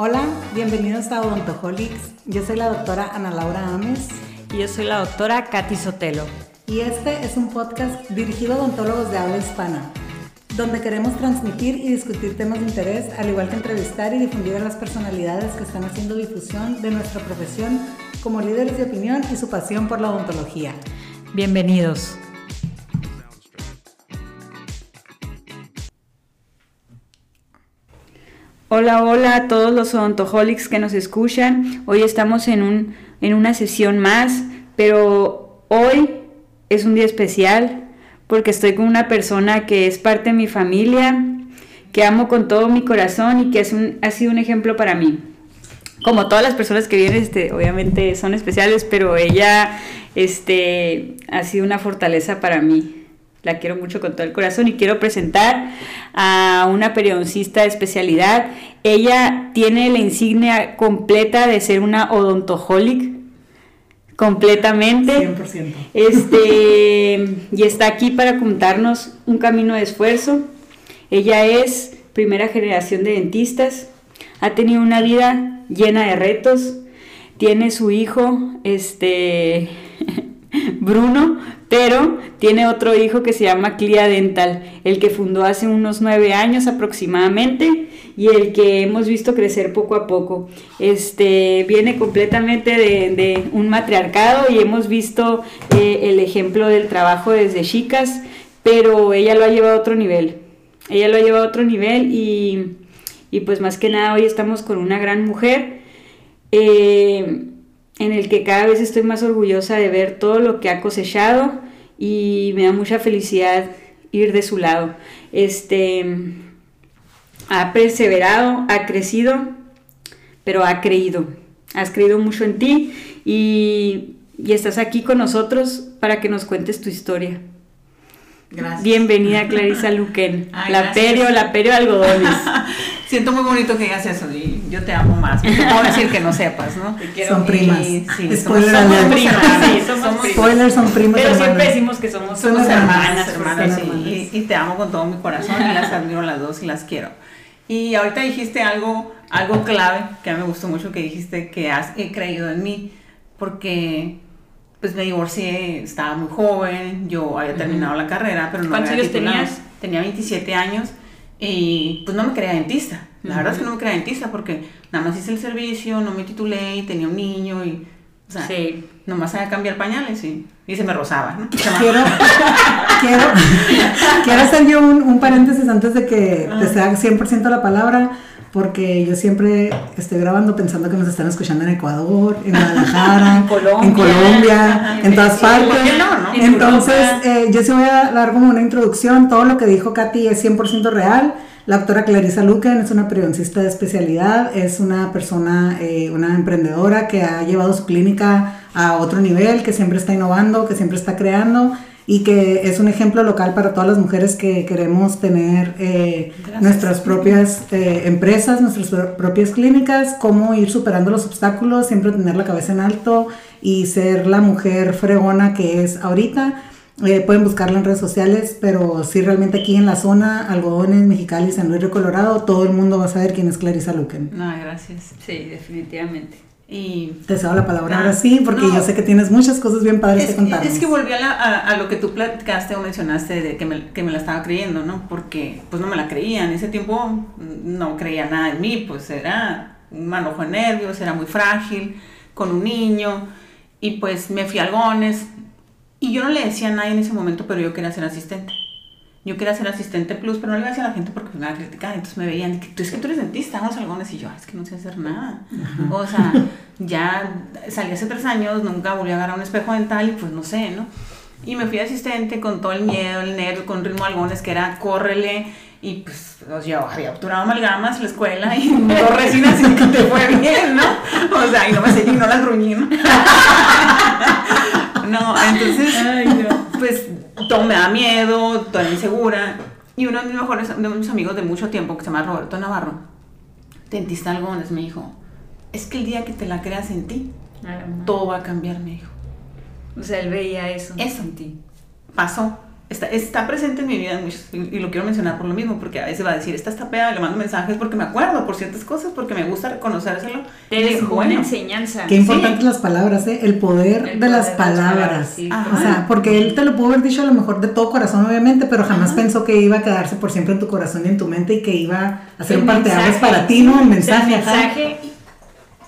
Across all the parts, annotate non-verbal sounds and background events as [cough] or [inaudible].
Hola, bienvenidos a Odontoholics. Yo soy la doctora Ana Laura Ames. Y yo soy la doctora Katy Sotelo. Y este es un podcast dirigido a odontólogos de habla hispana, donde queremos transmitir y discutir temas de interés, al igual que entrevistar y difundir a las personalidades que están haciendo difusión de nuestra profesión como líderes de opinión y su pasión por la odontología. Bienvenidos. Hola, hola a todos los odontoholics que nos escuchan. Hoy estamos en, un, en una sesión más, pero hoy es un día especial porque estoy con una persona que es parte de mi familia, que amo con todo mi corazón y que ha sido un ejemplo para mí. Como todas las personas que vienen, este, obviamente son especiales, pero ella este, ha sido una fortaleza para mí la quiero mucho con todo el corazón y quiero presentar a una periodoncista de especialidad. Ella tiene la insignia completa de ser una odontoholic, completamente. 100%. Este, y está aquí para contarnos un camino de esfuerzo. Ella es primera generación de dentistas, ha tenido una vida llena de retos, tiene su hijo, este, [laughs] Bruno, pero tiene otro hijo que se llama Clia Dental, el que fundó hace unos nueve años aproximadamente y el que hemos visto crecer poco a poco. Este viene completamente de, un matriarcado y hemos visto eh, el ejemplo del trabajo desde chicas, pero ella lo ha llevado a otro nivel. Ella lo ha llevado a otro nivel y, pues más que nada hoy estamos con una gran mujer. Eh, en el que cada vez estoy más orgullosa de ver todo lo que ha cosechado y me da mucha felicidad ir de su lado. Este ha perseverado, ha crecido, pero ha creído. Has creído mucho en ti y, y estás aquí con nosotros para que nos cuentes tu historia. Gracias. Bienvenida Clarisa Luquen, la perio, la perio algodones. [laughs] Siento muy bonito que digas eso yo te amo más. Te puedo decir que no sepas, ¿no? Te quiero son primas. Sí, Spoiler somos, somos primas. Sí, somos Spoilers son primas. Pero siempre decimos que somos, somos hermanas, hermanas, y, y, te amo con todo mi corazón y las admiro las dos y las quiero. Y ahorita dijiste algo, algo clave que a mí me gustó mucho que dijiste que has he creído en mí porque pues me divorcié, estaba muy joven, yo había terminado la carrera, pero no ¿Cuántos años tenías? Tenía 27 años y pues no me creía dentista. La verdad es que no me creía dentista porque nada más hice el servicio, no me titulé y tenía un niño y, o sea, sí. nomás sabía cambiar pañales y, y se me rozaba, ¿no? [laughs] Quiero, [laughs] quiero, quiero hacer yo un, un paréntesis antes de que te sea 100% la palabra porque yo siempre estoy grabando pensando que nos están escuchando en Ecuador, en Guadalajara, [laughs] en Colombia, en, Colombia, en todas partes. Entonces, eh, yo sí voy a dar como una introducción. Todo lo que dijo Katy es 100% real. La doctora Clarisa Luquen es una periodoncista de especialidad, es una persona, eh, una emprendedora que ha llevado su clínica a otro nivel, que siempre está innovando, que siempre está creando y que es un ejemplo local para todas las mujeres que queremos tener eh, nuestras propias eh, empresas, nuestras propias clínicas, cómo ir superando los obstáculos, siempre tener la cabeza en alto y ser la mujer fregona que es ahorita. Eh, pueden buscarla en redes sociales, pero sí realmente aquí en la zona, Algodones, Mexicali, San Luis Río Colorado, todo el mundo va a saber quién es Clarisa Luquen. No, gracias. Sí, definitivamente. Y, Te cedo la palabra ahora sí, porque yo sé que tienes muchas cosas bien padres es, que contar. Es que volví a, a, lo que tú platicaste o mencionaste de que me, que me, la estaba creyendo, ¿no? Porque pues no me la creía. En ese tiempo no creía nada en mí, pues era un manojo de nervios, era muy frágil, con un niño. Y pues me fui a algones. Y yo no le decía a nadie en ese momento, pero yo quería ser asistente yo quería ser asistente plus, pero no le iba a la gente porque me iba a criticar. Entonces me veían, es que tú eres dentista, vamos algones. Y yo, es que no sé hacer nada. O sea, [laughs] ya salí hace tres años, nunca volví a agarrar un espejo dental y pues no sé, ¿no? Y me fui asistente con todo el miedo, el nervio, con ritmo algones, que era córrele. Y pues yo había obturado amalgamas en la escuela y dos resinas y que te fue bien, ¿no? O sea, y no me seguí, no las gruñí, ¿no? [laughs] no, entonces, pues todo me da miedo, toda insegura. Y uno de mis mejores de mis amigos de mucho tiempo, que se llama Roberto Navarro, dentista algones, me dijo, es que el día que te la creas en ti, todo va a cambiar, me dijo. O sea, él veía eso, eso en ti. Pasó. Está, está presente en mi vida y lo quiero mencionar por lo mismo, porque a veces va a decir, esta está peda, le mando mensajes porque me acuerdo por ciertas cosas, porque me gusta reconocérselo. Es buena enseñanza. Qué importantes las palabras, ¿eh? El poder, de las palabras. o sea, porque él te lo pudo haber dicho a lo mejor de todo corazón, obviamente, pero jamás pensó que iba a quedarse por siempre en tu corazón y en tu mente y que iba a ser un parteaguas para ti, ¿no? El mensaje. El mensaje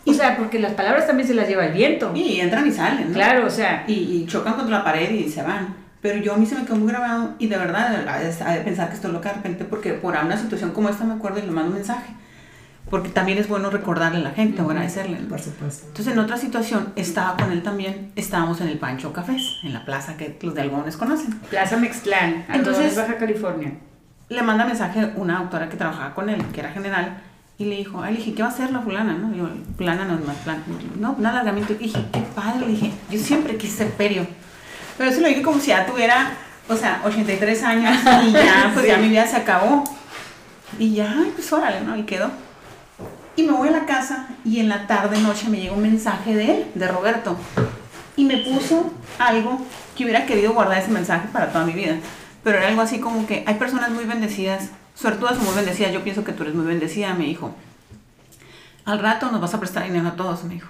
o sea, porque las palabras también se las lleva el viento. Y entran y salen. ¿no? Claro, o sea. Y, y, chocan contra la pared y se van. Pero yo a mí se me quedó muy grabado y de verdad, a, pensar que estoy loca de repente, porque por una situación como esta me acuerdo y le mando un mensaje. Porque también es bueno recordarle a la gente agradecerle. Por supuesto. Entonces, en otra situación, estaba con él también, estábamos en el Pancho Cafés, en la plaza que los de Algones conocen. Plaza Mextlán, Entonces, Baja California. Le manda mensaje una doctora que trabajaba con él, que era general, y le dijo, ay, le dije, ¿qué va a hacer la fulana? ¿no? Yo, fulana no es más plan. No, nada alargamiento. Y dije, qué padre. Le dije, yo siempre quise ser perio. Pero eso lo dije como si ya tuviera, o sea, 83 años [laughs] y ya, pues ya mi vida se acabó. Y ya, pues órale, ¿no? Y quedó. Y me voy a la casa y en la tarde, noche, me llega un mensaje de él, de Roberto. Y me puso algo que hubiera querido guardar ese mensaje para toda mi vida. Pero era algo así como que hay personas muy bendecidas, suertudas o muy bendecidas. Yo pienso que tú eres muy bendecida, me dijo. Al rato nos vas a prestar dinero a todos, me dijo.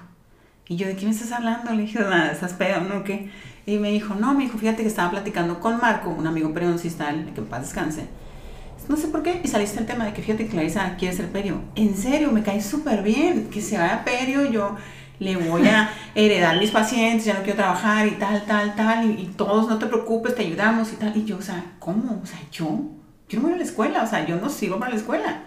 Y yo, ¿de qué me estás hablando? Le dije, nada, estás pedo, ¿no? ¿Qué? Y me dijo, no, me dijo, fíjate que estaba platicando con Marco, un amigo periodoncista, que en paz descanse. No sé por qué, y saliste el tema de que fíjate que Clarisa quiere ser perio. En serio, me cae súper bien, que se vaya perio, yo le voy a heredar mis pacientes, ya no quiero trabajar y tal, tal, tal, y, todos, no te preocupes, te ayudamos y tal. Y yo, o sea, ¿cómo? O sea, yo, yo no voy a la escuela, o sea, yo no sirvo para la escuela.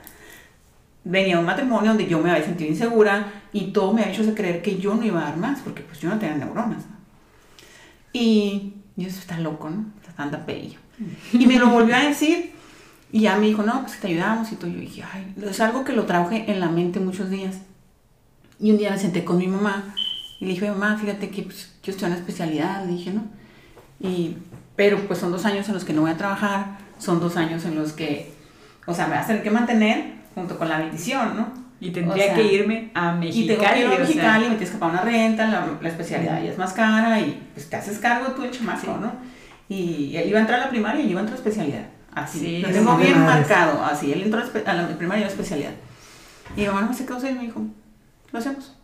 Venía un matrimonio donde yo me había sentido insegura y todo me ha hecho creer que yo no iba a dar más, porque pues yo no tenía neuronas. Y yo, eso está loco, ¿no? Está tanta pello. Y me lo volvió a decir. Y ya me dijo, no, pues te ayudamos y todo. Yo dije, ay, es algo que lo traje en la mente muchos días. Y un día me senté con mi mamá y le dije, mamá, fíjate que pues, yo estoy en una especialidad, le dije, ¿no? Y, pero pues son dos años en los que no voy a trabajar, son dos años en los que, o sea, me vas a tener que mantener junto con la bendición, ¿no? Y tendría que irme a Mexicali. Y tengo que ir a Mexicali, me tienes que pagar una renta, la, la especialidad ya es más cara y pues te haces cargo tú el chamaco, ¿no? Y él iba a entrar a la primaria y yo iba a entrar a la especialidad. Así, lo tengo bien marcado, así. Él entró a la primaria y a la especialidad. Y mi mamá no sé qué hacer y me dijo, lo hacemos.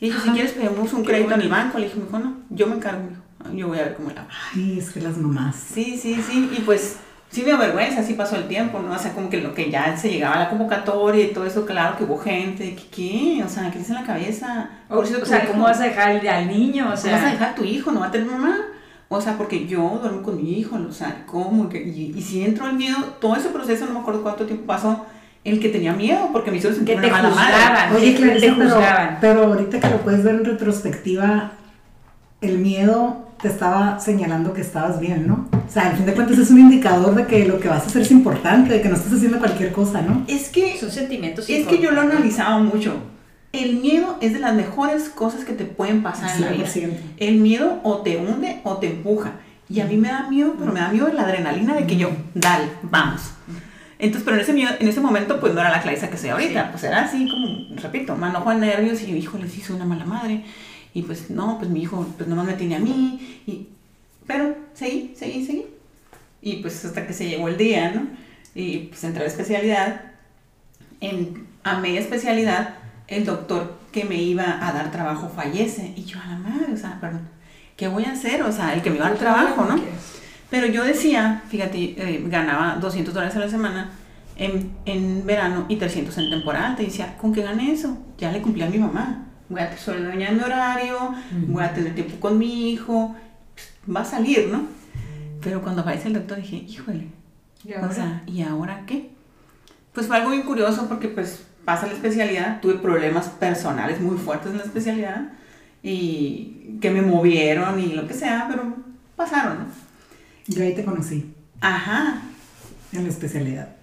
Y dije, si quieres pedimos un crédito en el banco. Le dije, me dijo, no, yo me encargo, me dijo, yo voy a ver cómo la hago. Ay, es que las mamás. Sí, sí, sí. Y pues sí me dio vergüenza, así pasó el tiempo, ¿no? O sea, como que lo que ya se llegaba a la convocatoria y todo eso, claro que hubo gente, que qué, o sea, ¿qué dice en la cabeza? O, sea, ¿cómo vas a dejar al niño? O sea, ¿Cómo vas a dejar a tu hijo? ¿No va a tener mamá? O sea, porque yo duermo con mi hijo, o sea, ¿cómo? Y, y si entró el miedo, todo ese proceso, no me acuerdo cuánto tiempo pasó, el que tenía miedo, porque me hizo sentir una mala madre. Oye, Clarissa, te pero, pero ahorita que lo puedes ver en retrospectiva, el miedo te estaba señalando que estabas bien, ¿no? O sea, al fin de cuentas es un indicador de que lo que vas a hacer es importante, de que no estás haciendo cualquier cosa, ¿no? Es que... Son sentimientos. Es que yo lo analizaba mucho. El miedo es de las mejores cosas que te pueden pasar en la vida. El miedo o te hunde o te empuja. Y a mí me da miedo, pero me da miedo la adrenalina de que yo, dale, vamos. Entonces, pero en ese, miedo, en ese momento, pues no era la Clarisa que soy ahorita. Pues era así como, repito, manojo de nervios y yo, híjole, sí, soy una mala madre. Y pues no, pues mi hijo pues nomás me tiene a mí. Y, pero seguí, seguí, seguí. Y pues hasta que se llegó el día, ¿no? Y pues entré a la especialidad. En, a media especialidad, el doctor que me iba a dar trabajo fallece. Y yo a la madre, o sea, perdón, ¿qué voy a hacer? O sea, el que me iba a dar trabajo, ¿no? Pero yo decía, fíjate, eh, ganaba 200 dólares a la semana en, en verano y 300 en temporada. Te decía, ¿con qué gané eso? Ya le cumplí a mi mamá voy a de mi horario, voy a tener tiempo con mi hijo, va a salir, ¿no? Pero cuando aparece el doctor dije, híjole, ¿Y ahora? o sea, ¿y ahora qué? Pues fue algo muy curioso porque pues pasa la especialidad, tuve problemas personales muy fuertes en la especialidad y que me movieron y lo que sea, pero pasaron, ¿no? Yo ahí te conocí. Ajá. En la especialidad.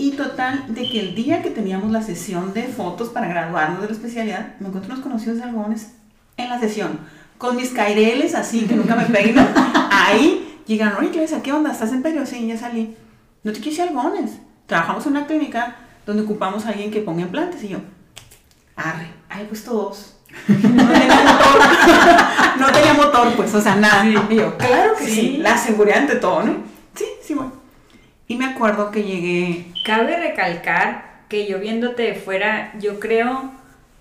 Y total, de que el día que teníamos la sesión de fotos para graduarnos de la especialidad, me encontré unos conocidos de algones en la sesión, con mis caireles así, que nunca me peino. [laughs] Ahí llegaron, oye, Clarisa, ¿qué onda? ¿Estás en Perio? Sí, ya salí. No te quise algones. Trabajamos en una clínica donde ocupamos a alguien que ponga implantes. Y yo, arre, ahí he puesto dos. [laughs] No tenía motor. [laughs] no tenía motor, pues, o sea, nada. Y yo, claro que sí. la seguridad ante todo, ¿no? Sí, sí voy. Y me acuerdo que llegué... Cabe recalcar que yo viéndote de fuera, yo creo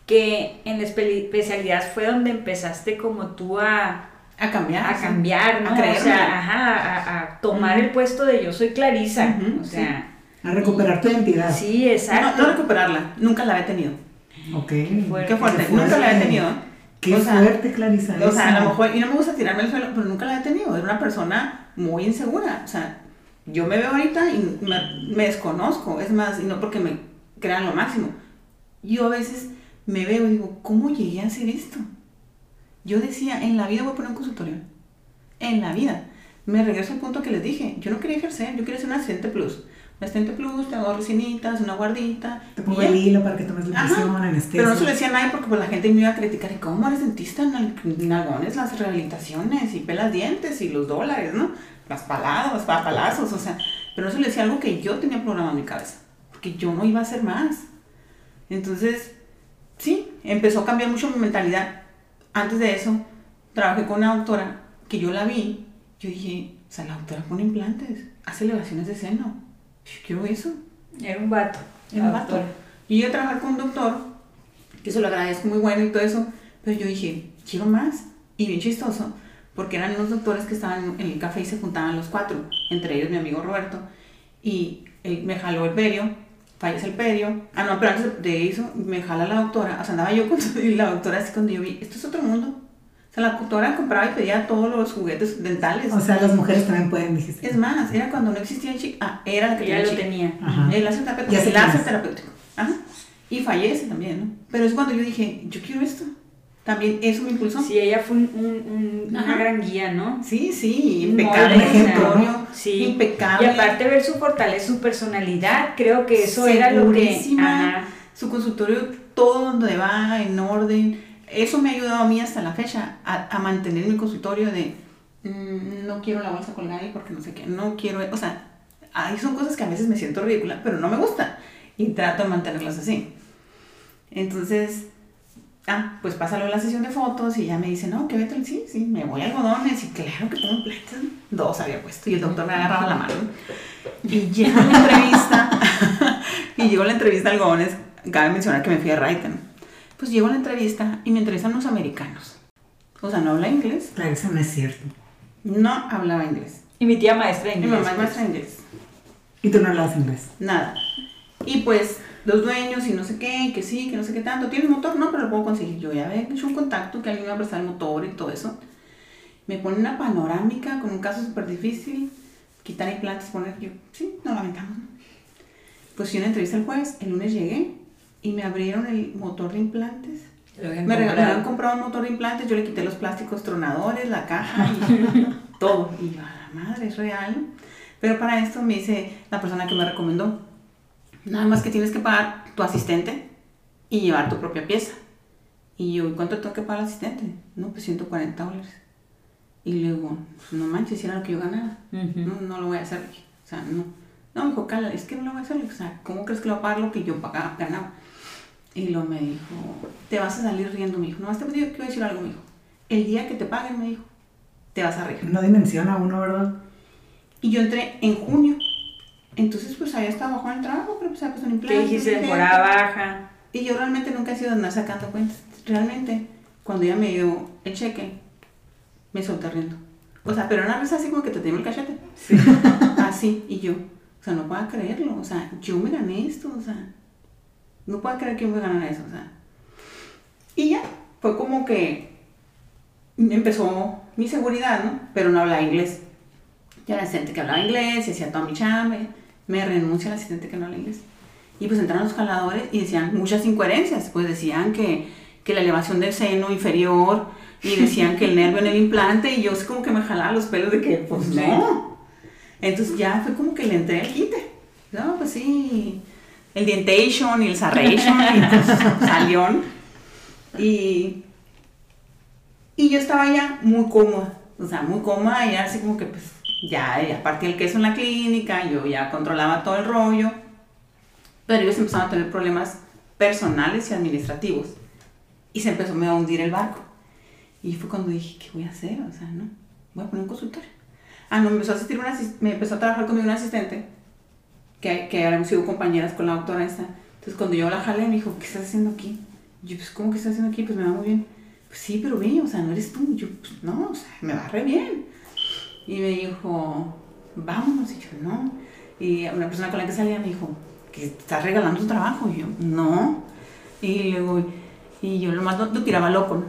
que en la especialidad fue donde empezaste como tú a... A cambiar. A cambiar, ¿no? o sea, ajá, a, tomar el puesto de yo soy Clarisa. o sea... A recuperar tu identidad. Sí, exacto. No, recuperarla, nunca la había tenido. Ok. Qué fuerte, qué fuerte. nunca la había tenido. Qué fuerte, Clarisa. O sea, a lo mejor, y no me gusta tirarme al suelo, pero nunca la había tenido. Era una persona muy insegura. O sea, yo me veo ahorita y me, desconozco. Es más, y no porque me crean lo máximo. Yo a veces me veo y digo, ¿cómo llegué a hacer esto? Yo decía, en la vida voy a poner un consultorio. En la vida. Me regreso al punto que les dije. Yo no quería ejercer, yo quería ser un asistente plus Asistente plus, te hago resinitas, una guardita. Te pongo el hilo para que tomes la presión, anestesia. Pero no se lo decía a nadie porque pues, la gente me iba a criticar. ¿Y cómo eres dentista? Nalgones, las rehabilitaciones y pelas dientes y los dólares, ¿no? Las paladas, los papalazos, o sea. Pero se le decía algo que yo tenía programado en mi cabeza. Porque yo no iba a hacer más. Entonces, sí, empezó a cambiar mucho mi mentalidad. Antes de eso, trabajé con una doctora que yo la vi. Yo dije, o sea, la doctora pone implantes, hace elevaciones de seno quiero eso. Era un vato. Era un vato. Y yo trabajar con un doctor, que se lo agradezco muy bueno y todo eso, pero yo dije, quiero más. Y bien chistoso, porque eran unos doctores que estaban en el café y se juntaban los cuatro, entre ellos mi amigo Roberto, y él me jaló el perio, fallece el perio, ah no, pero antes de eso me jala la doctora, o sea, andaba yo con [laughs] la doctora así cuando yo vi, esto es otro mundo, la doctora compraba y pedía todos los juguetes dentales. O sea, las mujeres también pueden, dijiste. Es más, era cuando no existía el chic. Ah, era la que ya lo tenía. El láser terapéutico. El láser terapéutico. Ajá. Y fallece también, ¿no? Pero es cuando yo dije, yo quiero esto. También eso me impulsó. Sí, ella fue un, una gran guía, ¿no? Sí, sí, impecable. Ejemplo, sí. Impecable. Y aparte ver su fortaleza, su personalidad, creo que eso era lo que... Ajá. Su consultorio, todo donde va, en orden eso me ha ayudado a mí hasta la fecha a, mantener mi consultorio de mm, no quiero la bolsa colgada y porque no sé qué, no quiero, o sea, ahí son cosas que a veces me siento ridícula, pero no me gusta y trato de mantenerlas así. Entonces, ah, pues pasa la sesión de fotos y ya me dice, no, que vete, sí, sí, me voy a algodones y claro que tengo plantas, dos había puesto y el doctor me ha agarrado la mano. Y llega la entrevista, [laughs] y llegó la entrevista a algodones, cabe mencionar que me fui a Raiten pues llego a la entrevista y me entrevistan unos americanos. O sea, no habla inglés. Claro, eso no es cierto. No hablaba inglés. Y mi tía maestra inglés. Mi mamá es maestra inglés. ¿Y tú no hablas inglés? Nada. Y pues los dueños y no sé qué, que sí, que no sé qué tanto. ¿Tiene motor? No, pero lo puedo conseguir. Yo ya había hecho un contacto que alguien me va a prestar el motor y todo eso. Me pone una panorámica con un caso súper difícil. Quitar implantes, poner yo. Sí, no lo aventamos. Pues hice una entrevista el jueves. El lunes llegué y me abrieron el motor de implantes. Me regalaron, comprado un motor de implantes, yo le quité los plásticos tronadores, la caja y [laughs] todo. Y yo, a la madre, es real. Pero para esto me dice la persona que me recomendó, nada más que tienes que pagar tu asistente y llevar tu propia pieza. Y yo, ¿cuánto tengo que pagar al asistente? No, pues 140 dólares. Y luego, pues no manches, si era lo que yo ganaba. no, no lo voy a hacer. O sea, no. No, me dijo, Cala, es que no lo voy a hacer. O sea, ¿cómo crees que lo voy a pagar lo que yo pagaba, ganaba? Y lo me dijo, te vas a salir riendo, me dijo. No, te que quiero decir algo, me dijo. El día que te paguen, me dijo, te vas a reír. No dimensiona uno, ¿verdad? Y yo entré en junio. Entonces, pues había estado bajo el trabajo, pero pues había puesto un implante. ¿Qué dijiste? Temporada baja. Y yo realmente nunca he sido de sacando cuentas. Realmente, cuando ella me dio el cheque, me solté riendo. O sea, pero una vez así como que te tengo el cachete. Sí. [laughs] así, y yo, o sea, no puedo creerlo. O sea, yo me gané esto, o sea no puedo creer que voy a ganar eso, o sea. Y ya, fue como que empezó mi seguridad, ¿no? Pero no hablaba inglés. Ya era asistente que hablaba inglés y hacía todo mi chame. Me renuncia al asistente que no habla inglés. Y pues entraron los jaladores y decían muchas incoherencias. Pues decían que, que la elevación del seno inferior y decían que el nervio en el implante y yo como que me jalaba los pelos de que pues no. Entonces ya fue como que le entré al quite. No, pues sí, el Dientation y el Sarration y pues salió. Y, y yo estaba ya muy cómoda, o sea, muy cómoda y así como que pues ya, ya partí el queso en la clínica, yo ya controlaba todo el rollo, pero ellos empezaron a tener problemas personales y administrativos y se empezó a hundir el barco. Y fue cuando dije, ¿qué voy a hacer? O sea, no, voy a poner un consultorio. Ah, no, me empezó a asistir una, me empezó a trabajar conmigo una asistente, que, que hemos sido compañeras con la doctora esta. Entonces cuando yo la jalé, me dijo, ¿qué estás haciendo aquí? yo, pues, ¿cómo que estás haciendo aquí? Pues me va muy bien. Pues sí, pero ve, o sea, no eres tú. yo, pues no, o sea, me va re bien. Y me dijo, vámonos. Y yo, no. Y una persona con la que salía me dijo, que estás regalando tu trabajo. Y yo, no. Y luego, y yo lo más lo, tiraba loco, ¿no?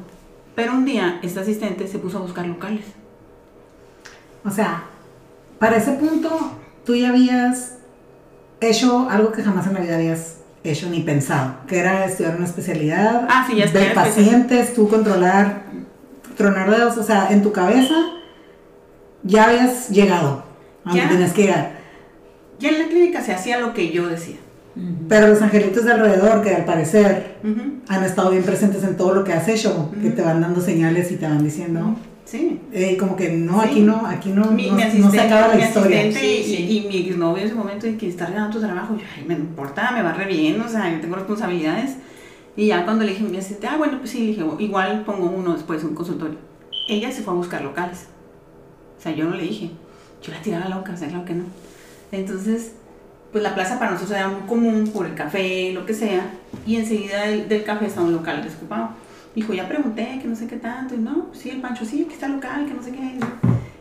Pero un día, esta asistente se puso a buscar locales. O sea, para ese punto, tú ya habías hecho algo que jamás en la vida habías hecho ni pensado, que era estudiar una especialidad, ah, sí, ya de pacientes, tú controlar, tronar dedos, o sea, en tu cabeza ya habías llegado a donde tenías que llegar. Ya en la clínica se hacía lo que yo decía. Pero los angelitos de alrededor, que al parecer han estado bien presentes en todo lo que has hecho, que te van dando señales y te van diciendo, Sí. Eh, como que no, aquí no, aquí no, mi, no, no se acaba la historia. y, y, mi exnovio en ese momento de que está regalando tu trabajo, yo, ay, me importa, me va re bien, o sea, yo tengo responsabilidades. Y ya cuando le dije a mi asistente, ah, bueno, pues sí, le dije, igual pongo uno después, un consultorio. Ella se fue a buscar locales. O sea, yo no le dije, yo la tiraba loca, o sea, claro que no. Entonces, pues la plaza para nosotros era muy común por el café, lo que sea, y enseguida del, del café estaba un local desocupado dijo, ya pregunté, que no sé qué tanto, y no, sí, el Pancho, sí, aquí está local, que no sé qué.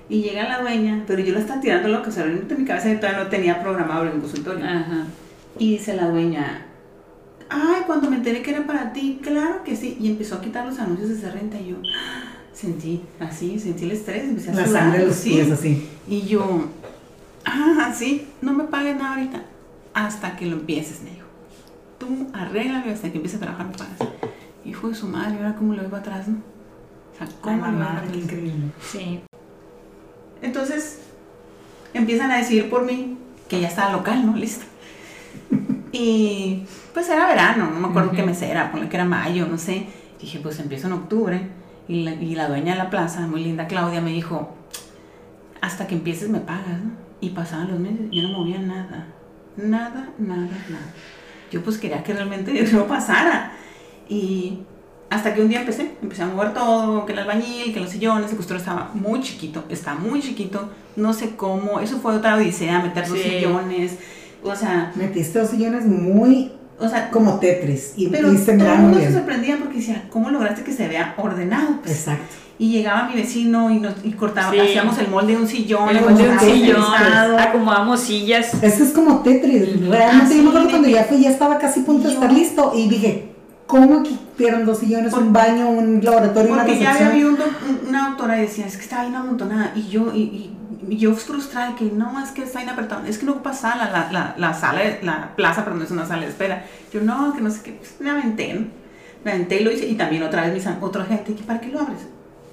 Y llega la dueña, pero yo la estaba tirando loca, o sea, en mi cabeza todavía no tenía programado el consultorio. Ajá. Y dice la dueña, ay, cuando me enteré que era para ti, claro que sí. Y empezó a quitar los anuncios de esa renta y yo sentí así, sentí el estrés, empecé a La sangre los pies así. Y yo, ah, sí, no me pagues nada ahorita, hasta que lo empieces, me dijo. Tú arréglalo hasta que empieces a trabajar me pagas hijo de su madre, ahora cómo lo veo atrás, ¿no? O sea, ¿cómo lo veo Qué increíble. Sí. Entonces, empiezan a decir por mí que ya estaba local, ¿no? Listo. y pues era verano, no me acuerdo qué mes era, ponle que era mayo, no sé. Dije, pues empiezo en octubre. Y la, y la dueña de la plaza, muy linda Claudia, me dijo, hasta que empieces me pagas, ¿no? Y pasaban los meses, yo no movía nada. Nada, nada, nada. Yo pues quería que realmente [laughs] no pasara. Y hasta que un día empecé, empecé a mover todo, que el albañil, que los sillones, el costurero estaba muy chiquito, está muy chiquito, no sé cómo, eso fue otra odisea, meter los sillones, o sea... Metiste los sillones muy, o sea, como Tetris, y pero todo el mundo se sorprendía porque decía, ¿cómo lograste que se vea ordenado? Pues, Exacto. Y llegaba mi vecino y, nos, y cortaba, hacíamos el molde de un sillón, el molde de un sillón, acomodamos sillas. Eso es como Tetris, realmente yo me acuerdo cuando ya fui, ya estaba casi a punto de estar listo, y dije, ¿Cómo equipieron dos sillones, un baño, un laboratorio, una Porque ya había habido una doctora y decía, es que está bien amontonada. Y yo, y, y, yo frustrada, que no, es que está inapertada, es que no ocupa sala, la, la, la sala, la plaza, pero no es una sala de espera. Yo, no, que no sé qué, pues, me aventé. Me aventé y lo hice. Y también otra vez, mis, otra gente, ¿para qué lo abres?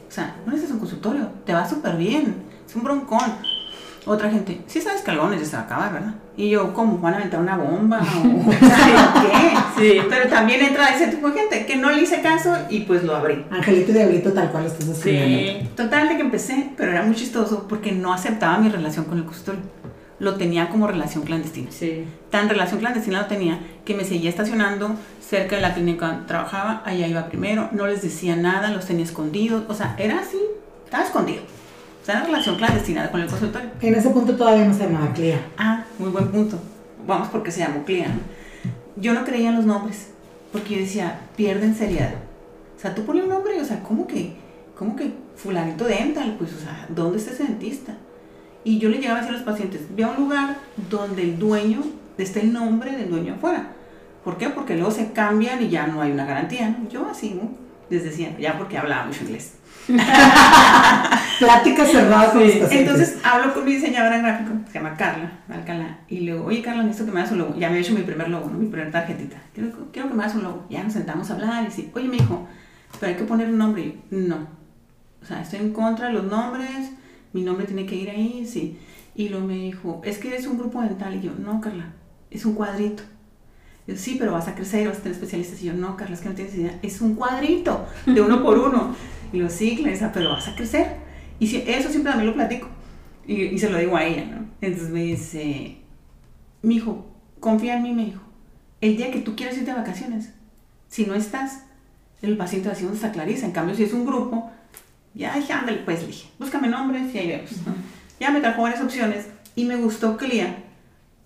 O sea, no necesitas un consultorio, te va súper bien, es un broncón. Otra gente, sí sabes que algo se va a acabar, ¿verdad? Y yo, ¿cómo? ¿Van a aventar una bomba? [laughs] ¿O qué? Sí. Pero también entra ese tipo de gente que no le hice caso y pues lo abrí. Angelito y Diablito tal cual estás escribiendo. Sí. Total de que empecé, pero era muy chistoso porque no aceptaba mi relación con el consultorio. Lo tenía como relación clandestina. Sí. Tan relación clandestina lo tenía que me seguía estacionando cerca de la clínica donde trabajaba, allá iba primero, no les decía nada, los tenía escondidos, o sea, era así, estaba escondido. O sea, una relación clandestina con el consultorio. En ese punto todavía no se llamaba CLIA. Ah, muy buen punto. Vamos porque se llamó CLIA. Yo no creía en los nombres, porque yo decía, pierden seriedad. O sea, tú pones un nombre o sea, ¿cómo que, cómo que fulanito dental? Pues, o sea, ¿dónde está ese dentista? Y yo le llegaba a decir a los pacientes, ve a un lugar donde el dueño, esté el nombre del dueño afuera. ¿Por qué? Porque luego se cambian y ya no hay una garantía. Yo así, ¿no? Les decía, ya porque hablaba mucho inglés. [laughs] Plática cerrada con Entonces hablo con mi diseñadora gráfica, se llama Carla Alcalá, y le digo, oye Carla, necesito que me hagas un logo. Ya me he hecho mi primer logo, ¿no? mi primera tarjetita. Quiero, quiero que me hagas un logo. Ya nos sentamos a hablar y sí, oye, me dijo, pero hay que poner un nombre. Y no. O sea, estoy en contra de los nombres, mi nombre tiene que ir ahí, sí. Y luego me dijo, es que eres un grupo dental. Y yo, no, Carla, es un cuadrito. Yo, sí, pero vas a crecer, vas a tener especialistas. Y yo, no, Carla, es que no tienes idea. Es un cuadrito de uno por uno. Y lo sí, Clarisa, pero vas a crecer. Y si, eso siempre también lo platico. Y, y, se lo digo a ella, ¿no? Entonces me dice, mi hijo, confía en mí, me dijo. El día que tú quieras irte de vacaciones, si no estás, el paciente va a decir, ¿dónde está Clarisa? En cambio, si es un grupo, ya dije, ándale, pues, le dije, búscame nombres y ahí vemos, ¿no? Ya me trajo varias opciones y me gustó Clea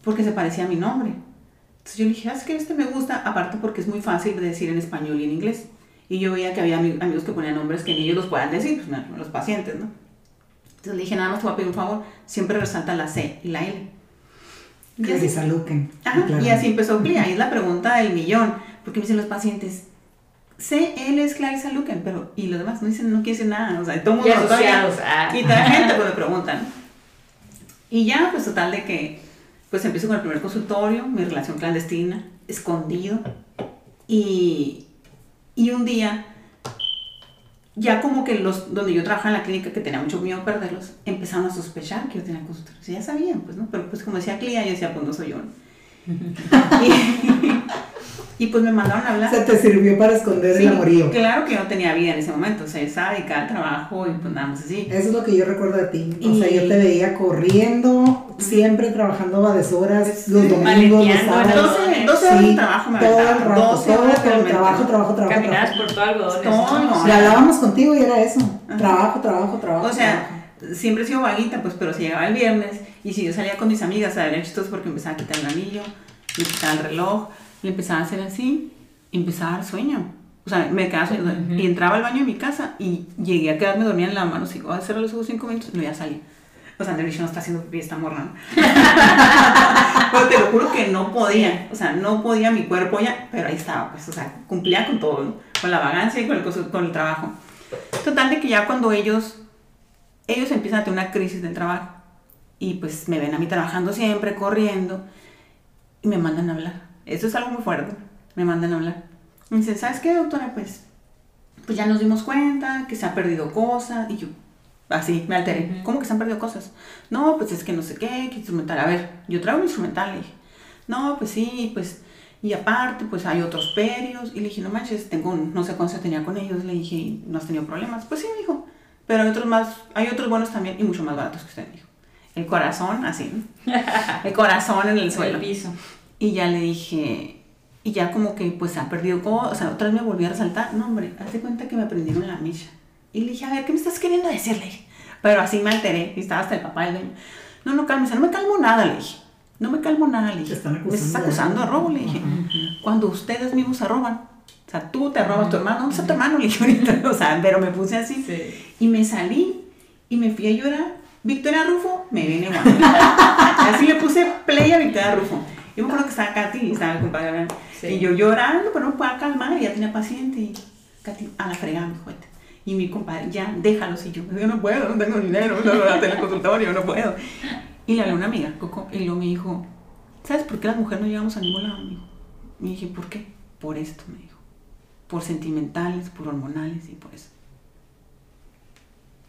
porque se parecía a mi nombre. Entonces yo le dije, ah, es que este me gusta, aparte porque es muy fácil de decir en español y en inglés. Y yo veía que había amigos que ponían nombres que ni ellos los puedan decir, pues los pacientes, ¿no? Entonces le dije, nada más te voy a pedir un favor, siempre resalta la C y la L. Y así, y así empezó Clea, y es la pregunta del millón, porque me dicen los pacientes, C, L es Clarissa Luken, pero, y los demás no dicen, no quieren decir nada, o sea, todo el mundo todavía, ah. y toda la gente pues me preguntan. Y ya, pues total de que, pues empiezo con el primer consultorio, mi relación clandestina, escondido, y, y un día, ya como que los, donde yo trabajaba en la clínica, que tenía mucho miedo a perderlos, empezaron a sospechar que yo tenía consultorios. ya sabían, pues, ¿no? Pero pues como decía Clía, yo decía, pues no soy yo. [laughs] Y pues me mandaron a hablar. O sea, te sirvió para esconder el amorío. Claro que yo no tenía vida en ese momento, o sea, yo estaba dedicada al trabajo y pues nada más así. Eso es lo que yo recuerdo de ti. O sea, yo te veía corriendo, siempre trabajando a deshoras, los domingos, los sábados. 12, 12 horas de trabajo me Todo el rato, todo, todo, trabajo, trabajo, trabajo. Caminabas por todo algodón. Todo, Y hablábamos contigo y era eso, trabajo, trabajo, trabajo. O sea, siempre he sido vaguita, pues, pero si llegaba el viernes y si yo salía con mis amigas a ver chistoso porque empezaba a quitar el anillo, me quitaba el reloj, y empezaba a hacer así, y empezaba a dar sueño. O sea, me quedaba sueño. Y entraba al baño de mi casa y llegué a quedarme dormida en la mano. Así, voy a cerrar los ojos cinco minutos no ya salí. O sea, Andrés no está haciendo pipí, está morrando. [laughs] pero te lo juro que no podía. O sea, no podía mi cuerpo ya, pero ahí estaba, pues, o sea, cumplía con todo, con la vagancia y con el, con el trabajo. Total de que ya cuando ellos, ellos empiezan a tener una crisis del trabajo y pues me ven a mí trabajando siempre, corriendo y me mandan a hablar. Eso es algo muy fuerte. Me mandan a hablar. Me dicen, ¿sabes qué, doctora? Pues, pues ya nos dimos cuenta que se ha perdido cosas. Y yo, así, me alteré. ¿Cómo que se han perdido cosas? No, pues es que no sé qué, que instrumental. A ver, yo traigo un instrumental, le dije. No, pues sí, pues, y aparte, pues hay otros perios. Y le dije, no manches, tengo, no sé cuánto se tenía con ellos. Le dije, ¿no has tenido problemas? Pues sí, me dijo. Pero hay otros más, hay otros buenos también y mucho más baratos que usted, me dijo. El corazón, así, El corazón en el suelo. El piso. Y ya le dije, y ya como que pues ha perdido cosas, o sea, otra vez me volvió a resaltar, no hombre, hazte cuenta que me aprendieron la misa. Y le dije, a ver, ¿qué me estás queriendo decirle? Pero así me alteré, y estaba hasta el papá le dije, no, no calmes, no me calmo nada, le dije. No me calmo nada, le dije. me estás acusando de robo, le dije. Cuando ustedes mismos se roban. O sea, tú te robas a tu hermano, ¿dónde está tu hermano? [laughs] Le dije ahorita, o sea, pero me puse así. Y me salí y me fui a llorar. Victoria Rufo, me viene igual. [laughs] así le puse play a Victoria Rufo. Yo me acuerdo que estaba Katy y estaba el compadre Y yo llorando, pero no puedo calmar, y ya tenía paciente. Y Katy, a la fregada, mi juguete. Y mi compadre, ya, déjalos. Y yo, yo no puedo, no tengo dinero, no voy a tener consultorio, no puedo. Y le hablé a una amiga, Coco, y luego me dijo, ¿sabes por qué las mujeres no llegamos a ningún lado? Me dijo. Y dije, ¿por qué? Por esto, me dijo. Por sentimentales, por hormonales y por eso.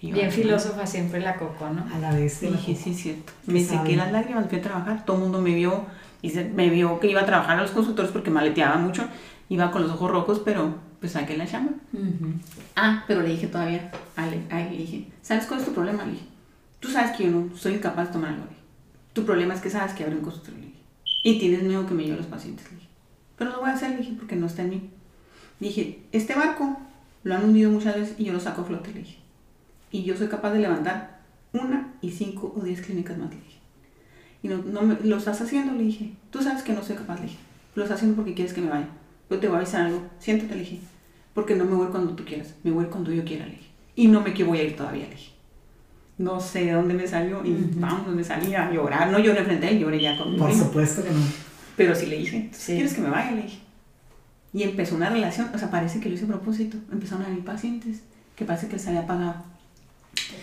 Bien filósofa siempre la Coco, ¿no? A la vez. Dije, sí, es cierto. Me sequé las lágrimas, fui a trabajar, todo el mundo me vio y se, me vio que iba a trabajar a los consultores porque maleteaba mucho, iba con los ojos rojos, pero pues saqué la llama. Ah, pero le dije todavía, Ale, le dije, ¿sabes cuál es tu problema? Le dije, tú sabes que yo no soy incapaz de tomar algo. Tu problema es que sabes que abre un consultorio. Le dije, y tienes miedo que me lleve los pacientes. Le dije, pero lo voy a hacer, le dije, porque no está en mí. Le dije, este barco lo han hundido muchas veces y yo lo saco a flote, le dije. Y yo soy capaz de levantar una y cinco o diez clínicas más, le dije. Y no, no me, lo estás haciendo, le dije. Tú sabes que no soy capaz, le dije. Lo estás haciendo porque quieres que me vaya. Yo te voy a avisar algo. Siéntate, le dije. Porque no me voy cuando tú quieras. Me voy cuando yo quiera, le dije. Y no me quiero voy a ir todavía, le dije. No sé de dónde me salió y vamos, donde salía a llorar. No lloré frente a él, lloré ya con Por supuesto que no. Pero sí le dije, ¿quieres que me vaya? Le dije. Y empezó una relación, o sea, parece que lo hice a propósito. Empezaron a venir pacientes que parece que se había pagado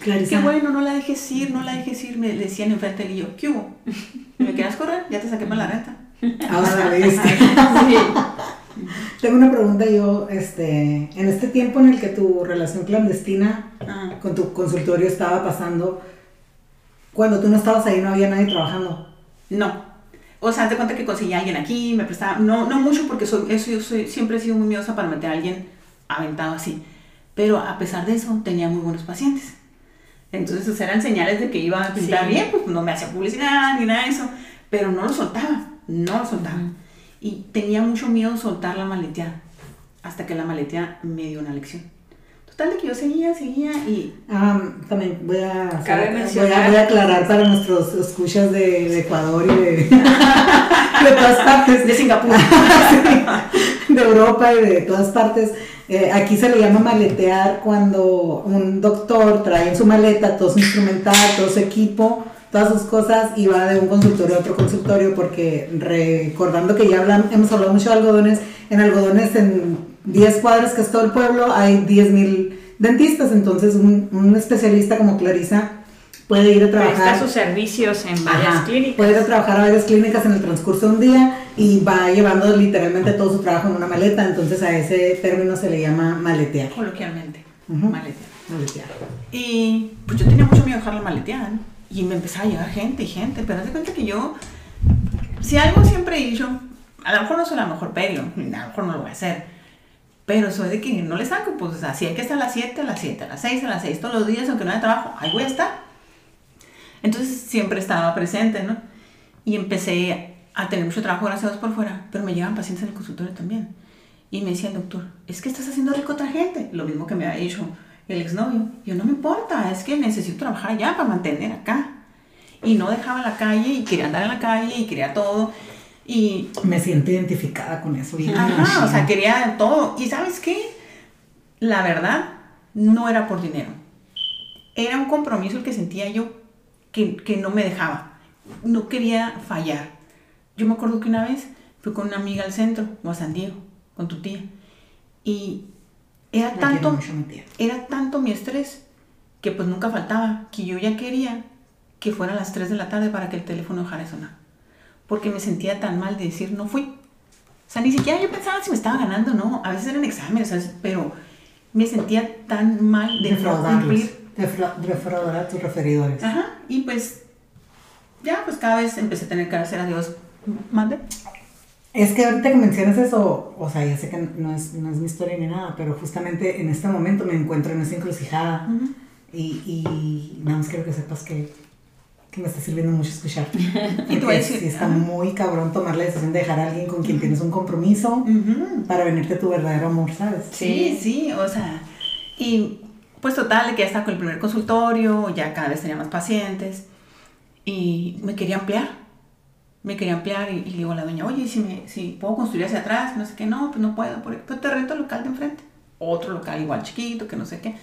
Qué bueno, no la dejes ir, no la dejes ir, me decían enfrente del yo, ¿qué hubo? ¿Me quieres correr? Ya te saqué para la renta. Ahora ves. [laughs] Tengo una pregunta yo, este, en este tiempo en el que tu relación clandestina ah. con tu consultorio estaba pasando, cuando tú no estabas ahí no había nadie trabajando. No. O sea, te cuenta que conseguí a alguien aquí, me prestaba, no, no mucho porque soy, eso yo soy, siempre he sido muy miedosa para meter a alguien aventado así. Pero a pesar de eso, tenía muy buenos pacientes. Entonces, eran señales de que iba a pintar bien, pues no me hacía publicidad ni nada de eso, pero no lo soltaba, no lo soltaba. Y tenía mucho miedo soltar la maleteada, hasta que la maleteada me dio una lección. Total de que yo seguía, seguía y... también voy a, voy a, aclarar para nuestros escuchas de, Ecuador y de, [laughs] de todas partes. De Singapur. [laughs] de Europa y de todas partes. Eh, aquí se le llama maletear cuando un doctor trae en su maleta todo su instrumental, todo su equipo, todas sus cosas y va de un consultorio a otro consultorio porque recordando que ya hemos hablado mucho de algodones, en algodones en 10 cuadras que es todo el pueblo hay 10.000 dentistas, entonces un, especialista como Clarisa puede ir a trabajar. Presta sus servicios en varias clínicas. Puede ir a trabajar a varias clínicas en el transcurso de un día y va llevando literalmente todo su trabajo en una maleta, entonces a ese término se le llama maletear. Coloquialmente, maletear. Maletear. Y pues yo tenía mucho miedo de dejar la maletear y me empezaba a llegar gente y gente, pero haz de cuenta que yo, si algo siempre he dicho, a lo mejor no soy la mejor perio, a lo mejor no lo voy a hacer, pero soy de que no le saco, pues así hay que estar a las 7, a las 7, a las 6, a las 6, todos los días, aunque no haya trabajo, ahí voy a estar. Entonces siempre estaba presente, ¿no? Y empecé a tener mucho trabajo, gracias a Dios, por fuera, pero me llegaban pacientes en el consultorio también. Y me decía el doctor, es que estás haciendo rico a otra gente, lo mismo que me había dicho el exnovio. Yo no me importa, es que necesito trabajar allá para mantener acá. Y no dejaba la calle y quería andar en la calle y quería todo. Y me siento identificada con eso. Ajá, o sea, quería todo. Y sabes qué? La verdad, no era por dinero. Era un compromiso el que sentía yo que, que no me dejaba. No quería fallar. Yo me acuerdo que una vez fui con una amiga al centro, o a San Diego, con tu tía. Y era tanto, era tanto mi estrés que pues nunca faltaba, que yo ya quería que fuera a las 3 de la tarde para que el teléfono dejara de sonar porque me sentía tan mal de decir no fui. O sea, ni siquiera yo pensaba si me estaba ganando no. A veces eran exámenes, pero me sentía tan mal de no cumplir. Defraudar a tus referidores. Ajá, y pues ya, pues cada vez empecé a tener que hacer a Dios. Mande. Es que ahorita que mencionas eso, o sea, ya sé que no es, no es mi historia ni nada, pero justamente en este momento me encuentro en esa encrucijada. y, y nada más quiero que sepas que me está sirviendo mucho escuchar. [laughs] y tú decir, sí, está muy cabrón tomar la decisión de dejar a alguien con quien tienes un compromiso para venirte tu verdadero amor, ¿sabes? Sí, sí, o sea, y pues total, que ya estaba con el primer consultorio, ya cada vez tenía más pacientes y me quería ampliar. Me quería ampliar y, le digo a la doña, oye, si, me, si puedo construir hacia atrás, no sé qué, no, pues no puedo, porque pues te rento el local de enfrente. Otro local igual chiquito, que no sé qué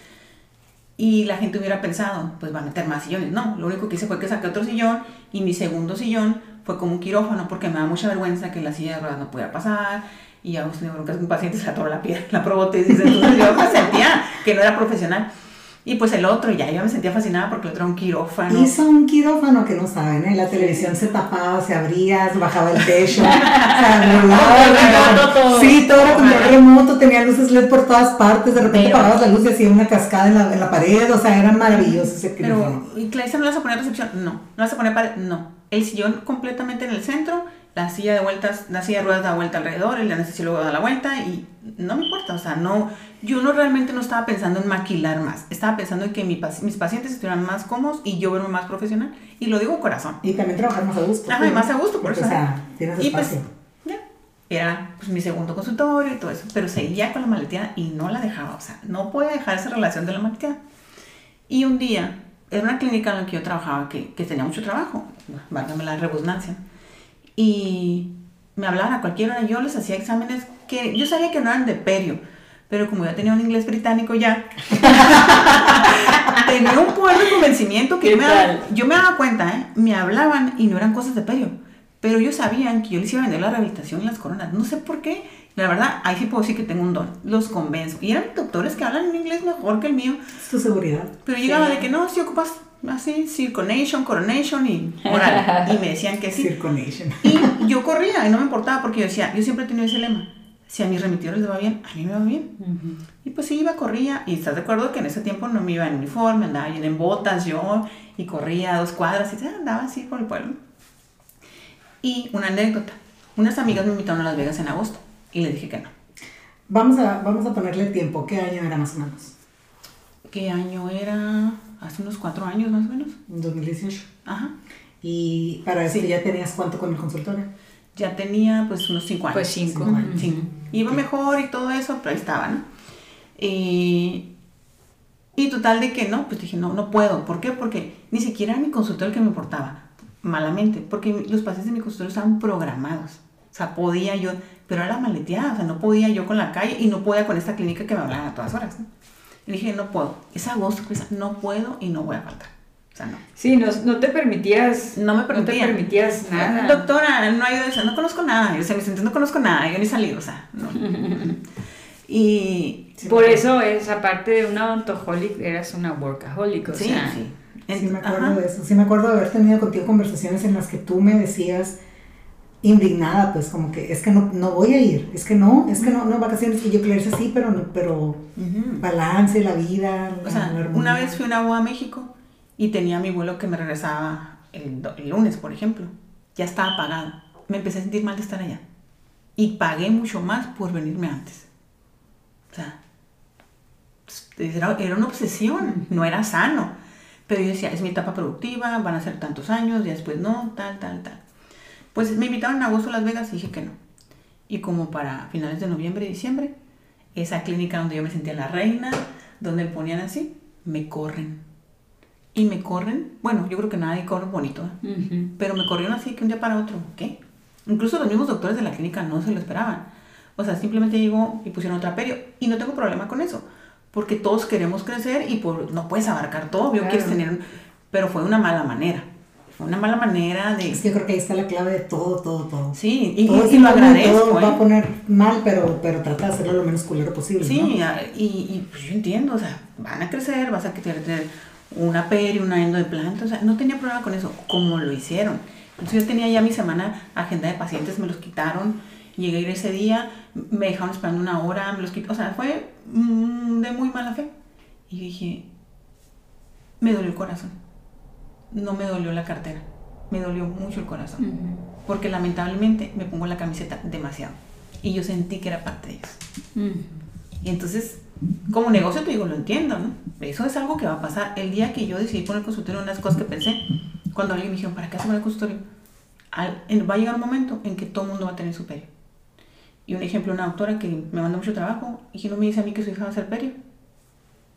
y la gente hubiera pensado, pues va a meter más sillones. No, lo único que hice fue que saqué otro sillón y mi segundo sillón fue como un quirófano porque me da mucha vergüenza que la silla de ruedas no pudiera pasar y ya tenido broncas con un paciente se la atoró la piel, [laughs] la prótesis, entonces yo me sentía que no era profesional. Y pues el otro, ya yo me sentía fascinada porque el otro era un quirófano. Hizo un quirófano que no saben, en la televisión se tapaba, se abría, bajaba el techo, se [laughs] todo. Sí, todo era control remoto, tenía luces LED por todas partes, de repente apagabas la luz y hacía una cascada en la, en la pared, o sea, era maravilloso ese quirófano. Pero, ¿y Clarissa no le vas a poner recepción? No. ¿No vas a poner pared? No. El sillón completamente en el centro la silla de vueltas, la silla de ruedas da vuelta alrededor, el anestesiólogo da la vuelta y no me importa, o sea, no, yo no realmente no estaba pensando en maquilar más, estaba pensando en que mi, mis pacientes estuvieran más cómodos y yo verme más profesional y lo digo corazón. Y también trabajar más a gusto. Ajá, y más a gusto, por eso. O sea, tienes y pues, ya, era pues mi segundo consultorio y todo eso, pero seguía con la maleteada y no la dejaba, o sea, no podía dejar esa relación de la maleteada. Y un día, era una clínica en la que yo trabajaba que, que tenía mucho trabajo, válgame la redundancia y me hablaban a cualquier hora. Yo les hacía exámenes que yo sabía que no eran de perio, pero como ya tenía un inglés británico ya, [laughs] tenía un poder de convencimiento que yo me, daba, yo me, daba, cuenta, ¿eh? me hablaban y no eran cosas de perio, pero ellos sabían que yo les iba a vender la rehabilitación y las coronas. No sé por qué. La verdad, ahí sí puedo decir que tengo un don. Los convenzo. Y eran doctores que hablan en inglés mejor que el mío. Es tu seguridad. Pero llegaba de que no, si ocupas así, circonation, coronation y moral. Y me decían que sí. Circonation. Y yo corría y no me importaba porque yo decía, yo siempre he tenido ese lema. Si a mis remitidores les va bien, a mí me va bien. Y pues sí, iba, corría. Y estás de acuerdo que en ese tiempo no me iba en uniforme, andaba bien en botas yo y corría a dos cuadras y andaba así por el pueblo. Y una anécdota. Unas amigas me invitaron a Las Vegas en agosto y les dije que no. Vamos a, vamos a ponerle tiempo. ¿Qué año era más o menos? ¿Qué año era? Hace unos cuatro años más o menos. En 2018. Ajá. Y para eso ya tenías cuánto con el consultorio? Ya tenía pues unos cinco años. Pues cinco. Sí. Iba mejor y todo eso, pero ahí estaba, ¿no? Y Y total de que no, pues dije, no, no puedo. ¿Por qué? Porque ni siquiera era mi consultorio el que me importaba, malamente, porque los pacientes de mi consultorio estaban programados. O sea, podía yo, pero era maleteada, o sea, no podía yo con la calle y no podía con esta clínica que me hablaban a todas horas. Y dije, no puedo. Es agosto, pues, no puedo y no voy a faltar. O sea, no. Sí, no, no te permitías. No me No te permitías nada. Doctora, no hay eso, no conozco nada. Yo, o sea, me siento, no conozco nada, yo ni salí, o sea, no. [laughs] y. Por eso es, aparte de una odontoholic, eras una workaholic, o Sí, sea. sí. Sí, me acuerdo Ajá. de eso. Sí, me acuerdo de haber tenido contigo conversaciones en las que tú me decías indignada, pues como que es que no, no voy a ir, es que no, es que no, no vacaciones. Y yo, Clarice, sí, pero, no- pero balance, la vida. O sea, la una vez fui a una boda a México y tenía a mi vuelo que me regresaba el, lunes, por ejemplo. Ya estaba pagado. Me empecé a sentir mal de estar allá. Y pagué mucho más por venirme antes. O sea, era, era una obsesión, no era sano. Pero yo decía, es mi etapa productiva, van a ser tantos años, y después no, tal, tal, tal. Pues me invitaron en agosto a Las Vegas y dije que no. Y como para finales de noviembre y diciembre, esa clínica donde yo me sentía la reina, donde me ponían así, me corren. Y me corren, bueno, yo creo que nadie corre bonito, ¿eh? Pero me corrieron así que un día para otro, ¿qué? Incluso los mismos doctores de la clínica no se lo esperaban. O sea, simplemente llegó y pusieron otra perio. Y no tengo problema con eso, porque todos queremos crecer y por, no puedes abarcar todo, obvio, Claro. quieres tener... Pero fue una mala manera. Fue una mala manera de... Es que yo creo que ahí está la clave de todo, todo, todo. Sí, y, Todo y- es y lo agradezco. todo va a ¿eh? poner mal, pero, pero trata de hacerlo lo menos culero posible. Sí, y, y, pues yo entiendo, o sea, van a crecer, vas a tener una peri, una endo de planta, o sea, no tenía problema con eso, como lo hicieron. Entonces yo tenía ya mi semana agenda de pacientes, me los quitaron, llegué a ir ese día, me dejaron esperando una hora, me los quitaron, o sea, fue mm, de muy mala fe. Y dije, me dolió el corazón, no me dolió la cartera, me dolió mucho el corazón, porque lamentablemente me pongo la camiseta demasiado y yo sentí que era parte de ellos. Y entonces, como negocio te digo, lo entiendo, ¿no? Eso es algo que va a pasar. El día que yo decidí poner consultorio, una de las cosas que pensé, cuando alguien me dijo, ¿para qué hacer el consultorio? Al- va a llegar un momento en que todo el mundo va a tener su perio. Y un ejemplo, una doctora que me manda mucho trabajo y que no me dice a mí que su hija va a hacer perio.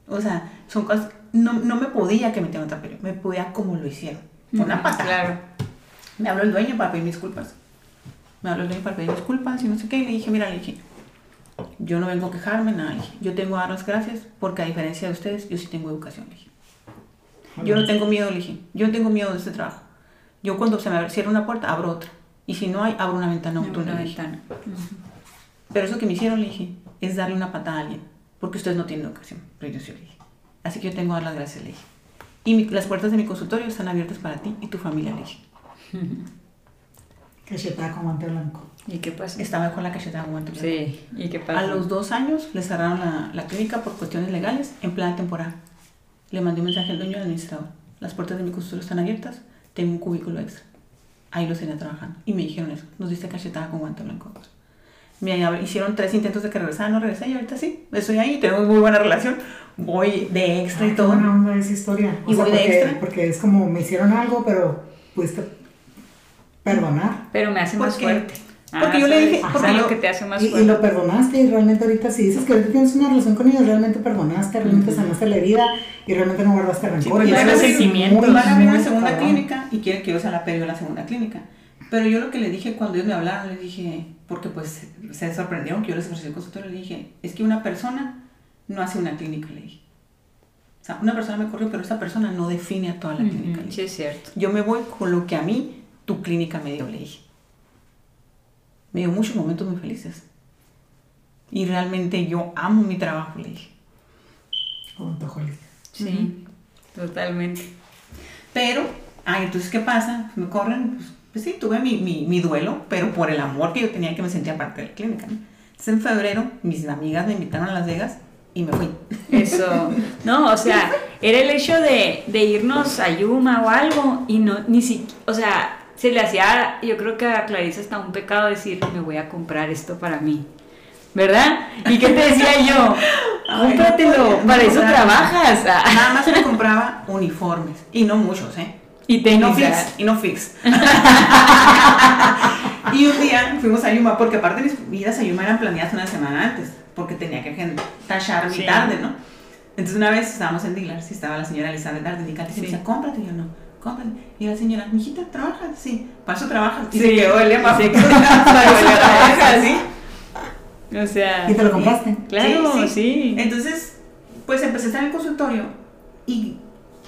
O sea, son cosas, no, no me podía que metieran otra perio, me podía como lo hicieron. Una patada. Claro. Me habló el dueño para pedir disculpas. Me habló el dueño para pedir disculpas y no sé qué. Y le dije, mira, le dije, yo no vengo a quejarme, nada. le dije, yo tengo a dar las gracias porque a diferencia de ustedes, yo sí tengo educación. Le dije. Yo no tengo miedo, le dije. Yo no tengo miedo de este trabajo. Yo cuando se me cierra una puerta, abro otra. Y si no hay, abro una ventana, túnel. una ventana. Pero eso que me hicieron, le dije, es darle una patada a alguien. Porque ustedes no tienen educación. Pero yo sí le dije. Así que yo tengo que dar las gracias, le dije. Y mi- las puertas de mi consultorio están abiertas para ti y tu familia, le dije. [laughs] Cachetada con guante blanco. ¿Y qué pasó? Estaba con la cachetada en guante blanco. Sí, ¿y qué pasó? A los dos años le cerraron la, la clínica por cuestiones legales en plena temporada. Le mandé un mensaje al dueño del administrador. Las puertas de mi consultorio están abiertas, tengo un cubículo extra. Ahí los tenía trabajando. Y me dijeron eso, nos diste cachetada con guante blanco. Me hicieron tres intentos de que regresara, no regresé y ahorita sí. Estoy ahí, tenemos muy buena relación. Voy de extra y Ay, qué todo. buena onda esa historia. Y voy de porque, extra. porque es como me hicieron algo, pero pudiste perdonar. Pero me hace más fuerte. porque yo le dije- porque Es algo yo- que te hace más Y, y lo perdonaste y realmente ahorita si dices que ahorita tienes una relación con ellos, realmente perdonaste, realmente sanaste la herida y realmente no guardaste rencor. Sí, y van a es abrir una segunda clínica y quieren que yo sea la perio de la segunda clínica. Pero yo lo que le dije cuando ellos me hablaron, les dije, porque pues se sorprendieron que yo les ofrecí el consultorio, le dije, es que una persona no hace una clínica, le dije. O sea, una persona me corrió, pero esta persona no define a toda la clínica. le Ujú, dije. Sí, es cierto. Yo me voy con lo que a mí tu clínica me dio, le dije. Me dio muchos momentos muy felices. Y realmente yo amo mi trabajo, le dije. Sí, totalmente. Pero, ay, entonces, ¿qué pasa? Me corren, pues, pues sí, tuve mi, mi, mi duelo, pero por el amor que yo tenía que me sentía parte de la clínica. ¿no? Entonces, en febrero, mis amigas me invitaron a Las Vegas y me fui. Eso, [laughs] no, o sea, era el hecho de, de irnos a Yuma o algo y no, ni siquiera, o sea, se le hacía, yo creo que a Clarisa hasta un pecado decir, me voy a comprar esto para mí, ¿verdad? ¿Y qué te decía yo? [laughs] Cómpratelo, no para eso trabajas. Nada más me compraba uniformes, y no muchos, ¿eh? Y Y no fix, y no fix. [laughs] y un día fuimos a Yuma, porque aparte mis idas a Yuma eran planeadas una semana antes, porque tenía que tachar mi Sí. tarde, ¿no? Entonces una vez estábamos en Dealers y estaba la señora Elizabeth Darden y Katy sí. me decía, cómprate, y yo no, cómprate. Y la señora, mijita, ¿trabajas? Sí, para eso trabajas. Y sí, se quedó el lema, sí, [laughs] [laughs] trabajas, ¿sí? O sea... ¿Y te lo compraste? Claro, sí, sí. Entonces, pues empecé a estar en el consultorio y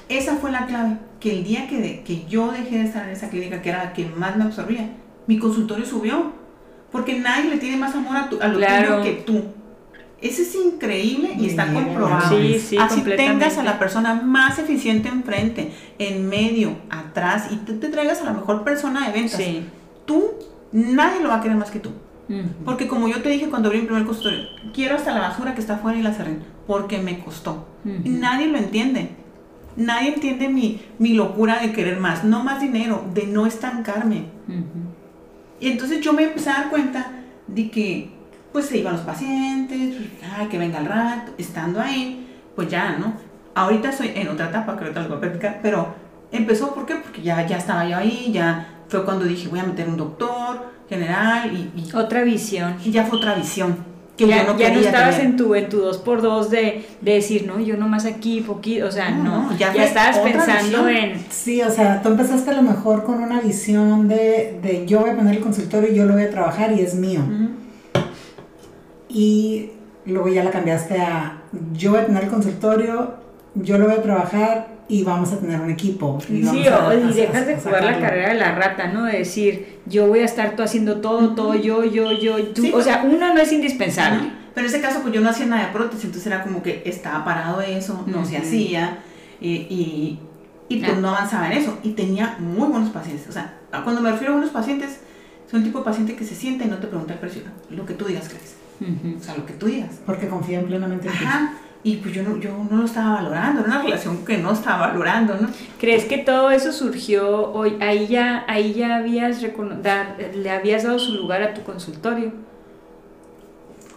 esa fue la clave, que el día que, que yo dejé de estar en esa clínica, que era la que más me absorbía, mi consultorio subió. Porque nadie le tiene más amor a, tu, a lo tuyo que tú. Eso es increíble y está comprobado. Sí, sí, Así tengas a la persona más eficiente enfrente, en medio, atrás, y tú te traigas a la mejor persona de ventas. Sí. Tú, nadie lo va a querer más que tú. Porque como yo te dije cuando abrí mi primer consultorio, quiero hasta la basura que está afuera y la cerré, porque me costó. Y nadie lo entiende. Nadie entiende mi, mi, locura de querer más, no más dinero, de no estancarme. Y entonces yo me empecé a dar cuenta de que pues se iban los pacientes, ay, que venga el rato, estando ahí, pues ya, ¿no? Ahorita estoy en otra etapa, creo que les voy a platicar, pero empezó, ¿por qué? Porque ya, ya estaba yo ahí, ya fue cuando dije, voy a meter un doctor general y... otra visión. Y ya fue otra visión. Que ya, yo no, ya no estabas en tu, en tu 2x2 de, de decir, no, yo nomás aquí, poquito, o sea, no, ya, ya estabas pensando visión. en... Sí, o sea, tú empezaste a lo mejor con una visión de, de yo voy a poner el consultorio y yo lo voy a trabajar y es mío. Uh -huh y luego ya la cambiaste a yo voy a tener el consultorio, yo lo voy a trabajar y vamos a tener un equipo. Y sí, o, y dejas de jugar la carrera de la rata, ¿no? De decir, yo voy a estar tú haciendo todo, todo, yo, yo, yo, tú. Sí, o sea, uno no es indispensable. No, pero en ese caso, pues yo no hacía nada de prótesis, entonces era como que estaba parado eso, no uh -huh. se hacía, y, y, y pues no avanzaba en eso. Y tenía muy buenos pacientes. O sea, cuando me refiero a buenos pacientes, son un tipo de paciente que se siente y no te pregunta el precio, lo que tú digas, crees. Uh -huh. O sea, lo que tú digas. Porque confían plenamente en ti. Ajá. Y pues yo no, yo no lo estaba valorando, era una relación que no estaba valorando, ¿no? ¿Crees que todo eso surgió hoy? Ahí ya, ahí ya habías da, le habías dado su lugar a tu consultorio.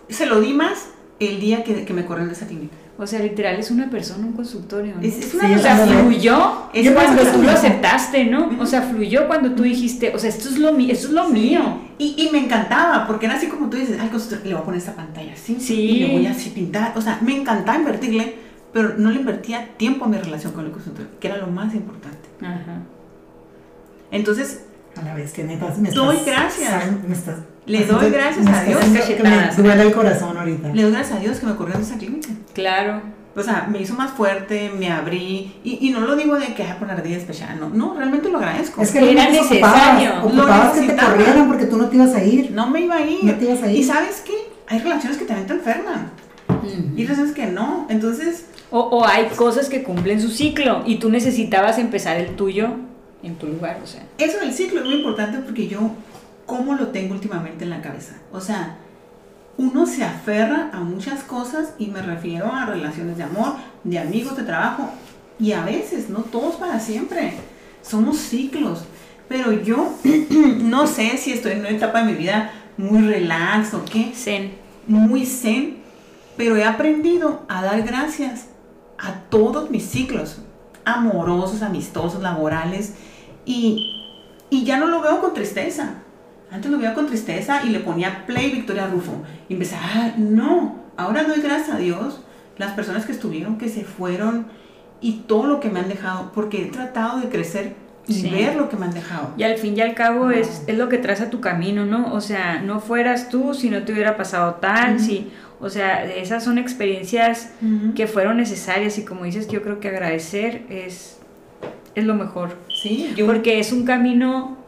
Se lo di más el día que, que me corrieron de esa clínica. O sea, literal es una persona, un consultorio. ¿no? Es, es una sí, o sea, fluyó. Es cuando tú lo aceptaste, ¿no? O sea, fluyó cuando tú dijiste, o sea, esto es lo, mío, esto es lo sí. mío. Y, y, me encantaba, porque era así como tú dices, al consultorio le voy a poner esta pantalla así. Sí. Y le voy a así pintar. O sea, me encantaba invertirle, pero no le invertía tiempo a mi relación con el consultorio, que era lo más importante. Ajá. Entonces. A la vez que me doy gracias. Estás, me estás, le doy gracias a Dios. Que me duele el corazón ahorita. Le doy gracias a Dios que me corrió de esa clínica. Claro. O sea, me hizo más fuerte, me abrí, y, y no lo digo de que, ah, poner día especial, no, no, realmente lo agradezco. Es que era necesario. Ocupabas, ocupabas que te corrieran porque tú no te ibas a ir. No me iba a ir. No te ibas a ir. Y ¿sabes qué? Hay relaciones que también te enferman. Uh -huh. Y relaciones que no, entonces... O, o hay cosas que cumplen su ciclo, y tú necesitabas empezar el tuyo en tu lugar, o sea. Eso del ciclo es muy importante porque yo, ¿cómo lo tengo últimamente en la cabeza? O sea, uno se aferra a muchas cosas y me refiero a relaciones de amor, de amigos, de trabajo y a veces, no todos para siempre, somos ciclos. Pero yo [clears throat] no sé si estoy en una etapa de mi vida muy relax o qué. Zen. Muy zen, pero he aprendido a dar gracias a todos mis ciclos, amorosos, amistosos, laborales, y, y ya no lo veo con tristeza. Antes lo veía con tristeza y le ponía play Victoria Rufo. Y empezaba, ah, no, ahora doy gracias a Dios las personas que estuvieron, que se fueron y todo lo que me han dejado, porque he tratado de crecer y sí. ver lo que me han dejado. Y al fin y al cabo no. es, es, lo que traza tu camino, ¿no? O sea, no fueras tú si no te hubiera pasado tal, uh -huh. si, o sea, esas son experiencias uh -huh. que fueron necesarias y como dices, yo creo que agradecer es, es lo mejor. Sí, yo... Porque es un camino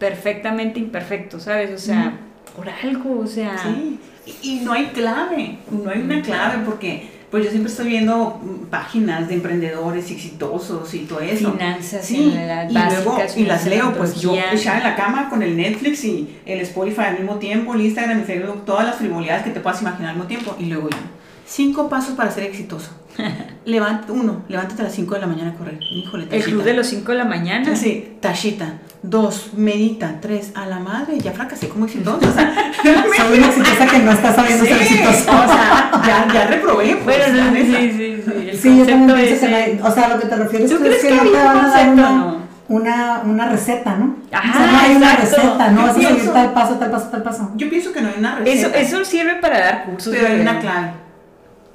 perfectamente imperfecto, ¿sabes? O sea, mm. por algo, o sea... Sí, y, y, no hay clave, no hay una clave porque pues yo siempre estoy viendo páginas de emprendedores exitosos y todo eso. Finanzas, sí, las y luego y las leo, pues yo echaba en la cama con el Netflix y el Spotify al mismo tiempo, el Instagram, el Facebook, todas las frivolidades que te puedas imaginar al mismo tiempo y luego ya. Cinco pasos para ser exitoso. [laughs] Levanta, uno, levántate a las 5 de la mañana a correr. Híjole, tachita. El club de los 5 de la mañana. Sí, tachita. Dos, medita. Tres, a la madre, ya fracasé como exitoso. O sea, [laughs] soy una exitosa que no está sabiendo sí, ser exitoso. O sea, ya, ya reprobé. Pues, bueno, no, sí, sí, sí. El sí, yo también pienso que O sea, lo que te refieres ¿Tú es que, que no te van a dar una, no? una, una receta, ¿no? Ajá, o sea, no hay una exacto. receta, ¿no? Vas a seguir tal paso, tal paso, tal paso. Yo pienso que no hay una receta. Eso, eso sirve para dar cursos. pero hay una clave.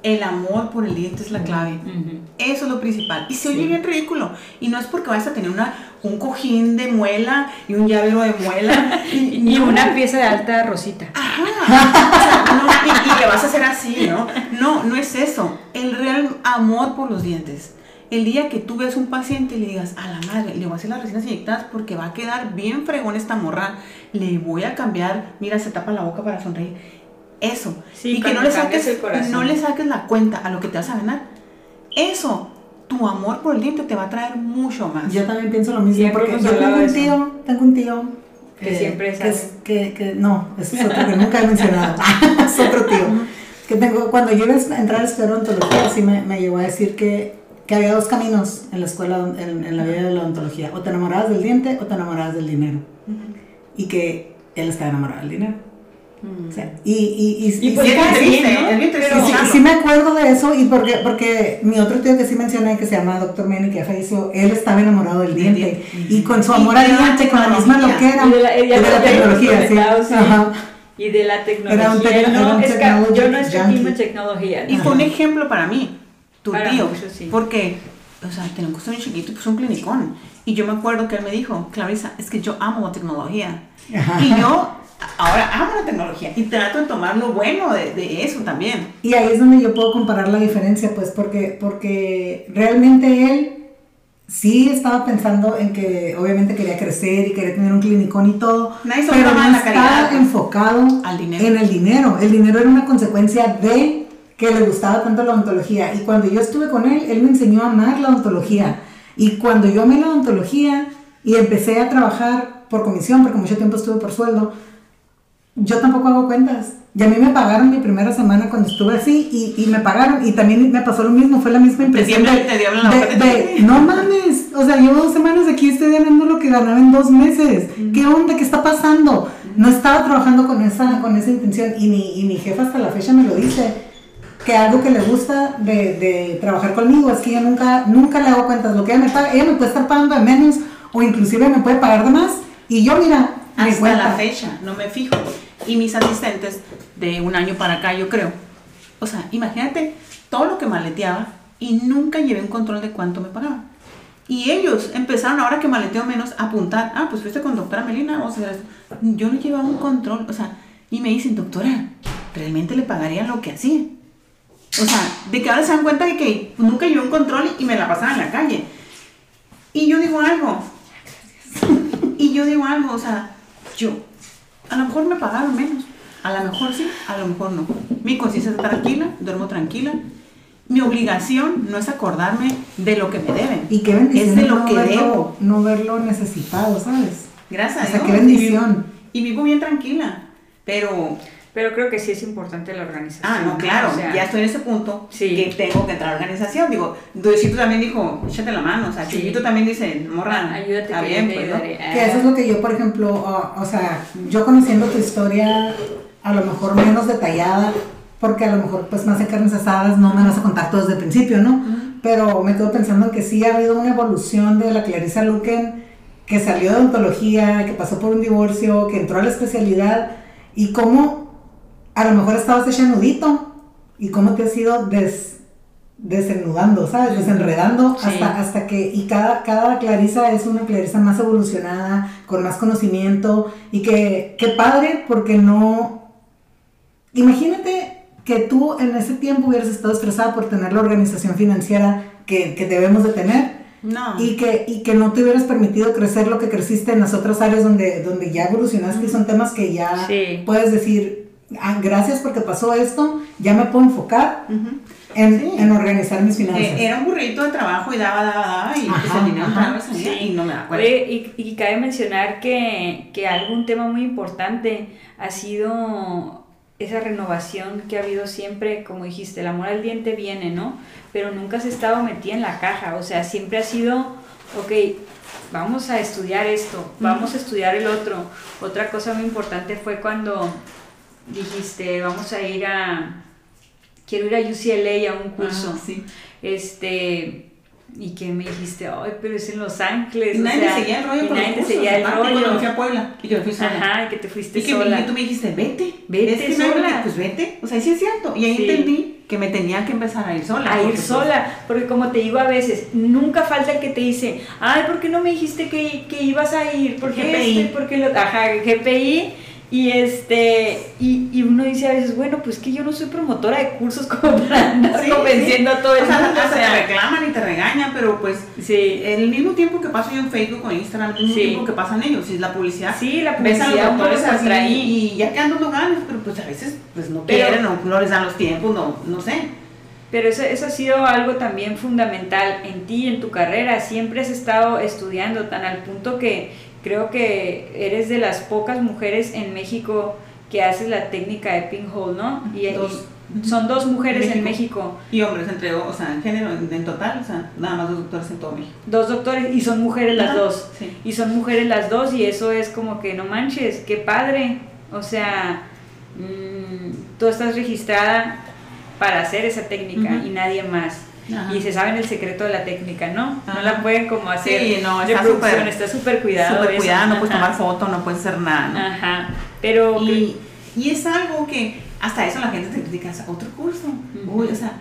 El amor por el diente es la clave. Eso es lo principal. Y se oye bien ridículo. Y no es porque vayas a tener una, un cojín de muela y un llavero de muela. [laughs] y, una pieza de alta rosita. Ajá. y, le vas a hacer así, ¿no? No, no es eso. El real amor por los dientes. El día que tú ves un paciente y le digas, a la madre, le voy a hacer las resinas inyectadas porque va a quedar bien fregón esta morra, le voy a cambiar, mira, se tapa la boca para sonreír eso. y que no le, saques, no le saques la cuenta a lo que te vas a ganar. Eso, tu amor por el diente te va a traer mucho más. Yo también pienso lo mismo, porque yo tengo un tío, tengo un tío que, siempre es que, que, no, es otro que nunca he mencionado, [laughs] [laughs] es otro tío. Que tengo, cuando yo iba a entrar a estudiar odontología, sí me, me llegó a decir que, que había dos caminos en la escuela, en, en, la vida de la odontología. O te enamorabas del diente o te enamorabas del dinero. Y que él estaba enamorado del dinero. Mm. y, y, y, y, pues sí, me acuerdo de eso y porque, porque mi otro tío que sí mencioné que se llama Dr. Manny que falleció, él estaba enamorado del diente y con su amor al diente, con la misma loquera y de la, y de la tecnología, sí. Ajá. Y de la tecnología, no, es que, yo no escribí tecnología. Y fue un ejemplo para mí, tu tío, porque, o sea, tenía un costo muy chiquito y puso un clinicón. Y yo me acuerdo que él me dijo, Clarisa, es que yo amo la tecnología. Y yo ahora amo la tecnología y trato de tomar lo bueno de, de, eso también. Y ahí es donde yo puedo comparar la diferencia, pues, porque, porque realmente él sí estaba pensando en que obviamente quería crecer y quería tener un clinicón y todo, pero no estaba enfocado al dinero. en el dinero. El dinero era una consecuencia de que le gustaba tanto la odontología. Y cuando yo estuve con él, él me enseñó a amar la odontología. Y cuando yo amé la odontología y empecé a trabajar por comisión, porque mucho tiempo estuve por sueldo, yo tampoco hago cuentas. Y a mí me pagaron mi primera semana cuando estuve así y, y me pagaron y también me pasó lo mismo, fue la misma impresión. de, de, no mames, o sea, llevo dos semanas aquí estoy ganando lo que ganaba en dos meses. ¿Qué onda? ¿Qué está pasando? No estaba trabajando con esa, con esa intención y mi, y mi jefa hasta la fecha me lo dice, que algo que le gusta de, de trabajar conmigo es que yo nunca, nunca le hago cuentas. Lo que ella me paga, ella me puede estar pagando de menos o inclusive me puede pagar de más y yo mira, hasta la fecha no me fijo y mis asistentes de un año para acá, yo creo. O sea, imagínate todo lo que maleteaba y nunca llevé un control de cuánto me pagaba. Y ellos empezaron, ahora que maleteo menos, a apuntar, ah, pues fuiste con doctora Melina, o sea, yo no llevaba un control, o sea, y me dicen, doctora, realmente le pagarían lo que hacía. O sea, de que ahora se dan cuenta de que nunca llevé un control y me la pasaba en la calle. Y yo digo algo, y yo digo algo, o sea, yo, a lo mejor me pagaron menos. A lo mejor sí, a lo mejor no. Mi conciencia está tranquila, duermo tranquila. Mi obligación no es acordarme de lo que me deben. Y qué bendición. Es de lo que debo. No verlo necesitado, ¿sabes? Gracias a Dios. qué bendición. Y vivo bien tranquila. Pero pero creo que sí es importante la organización. Ah, no, claro, ya estoy en ese punto sí. que tengo que entrar a la organización. Digo, Duecito también dijo, échate la mano, o sea, sí. también dice, morra, ayúdate, está bien, pues, ¿no? Que eso es lo que yo, por ejemplo, o, sea, yo conociendo tu historia, a lo mejor menos detallada, porque a lo mejor pues más en carnes asadas no me vas a contar todo desde el principio, ¿no? Pero me quedo pensando que sí ha habido una evolución de la Clarisa Luquen, que salió de ontología, que pasó por un divorcio, que entró a la especialidad, y cómo a lo mejor estabas hecha nudito y cómo te has ido des, desenudando, ¿sabes? Desenredando hasta, hasta que, y cada, cada Clarisa es una Clarisa más evolucionada, con más conocimiento y que, qué padre porque no, imagínate que tú en ese tiempo hubieras estado estresada por tener la organización financiera que, que debemos de tener. No. Y que, y que no te hubieras permitido crecer lo que creciste en las otras áreas donde, donde ya evolucionaste y son temas que ya puedes decir, ah, gracias porque pasó esto, ya me puedo enfocar en, organizar mis finanzas. Eh, era un burrito de trabajo y daba, daba, daba, y pues el dinero entraba y no me da cuenta. Y, y, cabe mencionar que, que algún tema muy importante ha sido esa renovación que ha habido siempre, como dijiste, el amor al diente viene, ¿no? Pero nunca se ha estado metida en la caja, o sea, siempre ha sido, ok, vamos a estudiar esto, vamos a estudiar el otro. Otra cosa muy importante fue cuando dijiste, vamos a ir a, quiero ir a UCLA a un curso. sí. Este, y que me dijiste, ay, pero es en Los Ángeles. Y nadie te seguía el rollo. Y nadie te seguía el rollo. cuando me fui a Puebla y que me fui sola. Ajá, y que te fuiste y que sola. Y tú me dijiste, vete. Vete es sola. pues vete. O sea, sí es cierto. Y ahí entendí que me tenía que empezar a ir sola. A ir pues, sola, porque como te digo a veces, nunca falta el que te dice, ay, ¿por qué no me dijiste que, que ibas a ir? ¿Por qué GPI? Este? ¿Por qué lo, ajá, GPI y este, y, y, uno dice a veces, bueno, pues que yo no soy promotora de cursos [laughs] como para andar convenciendo a todo el mundo. O sea, te reclaman y te regañan, pero pues sí. el mismo tiempo que paso yo en Facebook o Instagram, el mismo tiempo que pasan ellos, es la publicidad. Sí, la publicidad. Ves a los así, y ya quedando ganas, pero pues a veces pues no quieren no, no les dan los tiempos, no, no sé. Pero eso, eso ha sido algo también fundamental en ti, en tu carrera. Siempre has estado estudiando tan al punto que creo que eres de las pocas mujeres en México que haces la técnica de pinhole, ¿no? Y, son dos mujeres en México. Y hombres, entre, o sea, en género, en total, o sea, nada más dos doctores en todo México. Dos doctores, y son mujeres las dos. Y son mujeres las dos, y eso es como que, no manches, qué padre. O sea, mmm, tú estás registrada para hacer esa técnica y nadie más y se saben el secreto de la técnica, ¿no? No la pueden como hacer sí, no, está súper está súper cuidado. Súper cuidado, no puedes tomar foto, no puedes hacer nada, ¿no? Ajá, pero... Y, y, es algo que hasta eso la gente te critica, otro curso, Uy, o sea,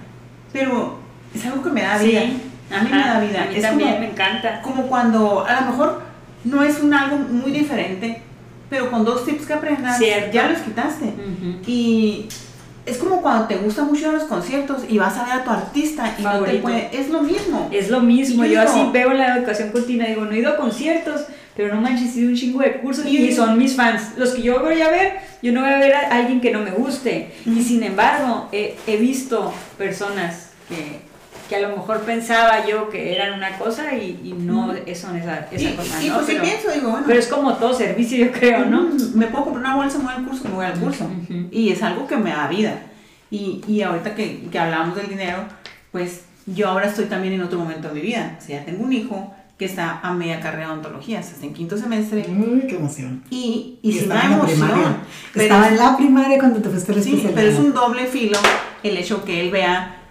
pero es algo que me da vida. a mí me da vida. A mí también me encanta. Como cuando a lo mejor no es un algo muy diferente, pero con dos tips que aprendas, ya los quitaste. Y es como cuando te gusta mucho los conciertos y vas a ver a tu artista y no te puede, es lo mismo. Es lo mismo, yo, así veo la educación continua, digo, no he ido a conciertos, pero no manches, he ido un chingo de cursos y, son mis fans. Los que yo voy a ver, yo no voy a ver a alguien que no me guste. Y sin embargo, he, visto personas que, que, a lo mejor pensaba yo que eran una cosa y, no son esa, esa cosa. Y pues pero, pienso, digo, bueno. Pero es como todo servicio, yo creo, ¿no? Me puedo comprar una bolsa, me voy al curso, me voy al curso. Y es algo que me da vida. Y, y ahorita que, que hablábamos del dinero, pues yo ahora estoy también en otro momento de mi vida. O sea, tengo un hijo que está a media carrera de odontología, está en quinto semestre. Uy, qué emoción. Y, y, y da emoción. estaba en la primaria cuando te fuiste a la Sí, pero es un doble filo el hecho que él vea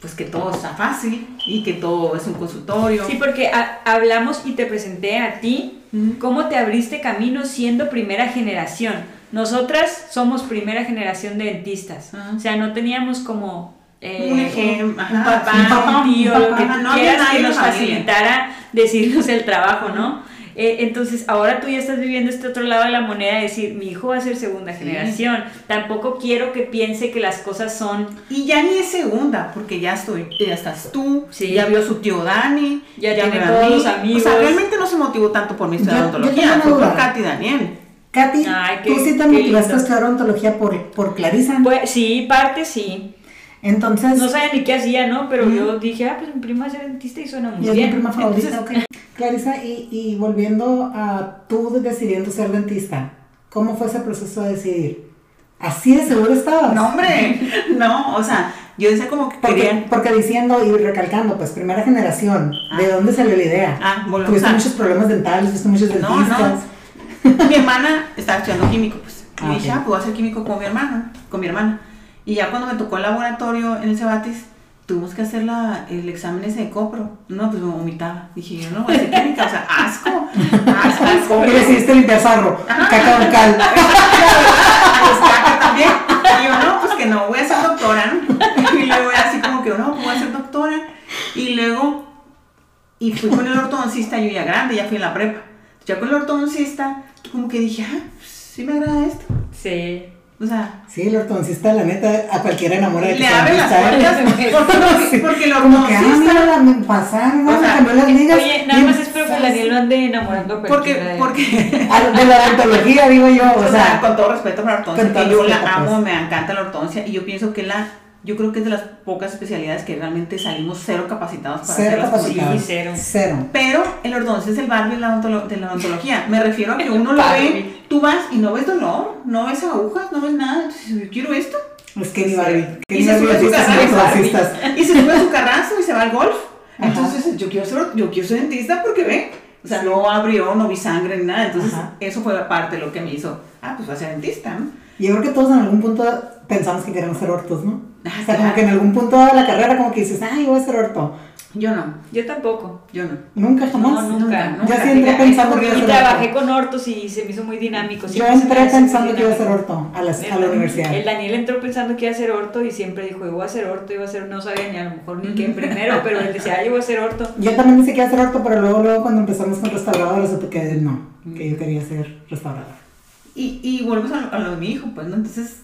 pues que todo está fácil y que todo es un consultorio. Sí, porque hablamos y te presenté a ti cómo te abriste camino siendo primera generación. Nosotras somos primera generación de dentistas. O sea, no teníamos como eh, un, ejemplo, un, papá, un tío, lo que tú quieras que nos facilitara decirnos el trabajo, ¿no? Eh, entonces, ahora tú ya estás viviendo este otro lado de la moneda, de decir, mi hijo va a ser segunda generación. Tampoco quiero que piense que las cosas son... Y ya ni es segunda, porque ya estoy, ya estás tú, ya vio su tío Dani, ya, tiene todos los amigos. O sea, realmente no se motivó tanto por mi odontología, fue por Katy Daniel. Katy, ¿tú sí te motivaste a estudiar odontología por, por Clarisa? Pues sí, parte sí. Entonces. No sabía ni qué hacía, ¿no? Pero yo dije, ah, pues mi prima es dentista y suena muy y bien. Es mi prima [laughs] favorita, ok. Clarisa, y, y volviendo a tú decidiendo ser dentista, ¿cómo fue ese proceso de decidir? ¿Así de seguro estabas? No, hombre, no, o sea, yo decía como que porque, Porque diciendo y recalcando, pues, primera generación, ¿de ah. dónde salió la idea? Ah, volvemos Tuviste muchos problemas dentales, tuviste muchos dentistas. No, no mi hermana estaba estudiando químico, pues. Y ah, dije, ah, pues voy a ser químico con mi hermana, con mi hermana. Y ya cuando me tocó el laboratorio en el Cebatis, tuvimos que hacer la, el examen ese de copro. No, pues me vomitaba. Dije, yo no voy a hacer química, o sea, [laughs] asco. Asco, asco. Y decidiste limpiar sarro, caca vocal. [laughs] caca también. Y yo, no, pues que no, voy a ser doctora, ¿no? [laughs] Y luego así como que, no, pues voy a ser doctora. Y luego, y fui con el ortodoncista, yo ya grande, ya fui en la prepa. Ya con el ortodoncista, como que dije, ah, pues, sí me agrada esto. Sí. O sea, sí, el ortodoncista, la neta, a cualquiera enamora de Le abre las puertas. Porque, [laughs] porque el ortodoncista. Como que, ah, mira, la pasaron, o sea, cambió las ligas. Oye, nada más espero que la Daniel no ande enamorando Porque, porque. de la odontología, digo yo, o, sea. Con todo respeto para la ortodoncia, que yo la amo, me encanta la ortodoncia, y yo pienso que la yo creo que es de las pocas especialidades que realmente salimos cero capacitados para cero hacer capacitados. cero. cero. Pero el ortodoncia es el barrio de la, odontología. Me refiero a que uno lo ve, tú vas y no ves dolor, no ves agujas, no ves nada. Entonces, yo quiero esto. Es que ni Barbie. Y se sube a su carrazo. Y se sube a su carrazo y se va al golf. Entonces, yo quiero, ser, yo quiero ser dentista porque ve. O sea, no abrió, no vi sangre ni nada. Entonces, eso fue parte de lo que me hizo, ah, pues voy a ser dentista, ¿no? Y yo creo que todos en algún punto pensamos que queremos ser ortos, ¿no? o sea, como que en algún punto de la carrera como que dices, ay, voy a ser orto. Yo no. Yo tampoco. Yo no. Nunca jamás. No, nunca, nunca. Yo sí entré pensando que iba a Y ser trabajé orto. con ortos y se me hizo muy dinámico. Yo entré pensando que iba a ser orto a la, a El- la universidad. El Daniel entró pensando que iba a ser orto y siempre dijo, yo voy a ser orto, iba a ser, no sabía ni a lo mejor ni qué [laughs] primero, pero él decía, ah, yo voy a ser orto. Yo también pensé que iba a ser orto, pero luego, luego cuando empezamos con restauradores supe que no, que yo quería ser restaurador. Y, y volvemos a lo, a lo de mi hijo, pues, ¿no? Entonces,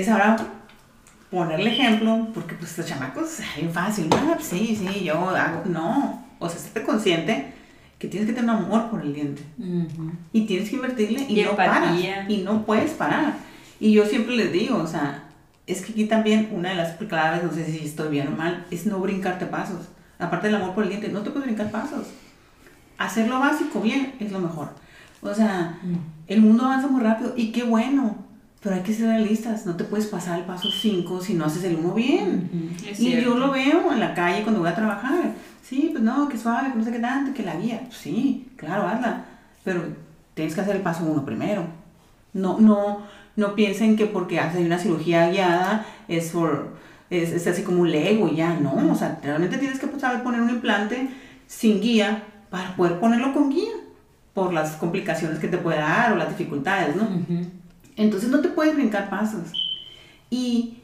es ahora ponerle ejemplo, porque pues los chamacos, es bien fácil, ah, pues, sí, sí, yo hago, no, o sea, estate consciente que tienes que tener amor por el diente y tienes que invertirle y, Y no paras, y no puedes parar. Y yo siempre les digo, o sea, es que aquí también una de las claves, no sé si estoy bien o mal, es no brincarte pasos. Aparte del amor por el diente, no te puedes brincar pasos. Hacer lo básico bien es lo mejor. O sea, el mundo avanza muy rápido y qué bueno, pero hay que ser realistas. No te puedes pasar el paso 5 si no haces el 1 bien. Y yo lo veo en la calle cuando voy a trabajar. Sí, pues no, que suave, que no sé qué tanto, que la guía. Pues sí, claro, hazla. Pero tienes que hacer el paso uno primero. No, no, no piensen que porque haces una cirugía guiada es, por, es, es así como un Lego y ya, no. O sea, realmente tienes que saber poner un implante sin guía para poder ponerlo con guía por las complicaciones que te puede dar o las dificultades, ¿no? Ujú. Entonces no te puedes brincar pasos. Y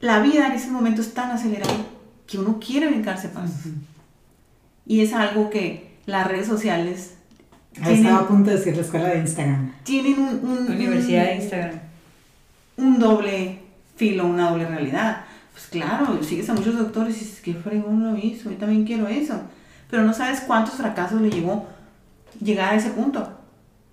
la vida en ese momento es tan acelerada que uno quiere brincarse pasos. Y es algo que las redes sociales Ahí tienen, estaba a punto de decir la escuela de Instagram. tienen un, un- Universidad de Instagram. un doble filo, una doble realidad. Pues claro, sigues a muchos doctores y dices, qué fregón lo hizo, yo también quiero eso. Pero no sabes cuántos fracasos le llevó llegar a ese punto.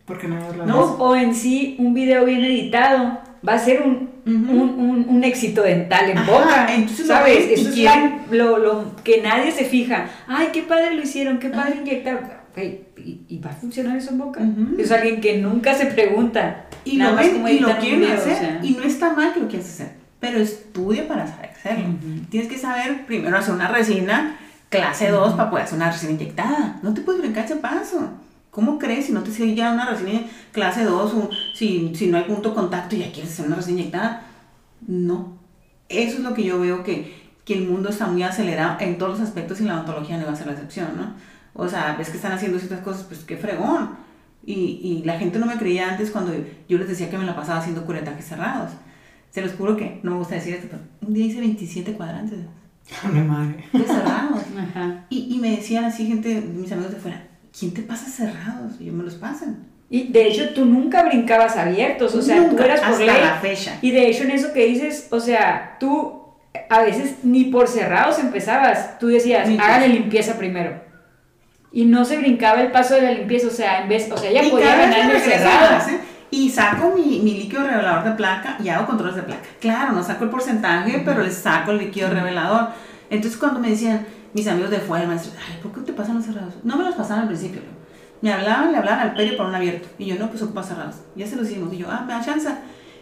Porque no había No, O, o en sí, un video bien editado va a ser un, Ujú. un, un- un éxito dental en Ajá, boca. entonces ¿Sabes? Eso es la- lo, lo que nadie se fija. Ay, qué padre lo hicieron, qué padre inyectar. Ey, ¿y, y va a funcionar eso en boca? Ujú. Es alguien que nunca se pregunta. Y nada lo más ven y lo quieren video, hacer. o sea. Y no está mal que lo quieras hacer. Pero estudia para saber hacerlo. Tienes que saber primero hacer una resina clase 2 para poder hacer una resina inyectada. No te puedes brincar ese paso. ¿Cómo crees si no te sigue ya una resina clase 2 o si, si no hay punto de contacto y ya quieres hacer una resina inyectada? No. Eso es lo que yo veo que, que el mundo está muy acelerado en todos los aspectos y la odontología no va a ser la excepción, ¿no? O sea, ves que están haciendo ciertas cosas, pues qué fregón. Y, y la gente no me creía antes cuando yo les decía que me la pasaba haciendo curetajes cerrados. Se los juro que, no me gusta decir esto, pero un día hice 27 cuadrantes [laughs] mi madre. de cerrados. [laughs] Ajá. Y, y me decían así gente, mis amigos de fuera, ¿quién te pasa cerrados? Y yo me los pasan. Y de hecho tú nunca brincabas abiertos, o sea, tú Nunca, eras por hasta ley. la fecha. Y de hecho en eso que dices, o sea, tú a veces ni por cerrados empezabas, tú decías, háganle limpieza primero. Y no se brincaba el paso de la limpieza, o sea, en vez, o sea, ella y podía ganar el cerrado. ¿eh? Y saco mi, mi líquido revelador de placa y hago controles de placa. Claro, no saco el porcentaje, pero les saco el líquido revelador. Entonces cuando me decían mis amigos de fuera, maestro, ay, ¿por qué te pasan los cerrados? No me los pasaban al principio. Me hablaban, le hablaban al perio para un abierto. Y yo, no, pues ocupa cerrados. Ya se los hicimos. Y yo, ah, me da chance.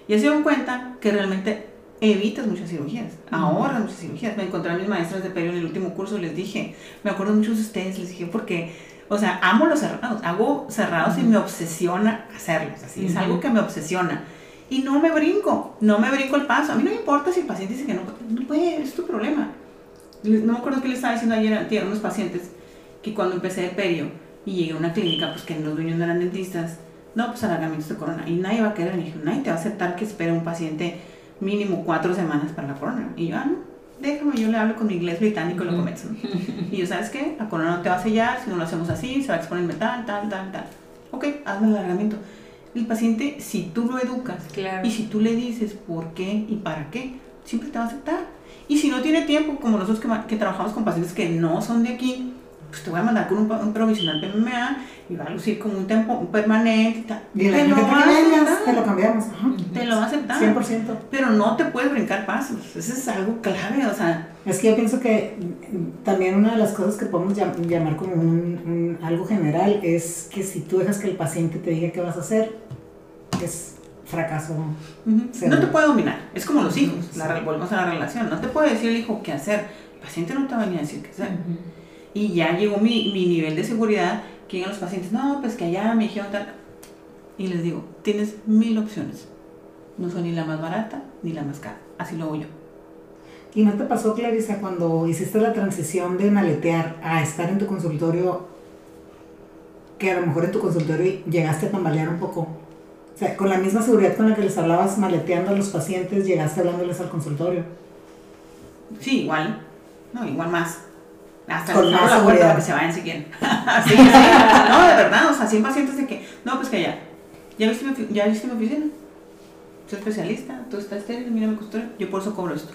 Y se dieron cuenta que realmente evitas muchas cirugías, ahorras muchas cirugías. Me encontré a mis maestras de perio en el último curso les dije, me acuerdo mucho de ustedes, les dije, porque, o sea, amo los cerrados, hago cerrados y me obsesiona hacerlos, así, es Ujú. algo que me obsesiona. Y no me brinco, no me brinco el paso. A mí no me importa si el paciente dice que no, no puede, es tu problema. No me acuerdo qué le estaba diciendo ayer a unos pacientes que cuando empecé el perio y llegué a una clínica, pues que los dueños no eran dentistas, no, pues alargamientos de corona. Y nadie va a querer, me dijo, nadie te va a aceptar que espere un paciente mínimo cuatro semanas para la corona. Y yo, ah, no, déjame, yo le hablo con mi inglés británico y lo convenzo. ¿no? Y yo, ¿sabes qué? La corona no te va a sellar, si no lo hacemos así, se va a exponer metal, tal, tal, tal. Ok, hazme el alargamiento. El paciente, si tú lo educas Claro. y si tú le dices por qué y para qué, siempre te va a aceptar. Y si no tiene tiempo, como nosotros que, trabajamos con pacientes que no son de aquí, pues te voy a mandar con un, un provisional PMA y va a lucir como un tiempo un permanente. y Te lo va a te lo cambiamos. Ajá. Te lo va a aceptar. 100%. Pero no te puedes brincar pasos. Eso es algo clave, o sea. Es que yo pienso que mm, también una de las cosas que podemos llam- llamar como un, un- algo general es que si tú dejas que el paciente te diga qué vas a hacer, es fracaso. No te puede dominar. Es como los hijos. La, volvemos a la relación. No te puede decir el hijo qué hacer. El paciente no te va a venir a decir qué hacer. Y ya llegó mi, mi nivel de seguridad que llegan los pacientes, no, pues que allá me dijeron tal. Y les digo, tienes mil opciones. No soy ni la más barata ni la más cara. Así lo hago yo. ¿Y no te pasó, Clarisa, cuando hiciste la transición de maletear a estar en tu consultorio, que a lo mejor en tu consultorio llegaste a tambalear un poco? Sea, con la misma seguridad con la que les hablabas maleteando a los pacientes, llegaste hablándoles al consultorio. Sí, igual. No, igual más. Hasta con más la puerta para que se vayan si quieren. [laughs] sí, sí. No, de verdad, o sea, 100 pacientes de que, no, pues que ya. ¿Ya viste mi, ya viste mi oficina? Soy especialista, tú estás estéril, mira mi consultorio, yo por eso cobro esto.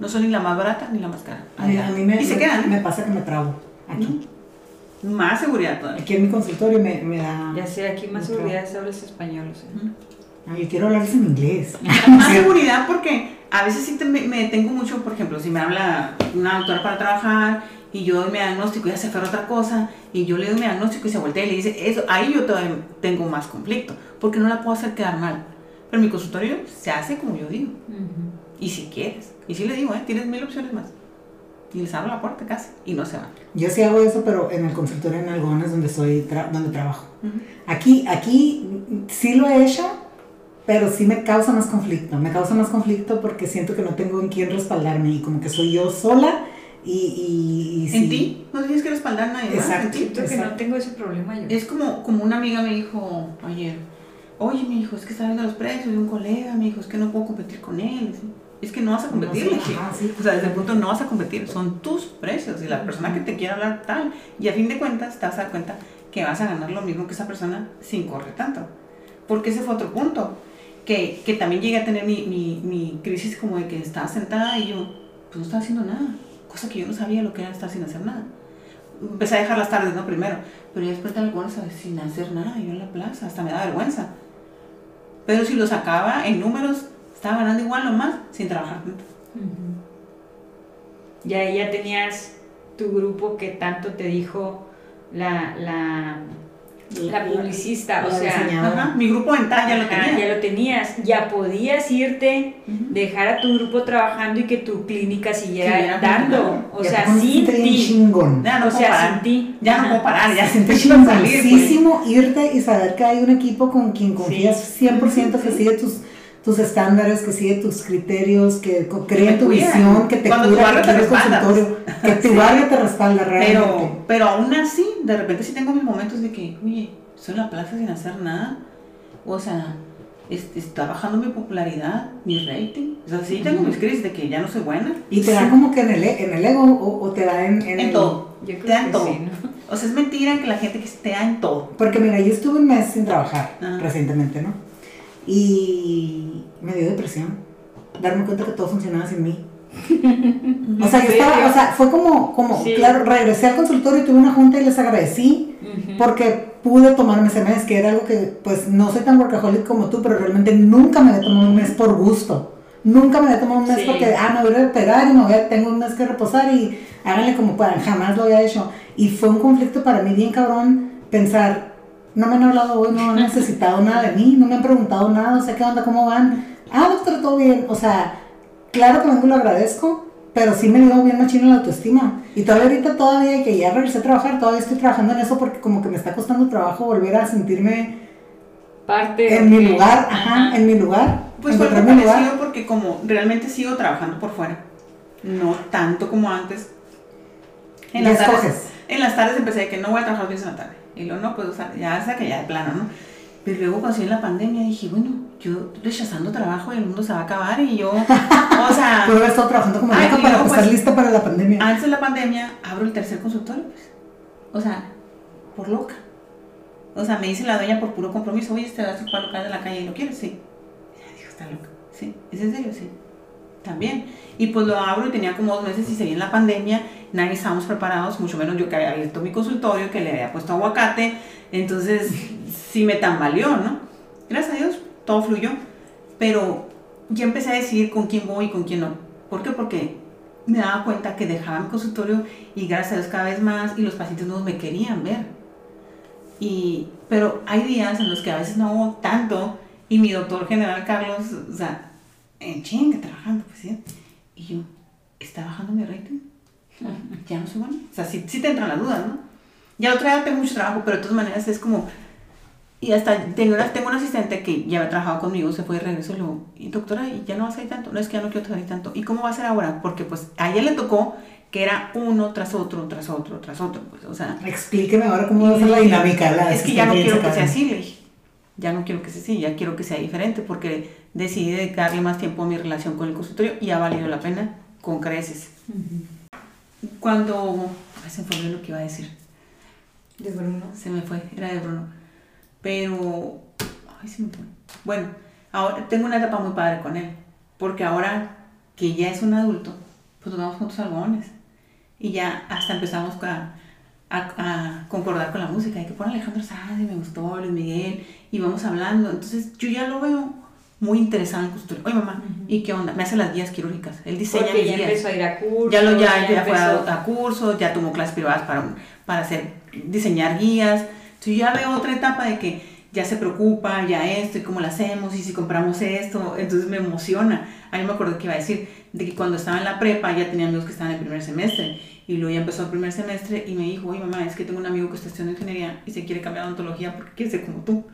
No soy ni la más barata ni la más cara. A, mí me, y se quedan. me pasa que me trago aquí. Más seguridad todavía. Aquí en mi consultorio me, me da. Ya sé, aquí más seguridad es hablas español. O sea. yo quiero hablarles en inglés. [laughs] más seguridad porque a veces sí me, me, detengo mucho, por ejemplo, si me habla una doctora para trabajar y yo doy mi diagnóstico y se aferra otra cosa y yo le doy mi diagnóstico y se voltea y le dice eso, ahí yo todavía tengo más conflicto porque no la puedo hacer quedar mal. Pero mi consultorio se hace como yo digo. Y si quieres. Y si le digo, ¿eh? tienes mil opciones más. Y les abro la puerta casi y no se van. Yo sí hago eso, pero en el consultorio en Algones donde, soy donde trabajo. Aquí, aquí sí lo he hecho, pero sí me causa más conflicto. Me causa más conflicto porque siento que no tengo en quién respaldarme y como que soy yo sola. Y, y, ¿En ti? No tienes que respaldar a nadie. Exacto. Siento que no tengo ese problema yo. Es como, como una amiga me dijo ayer, oye, mi hijo, es que está viendo los precios de un colega, mi hijo, es que no puedo competir con él. Es que no vas a competir, O sea, desde el punto no vas a competir, son tus precios y la persona que te quiere hablar tal. Y a fin de cuentas te vas a dar cuenta que vas a ganar lo mismo que esa persona sin correr tanto. Porque ese fue otro punto. Que, que también llegué a tener mi, mi, mi, crisis como de que estaba sentada y yo, pues no estaba haciendo nada. Cosa que yo no sabía lo que era estar sin hacer nada. Empecé a dejar las tardes, ¿no? Primero. Pero ya después de algunas sin hacer nada, yo en la plaza, hasta me da vergüenza. Pero si lo sacaba en números, estaba ganando igual o más sin trabajar tanto. Ya, ya tenías tu grupo que tanto te dijo la, la, la publicista, o sea, mi grupo en tal ya lo tenías. Ya lo tenías, ya podías irte, dejar a tu grupo trabajando y que tu clínica siguiera dando, o sea, sin ti. Ya no o sea, sin ti. Ya no puedo parar, ya sentí chingoncísimo pues. irte y saber que hay un equipo con quien confías 100% que sigue tus tus estándares, que sigue tus criterios, que cree tu visión, que te Cuando cuida, [laughs] que tu consultorio, que tu barrio te respalda realmente. Pero, pero aún así, de repente sí tengo mis momentos de que, oye, estoy en la plaza sin hacer nada. O sea, está bajando mi popularidad, mi rating. O sea, sí tengo mis crisis de que ya no soy buena. Y te da como que en el, e, en el ego o, te da en, en, todo. te da en todo. O sea, es mentira que la gente que te da en todo. Porque mira, yo estuve un mes sin trabajar recientemente, ¿no? Y me dio depresión. Darme cuenta que todo funcionaba sin mí. [laughs] o sea, yo estaba, o sea, fue como, como claro, regresé al consultorio y tuve una junta y les agradecí porque pude tomarme ese mes, que era algo que, pues, no soy tan workaholic como tú, pero realmente nunca me había tomado un mes por gusto. Nunca me había tomado un mes porque, ah, me voy a recuperar y me voy a, tengo un mes que reposar y háganle como puedan. Jamás lo había hecho. Y fue un conflicto para mí bien cabrón pensar, no me han hablado hoy, no han necesitado nada de mí, no me han preguntado nada, o sea, ¿qué onda? ¿Cómo van? Ah, doctor, todo bien. O sea, claro que vengo y lo agradezco, pero sí me dio bien machino la autoestima. Y todavía ahorita, todavía que ya regresé a trabajar, todavía estoy trabajando en eso porque como que me está costando trabajo volver a sentirme... Parte en mi lugar, ajá, en mi lugar. Pues fue parecido porque como realmente sigo trabajando por fuera, no tanto como antes. En las, tardes, en las tardes empecé de que no voy a trabajar bien en la tarde y luego no usar, ya hasta que ya de plano, ¿no? Pero luego cuando en la pandemia dije, bueno, yo rechazando trabajo y el mundo se va a acabar y yo, o sea... [laughs] Puedo haber estado trabajando como loca para estar pues, lista para la pandemia. Antes de la pandemia abro el tercer consultorio, pues. O sea, por loca. O sea, me dice la doña por puro compromiso, oye, te vas a ocupar local de la calle y lo quieres, sí. Ya dijo, está loca. Sí, ¿es en serio? Sí. También. Y pues lo abro y tenía como dos meses y seguía en la pandemia nadie estábamos preparados, mucho menos yo que había abierto mi consultorio, que le había puesto aguacate, entonces sí me tambaleó, ¿no? Gracias a Dios, todo fluyó, pero ya empecé a decidir con quién voy y con quién no. ¿Por qué? Porque me daba cuenta que dejaba mi consultorio y gracias a Dios cada vez más y los pacientes nuevos me querían ver. Y, pero hay días en los que a veces no hago tanto y mi doctor general Carlos, o sea, en chinga trabajando, pues sí. Y yo, ¿está bajando mi rating? ya no soy bueno. O sea, sí, te entran las dudas, ¿no? Ya otra vez tengo mucho trabajo, pero de todas maneras es como, Y hasta tengo una, tengo una asistente que ya había trabajado conmigo, se fue de regreso y le digo, y doctora, ¿y ya no va a salir tanto? No, es que ya no quiero salir tanto. ¿Y cómo va a ser ahora? Porque pues a ella le tocó que era uno tras otro, tras otro, tras otro. Pues, o sea, Explíqueme ahora cómo va a ser la dinámica. La es que ya no quiero que sea así, le dije. Ya no quiero que sea así, ya quiero que sea diferente porque decidí dedicarle más tiempo a mi relación con el consultorio y ha valido la pena con creces. Cuando... Ay, se me fue lo que iba a decir. ¿De Bruno? Se me fue, era de Bruno. Pero... Ay, se me fue. Bueno, ahora tengo una etapa muy padre con él. Porque ahora que ya es un adulto, pues nos vamos juntos algodones. Y ya hasta empezamos a, a, concordar con la música. Y que pone Alejandro Sanz me gustó, Luis Miguel. Y vamos hablando. Entonces yo ya lo veo muy interesado en costura. Oye, mamá, ¿y qué onda? Me hace las guías quirúrgicas. Él diseña Porque ya empezó a ir a cursos. Ya, lo, ya, ya, fue a, cursos, ya tomó clases privadas para, para hacer, diseñar guías. Entonces ya veo otra etapa de que ya se preocupa, ya esto, y cómo lo hacemos, y si compramos esto. Entonces me emociona. A mí me acuerdo que iba a decir, de que cuando estaba en la prepa ya tenía amigos que estaban en el primer semestre. Y luego ya empezó el primer semestre y me dijo, oye mamá, es que tengo un amigo que está estudiando ingeniería y se quiere cambiar de ontología porque quiere ser como tú.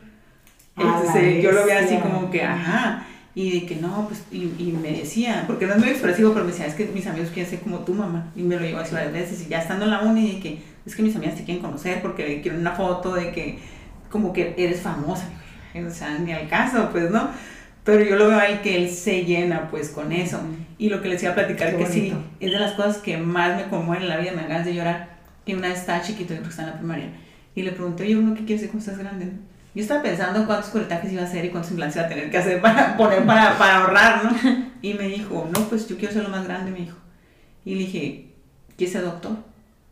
Entonces yo lo veía así como que, ajá. Y de que no, pues, y, y, me decía, porque no es muy expresivo, pero me decía, es que mis amigos quieren ser como tú, mamá. Y me lo llevó así varias veces. Y ya estando en la uni, de que, es que mis amigas te quieren conocer porque quieren una foto de que, como que eres famosa. O sea, ni al caso, pues, ¿no? Pero yo lo veo ahí que él se llena, pues, con eso. Y lo que les iba a platicar, que sí, es de las cosas que más me conmueven en la vida, me hagas de llorar. Que una vez estaba chiquito y otra está en la primaria. Y le pregunté, oye, uno, ¿qué quieres ser cuando estás grande? Yo estaba pensando en cuántos curetajes iba a hacer y cuántos implantes iba a tener que hacer para [laughs] poner para, para ahorrar, ¿no? Y me dijo, no, pues yo quiero ser lo más grande, me dijo. Y le dije, ¿quieres ser doctor?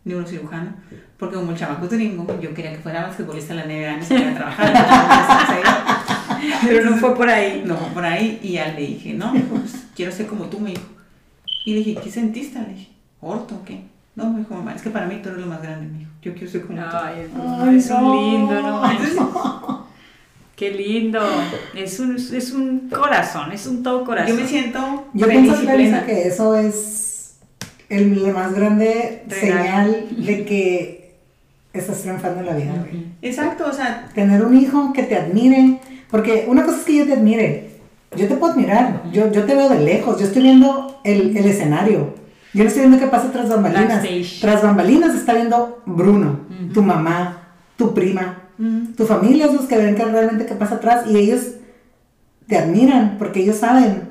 Neurocirujano. Porque como el chamaco es gringo, yo quería que fuera basquetbolista en la NBA y se iba a trabajar. Pero no fue por ahí. No fue por ahí. Y ya le dije, no, pues quiero ser como tú, me dijo. Y le dije, ¿qué sentiste? Le dije, ¿orto o qué? No, me dijo, mamá, es que para mí tú eres lo más grande, me dijo. Yo quiero ser como Ay, tú. Ay, es un lindo, ¿no? [laughs] Qué lindo. Es un, es un corazón, es un todo corazón. Yo me siento. Yo pienso, Clarisa, que eso es el, la más grande señal de que estás triunfando en la vida, güey. Exacto, o sea. Tener un hijo que te admire. Porque una cosa es que yo te admire. Yo te puedo admirar. Yo, yo te veo de lejos. Yo estoy viendo el, el escenario. Yo no estoy viendo qué pasa tras bambalinas. Tras bambalinas está viendo Bruno, tu mamá, tu prima, tu familia es los que ven que realmente qué pasa atrás y ellos te admiran porque ellos saben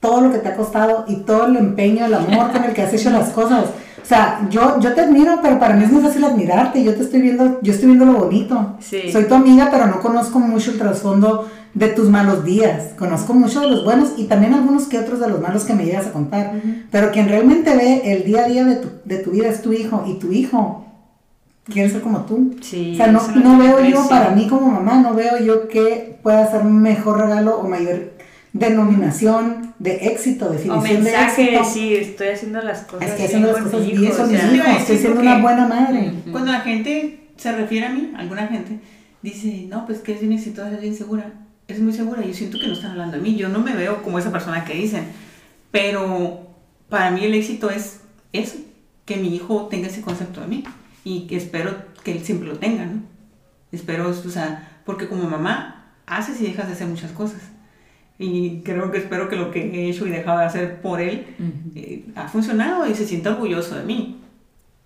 todo lo que te ha costado y todo el empeño, el amor con el que has hecho las [laughs] cosas. O sea, yo, yo te admiro, pero para mí es muy fácil admirarte. Yo te estoy viendo, yo estoy viendo lo bonito. Soy tu amiga, pero no conozco mucho el trasfondo de tus malos días. Conozco mucho de los buenos y también algunos que otros de los malos que me llegas a contar. Pero quien realmente ve el día a día de tu, de tu vida es tu hijo y tu hijo quiere ser como tú. Sí, o sea, no, no veo yo para mí como mamá, no veo yo que pueda ser mejor regalo o mayor denominación de éxito, definición o mensaje, de éxito. sí, estoy haciendo las cosas Estoy haciendo las cosas bien con mi hijo, estoy siendo una buena madre. Cuando la gente se refiere a mí, alguna gente, dice, no, pues que es bien exitosa, es bien segura. Es muy segura. Yo siento que no están hablando de mí. Yo no me veo como esa persona que dicen. Pero para mí el éxito es eso, que mi hijo tenga ese concepto de mí. Y que espero que él siempre lo tenga, ¿no? Espero, o sea, porque como mamá haces y dejas de hacer muchas cosas y creo que espero que lo que he hecho y dejado de hacer por él eh, ha funcionado y se siente orgulloso de mí.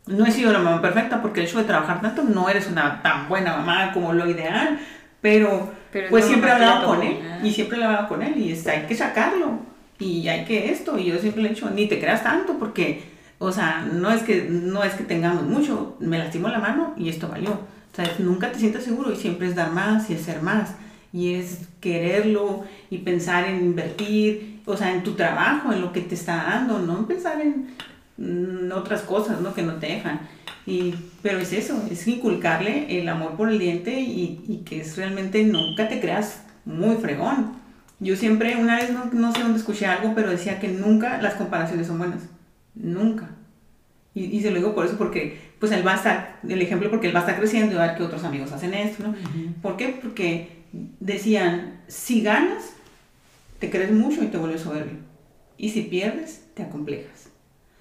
No he sido la mamá perfecta porque el hecho de trabajar tanto no eres una tan buena mamá como lo ideal, pero, pues siempre he hablado con él y siempre he hablado con él y es, hay que sacarlo y hay que esto y yo siempre le he dicho, ni te creas tanto porque, o sea, no es que, no es que tengamos mucho, me lastimo la mano y esto valió. O sea, nunca te sientas seguro y siempre es dar más y hacer más y es quererlo y pensar en invertir, o sea, en tu trabajo, en lo que te está dando, no pensar en, mm, otras cosas, ¿no? Que no te dejan. Y, pero es eso, es inculcarle el amor por el diente y, y que es realmente nunca te creas muy fregón. Yo siempre, una vez no, no sé dónde escuché algo, pero decía que nunca las comparaciones son buenas. Nunca. Y, y, se lo digo por eso, porque pues él va a estar, el ejemplo, porque él va a estar creciendo y va a ver que otros amigos hacen esto, ¿no? ¿Por qué? Porque decían, si ganas, te crees mucho y te vuelves soberbio. Y si pierdes, te acomplejas.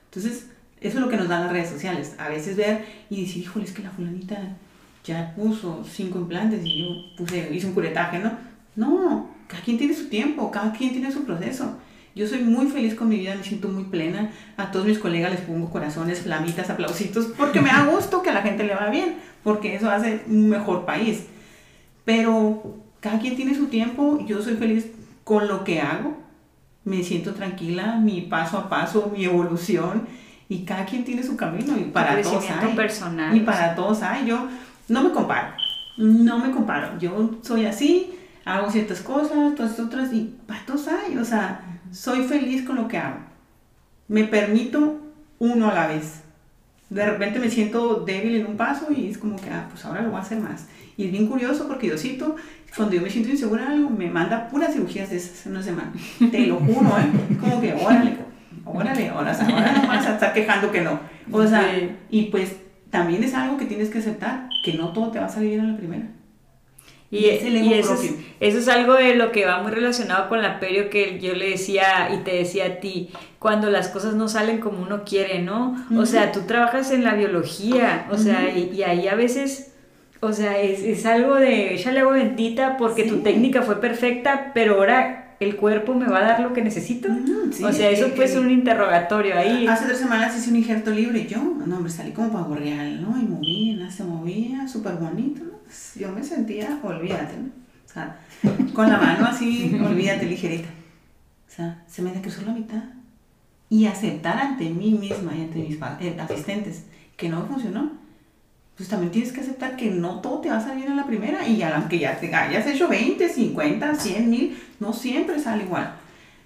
Entonces, eso es lo que nos dan las redes sociales. A veces ver y decir, híjole, es que la fulanita ya puso cinco implantes y yo puse, hice un curetaje, ¿no? No, cada quien tiene su tiempo, cada quien tiene su proceso. Yo soy muy feliz con mi vida, me siento muy plena. A todos mis colegas les pongo corazones, flamitas, aplausitos, porque me da gusto que a la gente le va bien, porque eso hace un mejor país. Pero cada quien tiene su tiempo, yo soy feliz con lo que hago, me siento tranquila, mi paso a paso, mi evolución, y cada quien tiene su camino, y para todos hay. personal. Y para todos hay. Yo no me comparo, no me comparo. Yo soy así, hago ciertas cosas, todas otras, y para todos hay. O sea, soy feliz con lo que hago. Me permito uno a la vez. De repente me siento débil en un paso y es como que, ah, pues ahora lo voy a hacer más. Y es bien curioso porque Diosito, cuando yo me siento insegura en algo, me manda puras cirugías de esas en una semana. Te lo juro, ¿eh? Como que, órale, órale, ahora, ahora no vas a estar quejando que no. O sea, y pues también es algo que tienes que aceptar, que no todo te va a salir bien a la primera. Y, y eso, es, eso, es, algo de lo que va muy relacionado con la perio que yo le decía y te decía a ti, cuando las cosas no salen como uno quiere, ¿no? O sea, tú trabajas en la biología, o sea, y, ahí a veces... O sea, es, es algo de échale agua bendita porque tu técnica fue perfecta, pero ahora el cuerpo me va a dar lo que necesito. o sea, eso ser un interrogatorio ahí. Hace tres semanas hice un injerto libre y yo, no, hombre, salí como pavo real, ¿no? Y movía, se movía, súper bonito, ¿no? Yo me sentía, olvídate, ¿no? O sea, con la mano así, [laughs] olvídate, ligerita. O sea, se me decreció la mitad. Y aceptar ante mí misma y ante mis eh, asistentes que no funcionó pues también tienes que aceptar que no todo te va a salir en la primera y aunque ya te hayas hecho 20, 50, 100 mil, no siempre sale igual.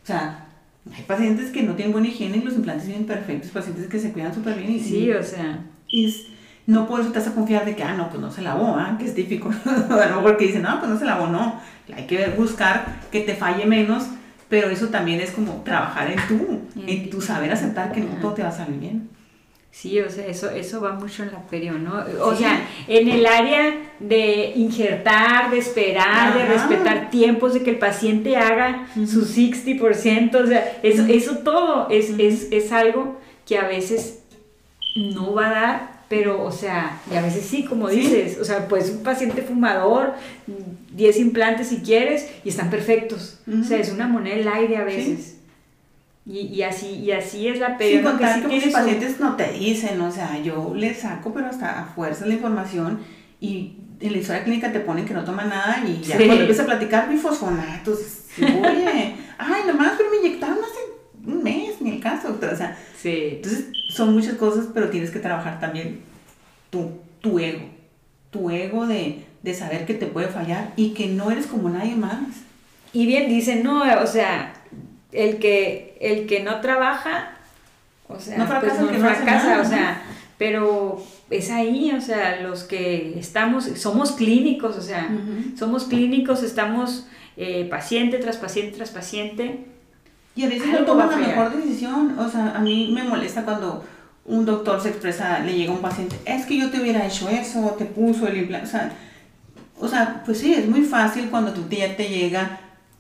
O sea, hay pacientes que no tienen buena higiene y los implantes vienen perfectos, pacientes que se cuidan súper bien. Y, sí, o sea. Y no por eso te vas a confiar de que, ah, no, pues no se lavó, ¿ah? que es típico. [laughs] a lo mejor que dicen, no, pues no se lavó, no. Hay que buscar que te falle menos, pero eso también es como trabajar en tu, en tu saber aceptar que no todo te va a salir bien. Sí, o sea, eso, eso va mucho en la perio, ¿no? O sea, en el área de injertar, de esperar, de respetar tiempos, de que el paciente haga su 60%, o sea, eso, eso todo es, es, es algo que a veces no va a dar, pero, o sea, y a veces sí, como dices, o sea, pues un paciente fumador, 10 implantes si quieres, y están perfectos. O sea, es una moneda el aire a veces. Y, y, así, y así es la pena. Sin contar que, muchos pacientes no te dicen, o sea, yo les saco, pero hasta a fuerza la información y en la historia clínica te ponen que no toman nada y ya cuando empieza a platicar bifosfonatos, oye, ay, nomás pero me inyectaron hace un mes, ni el caso, o sea, sí. entonces son muchas cosas, pero tienes que trabajar también tu, tu ego, tu ego de, de saber que te puede fallar y que no eres como nadie más. Y bien dicen, no, o sea, el que, el que no trabaja, o sea, no fracasa, pues no fracasa o sea, pero es ahí, o sea, los que estamos, somos clínicos, o sea, somos clínicos, estamos eh, paciente tras paciente tras paciente. Y a veces no toman la mejor decisión, o sea, a mí me molesta cuando un doctor se expresa, le llega a un paciente, es que yo te hubiera hecho eso, te puso el implante, o sea, o sea, pues sí, es muy fácil cuando tu tía te llega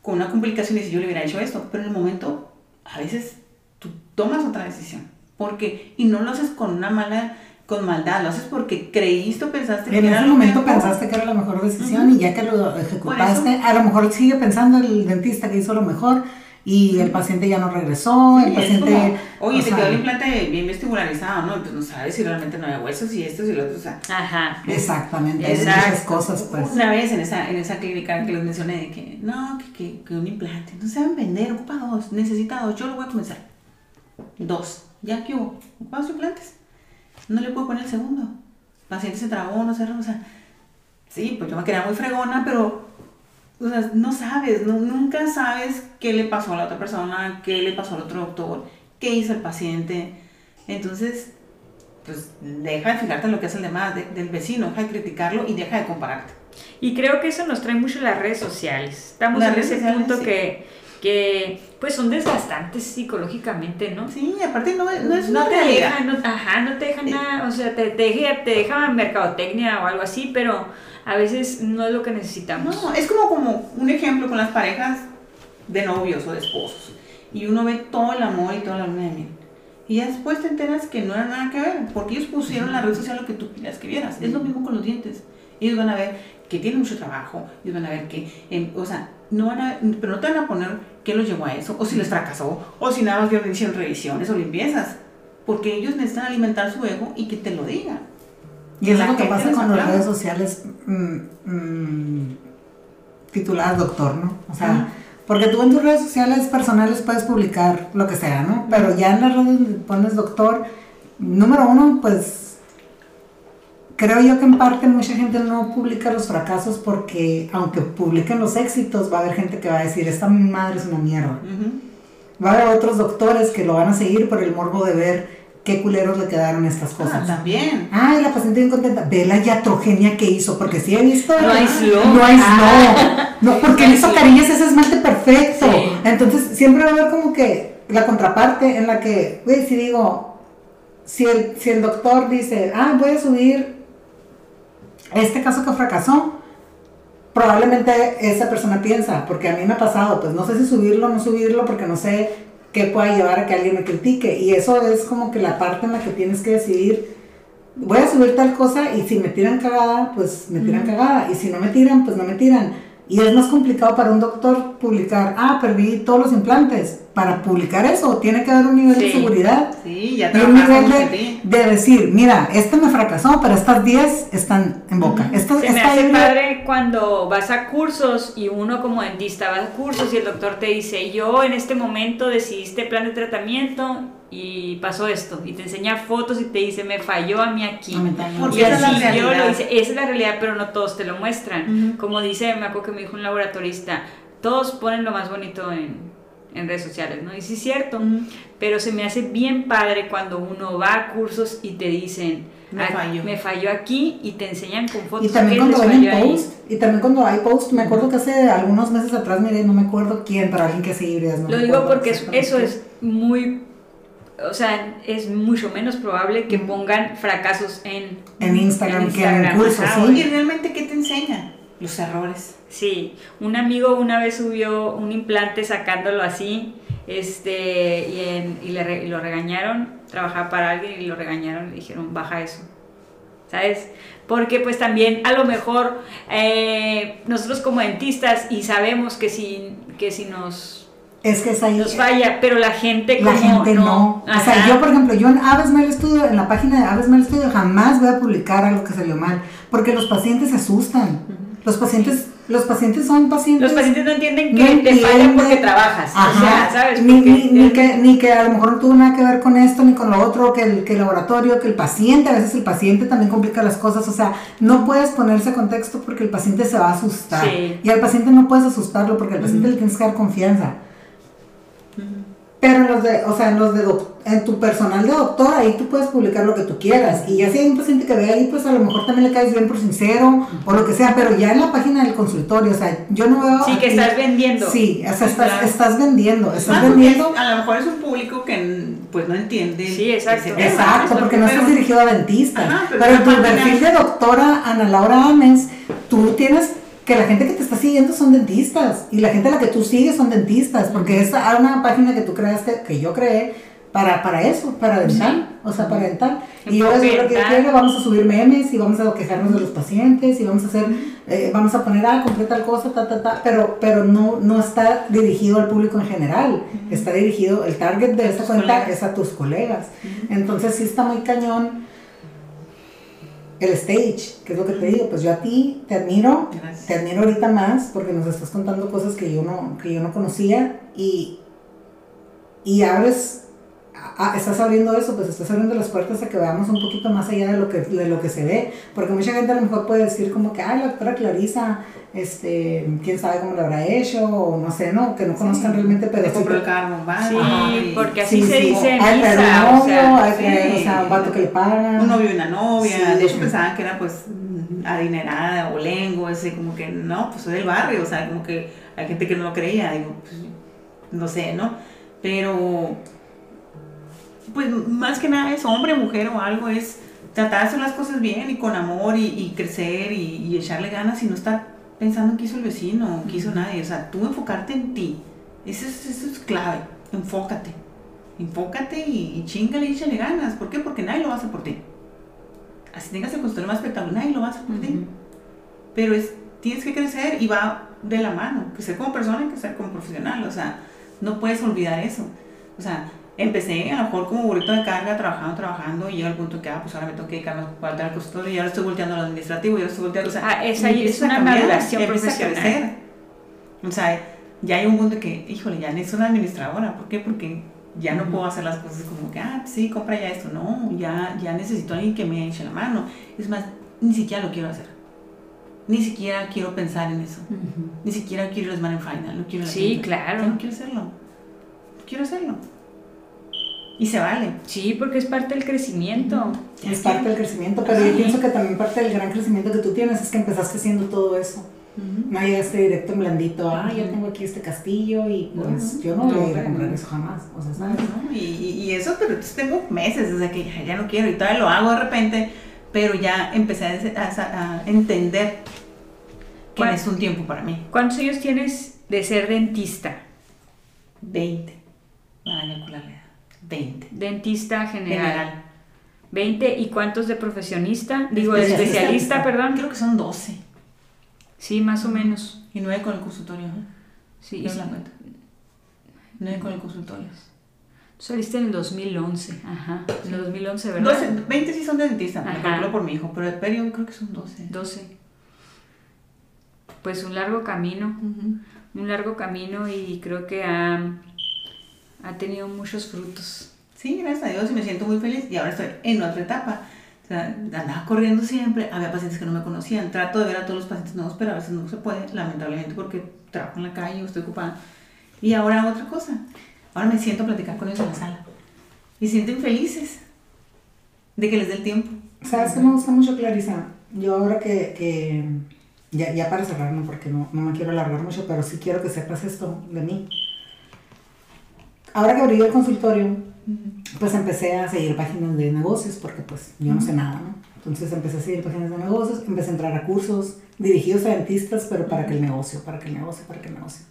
con una complicación y si yo le hubiera hecho esto, pero en el momento a veces tú tomas otra decisión, porque, y no lo haces con una mala, con maldad, lo haces porque creíste o pensaste que en ese momento pensaste que era la mejor decisión y ya que lo ejecutaste, a lo mejor sigue pensando el dentista que hizo lo mejor, y el paciente ya no regresó, el paciente... oye, te quedó el implante bien vestibularizado, ¿no? Pues no sabes si realmente no hay huesos y estos y los otros, o sea... Ajá. Exactamente, hay muchas cosas, pues. Una vez en esa, en esa clínica que les mencioné de que, no, que, que, un implante, no se van a vender, ocupa dos, necesita dos, yo lo voy a comenzar. Dos, ya que hubo, ocupa dos implantes, no le puedo poner el segundo. El paciente se trabó, no cerró, o sea... Sí, pues yo me quedaba muy fregona, pero o sea, no sabes, no, nunca sabes qué le pasó a la otra persona, qué le pasó al otro doctor, qué hizo el paciente. Entonces, pues deja de fijarte en lo que hace el demás, del vecino, deja de criticarlo y deja de compararte. Y creo que eso nos trae mucho las redes sociales. Estamos en ese punto que, que, pues, son desgastantes psicológicamente, ¿no? Sí, aparte no, no es no te deja, no, Ajá, no te deja nada, o sea, te, te, deja, te deja mercadotecnia o algo así, pero a veces no es lo que necesitamos. No, es como, como un ejemplo con las parejas de novios o de esposos. Y uno ve todo el amor y toda la luna de miel. Y ya después te enteras que no era nada que ver, porque ellos pusieron en la red social lo que tú querías que vieras. Es lo mismo con los dientes. Ellos van a ver que tiene mucho trabajo, ellos van a ver que, em, o sea, no van a, pero no te van a poner qué los llevó a eso, o si les fracasó, o si nada más hicieron revisiones o limpiezas, porque ellos necesitan alimentar su ego y que te lo digan. Y es lo que pasa con las redes sociales mm, mm, tituladas doctor, ¿no? O sea, porque tú en tus redes sociales personales puedes publicar lo que sea, ¿no? Pero ya en las redes donde pones doctor, número uno, pues creo yo que en parte mucha gente no publica los fracasos porque aunque publiquen los éxitos, va a haber gente que va a decir, esta madre es una mierda. Va a haber otros doctores que lo van a seguir por el morbo de ver qué culeros le quedaron estas cosas. Ah, también. Ay, la paciente bien contenta. Ve la yatrogenia que hizo, porque sí he visto. No aisló. No aisló. Ah. No, porque le hizo carillas ese esmalte perfecto. Entonces, siempre va a haber como que la contraparte en la que, güey, si digo, si el, si el doctor dice, ah, voy a subir este caso que fracasó, probablemente esa persona piensa, porque a mí me ha pasado, pues no sé si subirlo o no subirlo, porque no sé qué pueda llevar a que alguien me critique. Y eso es como que la parte en la que tienes que decidir, voy a subir tal cosa y si me tiran cagada, pues me tiran cagada. Y si no me tiran, pues no me tiran. Y es más complicado para un doctor publicar, ah, perdí todos los implantes. Para publicar eso tiene que haber un nivel de seguridad. Sí, ya y un nivel de, de, decir, mira, este me fracasó, pero estas 10 están en boca. Se me hace padre cuando vas a cursos y uno como dentista va a cursos y el doctor te dice, yo en este momento decidí este plan de tratamiento y pasó esto y te enseña fotos y te dice me falló a mí aquí y así yo lo hice. Esa es la realidad pero no todos te lo muestran. Como dice me acuerdo que me dijo un laboratorista todos ponen lo más bonito en, en redes sociales no y sí es cierto pero se me hace bien padre cuando uno va a cursos y te dicen me falló. me falló aquí y te enseñan con fotos y también cuando hay post y también cuando hay post me acuerdo que hace algunos meses atrás mire no me acuerdo quién para alguien que sigue no lo digo porque eso es muy o sea, es mucho menos probable que pongan fracasos en, en Instagram, que en cursos, ¿sí? Y realmente, ¿qué te enseña? Los errores. Sí, un amigo una vez subió un implante sacándolo así, este, y, y, le, y lo regañaron, trabajaba para alguien y lo regañaron y le dijeron, baja eso. ¿Sabes? Porque pues también a lo mejor eh, nosotros como dentistas y sabemos que si, que si nos es que es ahí. Nos falla, pero la gente La gente no. O sea, yo, por ejemplo, yo en Aves Mal Studio, en la página de Aves Mal Studio, jamás voy a publicar algo que salió mal, porque los pacientes se asustan. Los pacientes, los pacientes son pacientes. Los pacientes no entienden que te fallan porque trabajas. O sea, ¿sabes? Ni, ni, que, ni que a lo mejor no tuvo nada que ver con esto, ni con lo otro, que el, que el laboratorio, que el paciente, a veces el paciente también complica las cosas. O sea, no puedes ponerse contexto porque el paciente se va a asustar. Y al paciente no puedes asustarlo porque al paciente le tienes que dar confianza. Pero en los de, o sea, en los de en tu personal de doctor, ahí tú puedes publicar lo que tú quieras. Y ya si hay un paciente que ve ahí, pues a lo mejor también le caes bien por sincero o lo que sea, pero ya en la página del consultorio, o sea, yo no veo. Sí, que estás vendiendo. Sí, o sea, estás, estás vendiendo. Estás vendiendo. A lo mejor es un público que pues no entiende. Sí, exacto. Exacto, porque no estás dirigido a dentista. pero, pero en tu perfil de doctora Ana Laura Ames, tú tienes que la gente que te está siguiendo son dentistas y la gente a la que tú sigues son dentistas, porque es una página que tú creaste, que yo creé, para, para eso, para dental, o sea, para dental. Y yo lo que quiero, vamos a subir memes y vamos a quejarnos de los pacientes y vamos a hacer, eh, vamos a poner, ah, compré tal cosa, ta, ta, ta, pero, pero no, no está dirigido al público en general, está dirigido, el target de esa cuenta es a tus colegas. Entonces sí está muy cañón el stage, que es lo que te digo, pues yo a ti te admiro, te admiro ahorita más porque nos estás contando cosas que yo no, que yo no conocía y, y abres, estás abriendo eso, pues estás abriendo las puertas a que veamos un poquito más allá de lo que, de lo que se ve, porque mucha gente a lo mejor puede decir como que, ay, la doctora Clarisa, este, quién sabe cómo lo habrá hecho, o no sé, ¿no? Que no conozcan realmente, pero... sí, el carro, Sí, porque así se dice en Hay un novio, o sea, hay o sea, un vato que le pagan. Un novio y una novia, de hecho pensaban que era pues adinerada o lengua, así como que no, pues soy del barrio, o sea, como que hay gente que no lo creía, digo, pues no sé, ¿no? Pero, pues más que nada es hombre, mujer o algo, es tratar de hacer las cosas bien y con amor y, y crecer y, y echarle ganas y no estar pensando en qué hizo el vecino, qué hizo nadie. O sea, tú enfocarte en ti. Eso es, eso es clave. Enfócate. Enfócate y, y chingale y échale ganas. ¿Por qué? Porque nadie lo va a hacer por ti. Así tengas el consultorio más espectacular, nadie lo va a hacer por ti. pero es, tienes que crecer y va de la mano, que ser como persona y que ser como profesional, o sea, no puedes olvidar eso. O sea, empecé a lo mejor como burrito de carga, trabajando, trabajando, y llega el punto que, ah, pues ahora me tengo que dedicar más al consultorio, y ahora estoy volteando al administrativo, y ahora estoy volteando, o sea, ah, esa es una maduración profesional. O sea, ya hay un punto que, híjole, ya es una administradora, ¿por qué? Porque ya no puedo hacer las cosas como que, ah, sí, compra ya esto, no, ya, ya necesito a alguien que me eche la mano. Es más, ni siquiera lo quiero hacer. Ni siquiera quiero pensar en eso. Ni siquiera quiero ir a en final. No quiero sí, claro. No quiero hacerlo. quiero hacerlo. Y se vale. Sí, porque es parte del crecimiento. Es parte del crecimiento, pero yo pienso que también parte del gran crecimiento que tú tienes es que empezaste haciendo todo eso. No llegaste directo en blandito, ah, ya tengo aquí este castillo y pues yo no voy a ir a comprar eso jamás. O sea, ¿sabes? Y, y, eso, pero tengo meses desde que ya, no quiero y todavía lo hago de repente, pero ya empecé a, entender que es un tiempo para mí. ¿Cuántos años tienes de ser dentista? 20. Para calcularle 20. Dentista general. 20. ¿Y cuántos de profesionista? Digo, de especialista, perdón. Creo que son 12. Sí, más o menos. Y 9 con el consultorio. ¿eh? Sí. No la cuenta. 9 con el consultorio. Tú saliste en el 2011, ajá. En el 2011, ¿verdad? 12, 20 sí son de dentista, me calculo por mi hijo, pero el periodo creo que son 12. 12. Pues un largo camino, un largo camino y creo que ha, ha tenido muchos frutos. Sí, gracias a Dios y me siento muy feliz y ahora estoy en otra etapa. O sea, andaba corriendo siempre, había pacientes que no me conocían, trato de ver a todos los pacientes nuevos, pero a veces no se puede, lamentablemente porque trabajo en la calle o estoy ocupada. Y ahora otra cosa, ahora me siento a platicar con ellos en la sala y sienten felices de que les dé el tiempo. ¿Sabes qué me gusta mucho, Clarisa? Yo ahora que, que ya, ya para cerrar, no porque no, no me quiero alargar mucho, pero sí quiero que sepas esto de mí ahora que abrí el consultorio, pues empecé a seguir páginas de negocios, porque pues yo no sé nada, ¿no? Entonces empecé a seguir páginas de negocios, empecé a entrar a cursos dirigidos a dentistas, pero para que el negocio, para que el negocio, para que el negocio.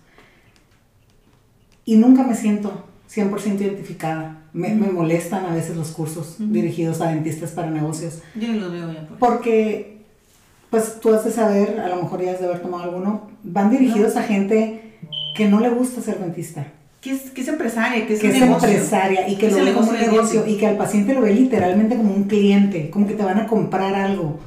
Y nunca me siento 100% identificada. Me, me, molestan a veces los cursos dirigidos a dentistas para negocios. Yo lo veo ya. Porque, pues tú has de saber, a lo mejor ya has de haber tomado alguno, van dirigidos a gente que no le gusta ser dentista que es, que es empresaria, que es, que es empresaria y que lo ve como un negocio y que al paciente lo ve literalmente como un cliente, como que te van a comprar algo.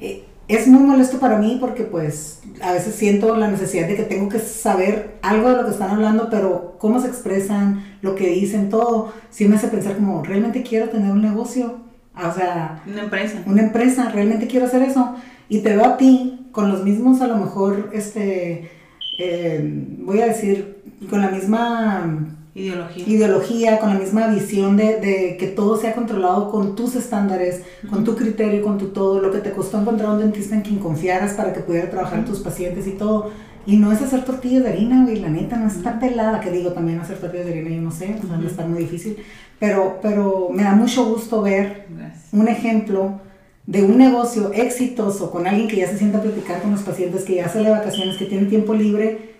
Eh, es muy molesto para mí porque pues a veces siento la necesidad de que tengo que saber algo de lo que están hablando, pero cómo se expresan, lo que dicen, todo, sí me hace pensar como, realmente quiero tener un negocio, o sea... Una empresa. Una empresa, realmente quiero hacer eso. Y te veo a ti con los mismos, a lo mejor, este, eh, voy a decir, con la misma ideología, ideología con la misma visión de, de, que todo sea controlado con tus estándares, con tu criterio, con tu todo, lo que te costó encontrar un dentista en quien confiaras para que pudiera trabajar tus pacientes y todo. Y no es hacer tortillas de harina, güey, la neta, no está pelada, que digo también hacer tortillas de harina, yo no sé, -huh. está muy difícil, pero, pero me da mucho gusto ver un ejemplo de un negocio exitoso con alguien que ya se sienta a platicar con los pacientes, que ya sale de vacaciones, que tiene tiempo libre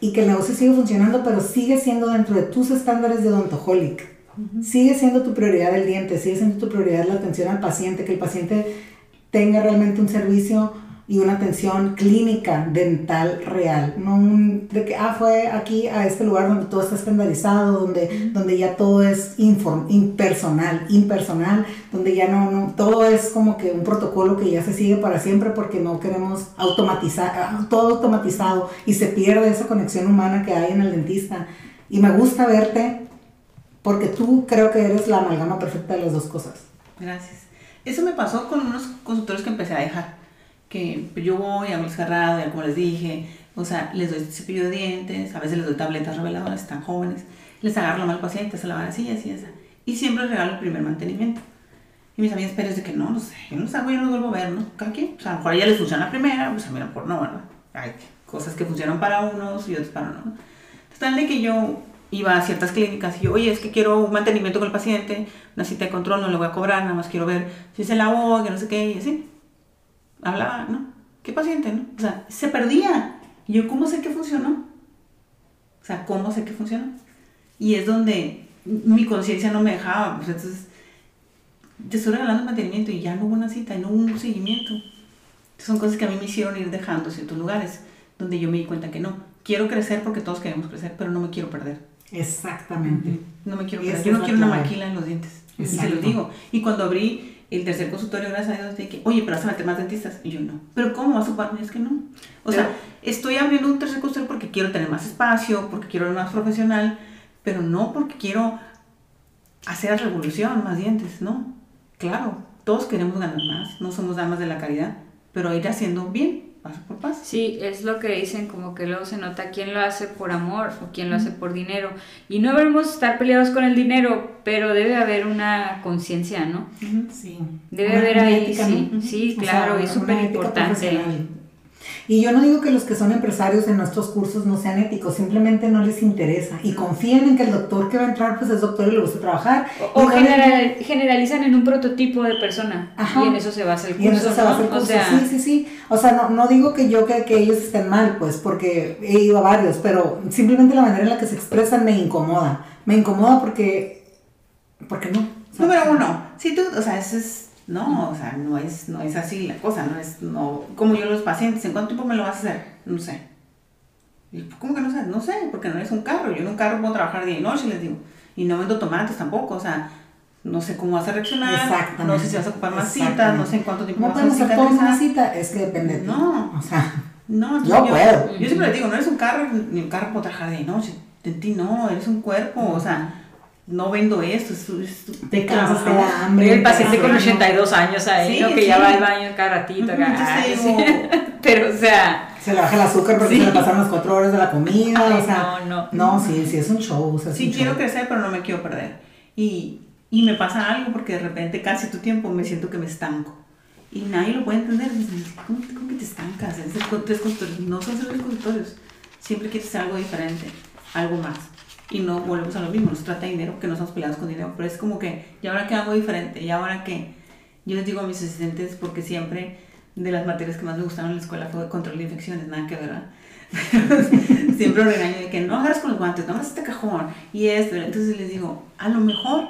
y que el negocio sigue funcionando, pero sigue siendo dentro de tus estándares de odontaholic. Sigue siendo tu prioridad el diente, sigue siendo tu prioridad la atención al paciente, que el paciente tenga realmente un servicio y una atención clínica dental real, no un, de que, ah, fue aquí a este lugar donde todo está estandarizado, donde, donde ya todo es inform, impersonal, impersonal, donde ya no, no, todo es como que un protocolo que ya se sigue para siempre porque no queremos automatizar, ah, todo automatizado y se pierde esa conexión humana que hay en el dentista. Y me gusta verte porque tú creo que eres la amalgama perfecta de las dos cosas. Gracias. Eso me pasó con unos consultores que empecé a dejar que yo voy, hago el cerrado, como les dije, o sea, les doy cepillo de dientes, a veces les doy tabletas reveladoras, están jóvenes, les agarro la mal paciente, se la van así, así, así. Y siempre les regalo el primer mantenimiento. Y mis amigas pero de que no, no sé, yo no los hago, yo no los vuelvo a ver, ¿no? Cada quien, o sea, a lo mejor a ella les funciona la primera, pues a mí no por no, ¿verdad? Hay cosas que funcionan para unos y otros para no. Tal de que yo iba a ciertas clínicas y yo, oye, es que quiero un mantenimiento con el paciente, una cita de control, no le voy a cobrar, nada más quiero ver si se lavó, que no sé qué, y así hablaba, ¿no? ¿Qué paciente, no? O sea, se perdía. Y yo, ¿cómo sé que funcionó? O sea, ¿cómo sé que funcionó? Y es donde mi conciencia no me dejaba. Pues entonces, te estoy regalando mantenimiento y ya no hubo una cita y no hubo un seguimiento. Son cosas que a mí me hicieron ir dejando ciertos lugares donde yo me di cuenta que no. Quiero crecer porque todos queremos crecer, pero no me quiero perder. Exactamente. No me quiero perder. Yo no quiero una maquila en los dientes. Y se lo digo. Y cuando abrí el tercer consultorio, gracias a Dios, dije, oye, pero vas a meter más dentistas. Y yo, no. ¿Pero cómo vas a ocuparme? Es que no. O sea, estoy abriendo un tercer consultorio porque quiero tener más espacio, porque quiero ser más profesional, pero no porque quiero hacer revolución, más dientes, ¿no? Claro, todos queremos ganar más, no somos damas de la caridad, pero ir haciendo bien, paso por paso. Sí, es lo que dicen, como que luego se nota quién lo hace por amor o quién lo hace por dinero. Y no debemos estar peleados con el dinero, pero debe haber una conciencia, ¿no? Sí. Debe haber ahí, sí, sí, claro, es súper importante. Y yo no digo que los que son empresarios en nuestros cursos no sean éticos, simplemente no les interesa y confían en que el doctor que va a entrar pues es doctor y le gusta trabajar. O, generalizan en un prototipo de persona y en eso se basa el curso. Y en eso se basa el curso, sí, sí, sí. O sea, no, no digo que yo que, que ellos estén mal, pues, porque he ido a varios, pero simplemente la manera en la que se expresan me incomoda. Me incomoda porque, porque no. Número uno, si tú, o sea, eso es no, o sea, no es, no es así la cosa, no es, no, como yo los pacientes, ¿en cuánto tiempo me lo vas a hacer? No sé. Y, ¿Cómo que no sé? No sé, porque no es un carro, yo en un carro puedo trabajar día y noche, les digo, y no vendo tomates tampoco, o sea, no sé cómo vas a reaccionar, no sé si vas a ocupar más citas, no sé en cuánto tiempo no vas a hacer una cita, es que depende de ti. No, o sea, no, yo, puedo. Yo siempre le digo, no eres un carro, ni un carro puedo trabajar día y noche, de ti no, eres un cuerpo, o sea, no vendo esto, es, te cansas, te da hambre. El paciente con 82 años ahí, que ya va al baño cada ratito. [laughs] Pero, o sea. Se le baja el azúcar porque se le pasaron las cuatro horas de la comida. o sea, no, no. No, sí, sí, es un show. O sea, sí, quiero crecer, pero no me quiero perder. Y, y me pasa algo porque de repente casi tu tiempo me siento que me estanco. Y nadie lo puede entender. ¿Cómo, cómo que te estancas? Es tres No son solo conductores. Siempre quieres hacer algo diferente, algo más y no volvemos a lo mismo, nos trata de dinero, que no estamos peleados con dinero, pero es como que, ¿y ahora qué hago diferente? ¿Y ahora qué? Yo les digo a mis asistentes, porque siempre de las materias que más me gustaron en la escuela fue control de infecciones, nada que ver, [laughs] siempre regaño de que no agarras con los guantes, no hagas este cajón y esto, entonces les digo, a lo mejor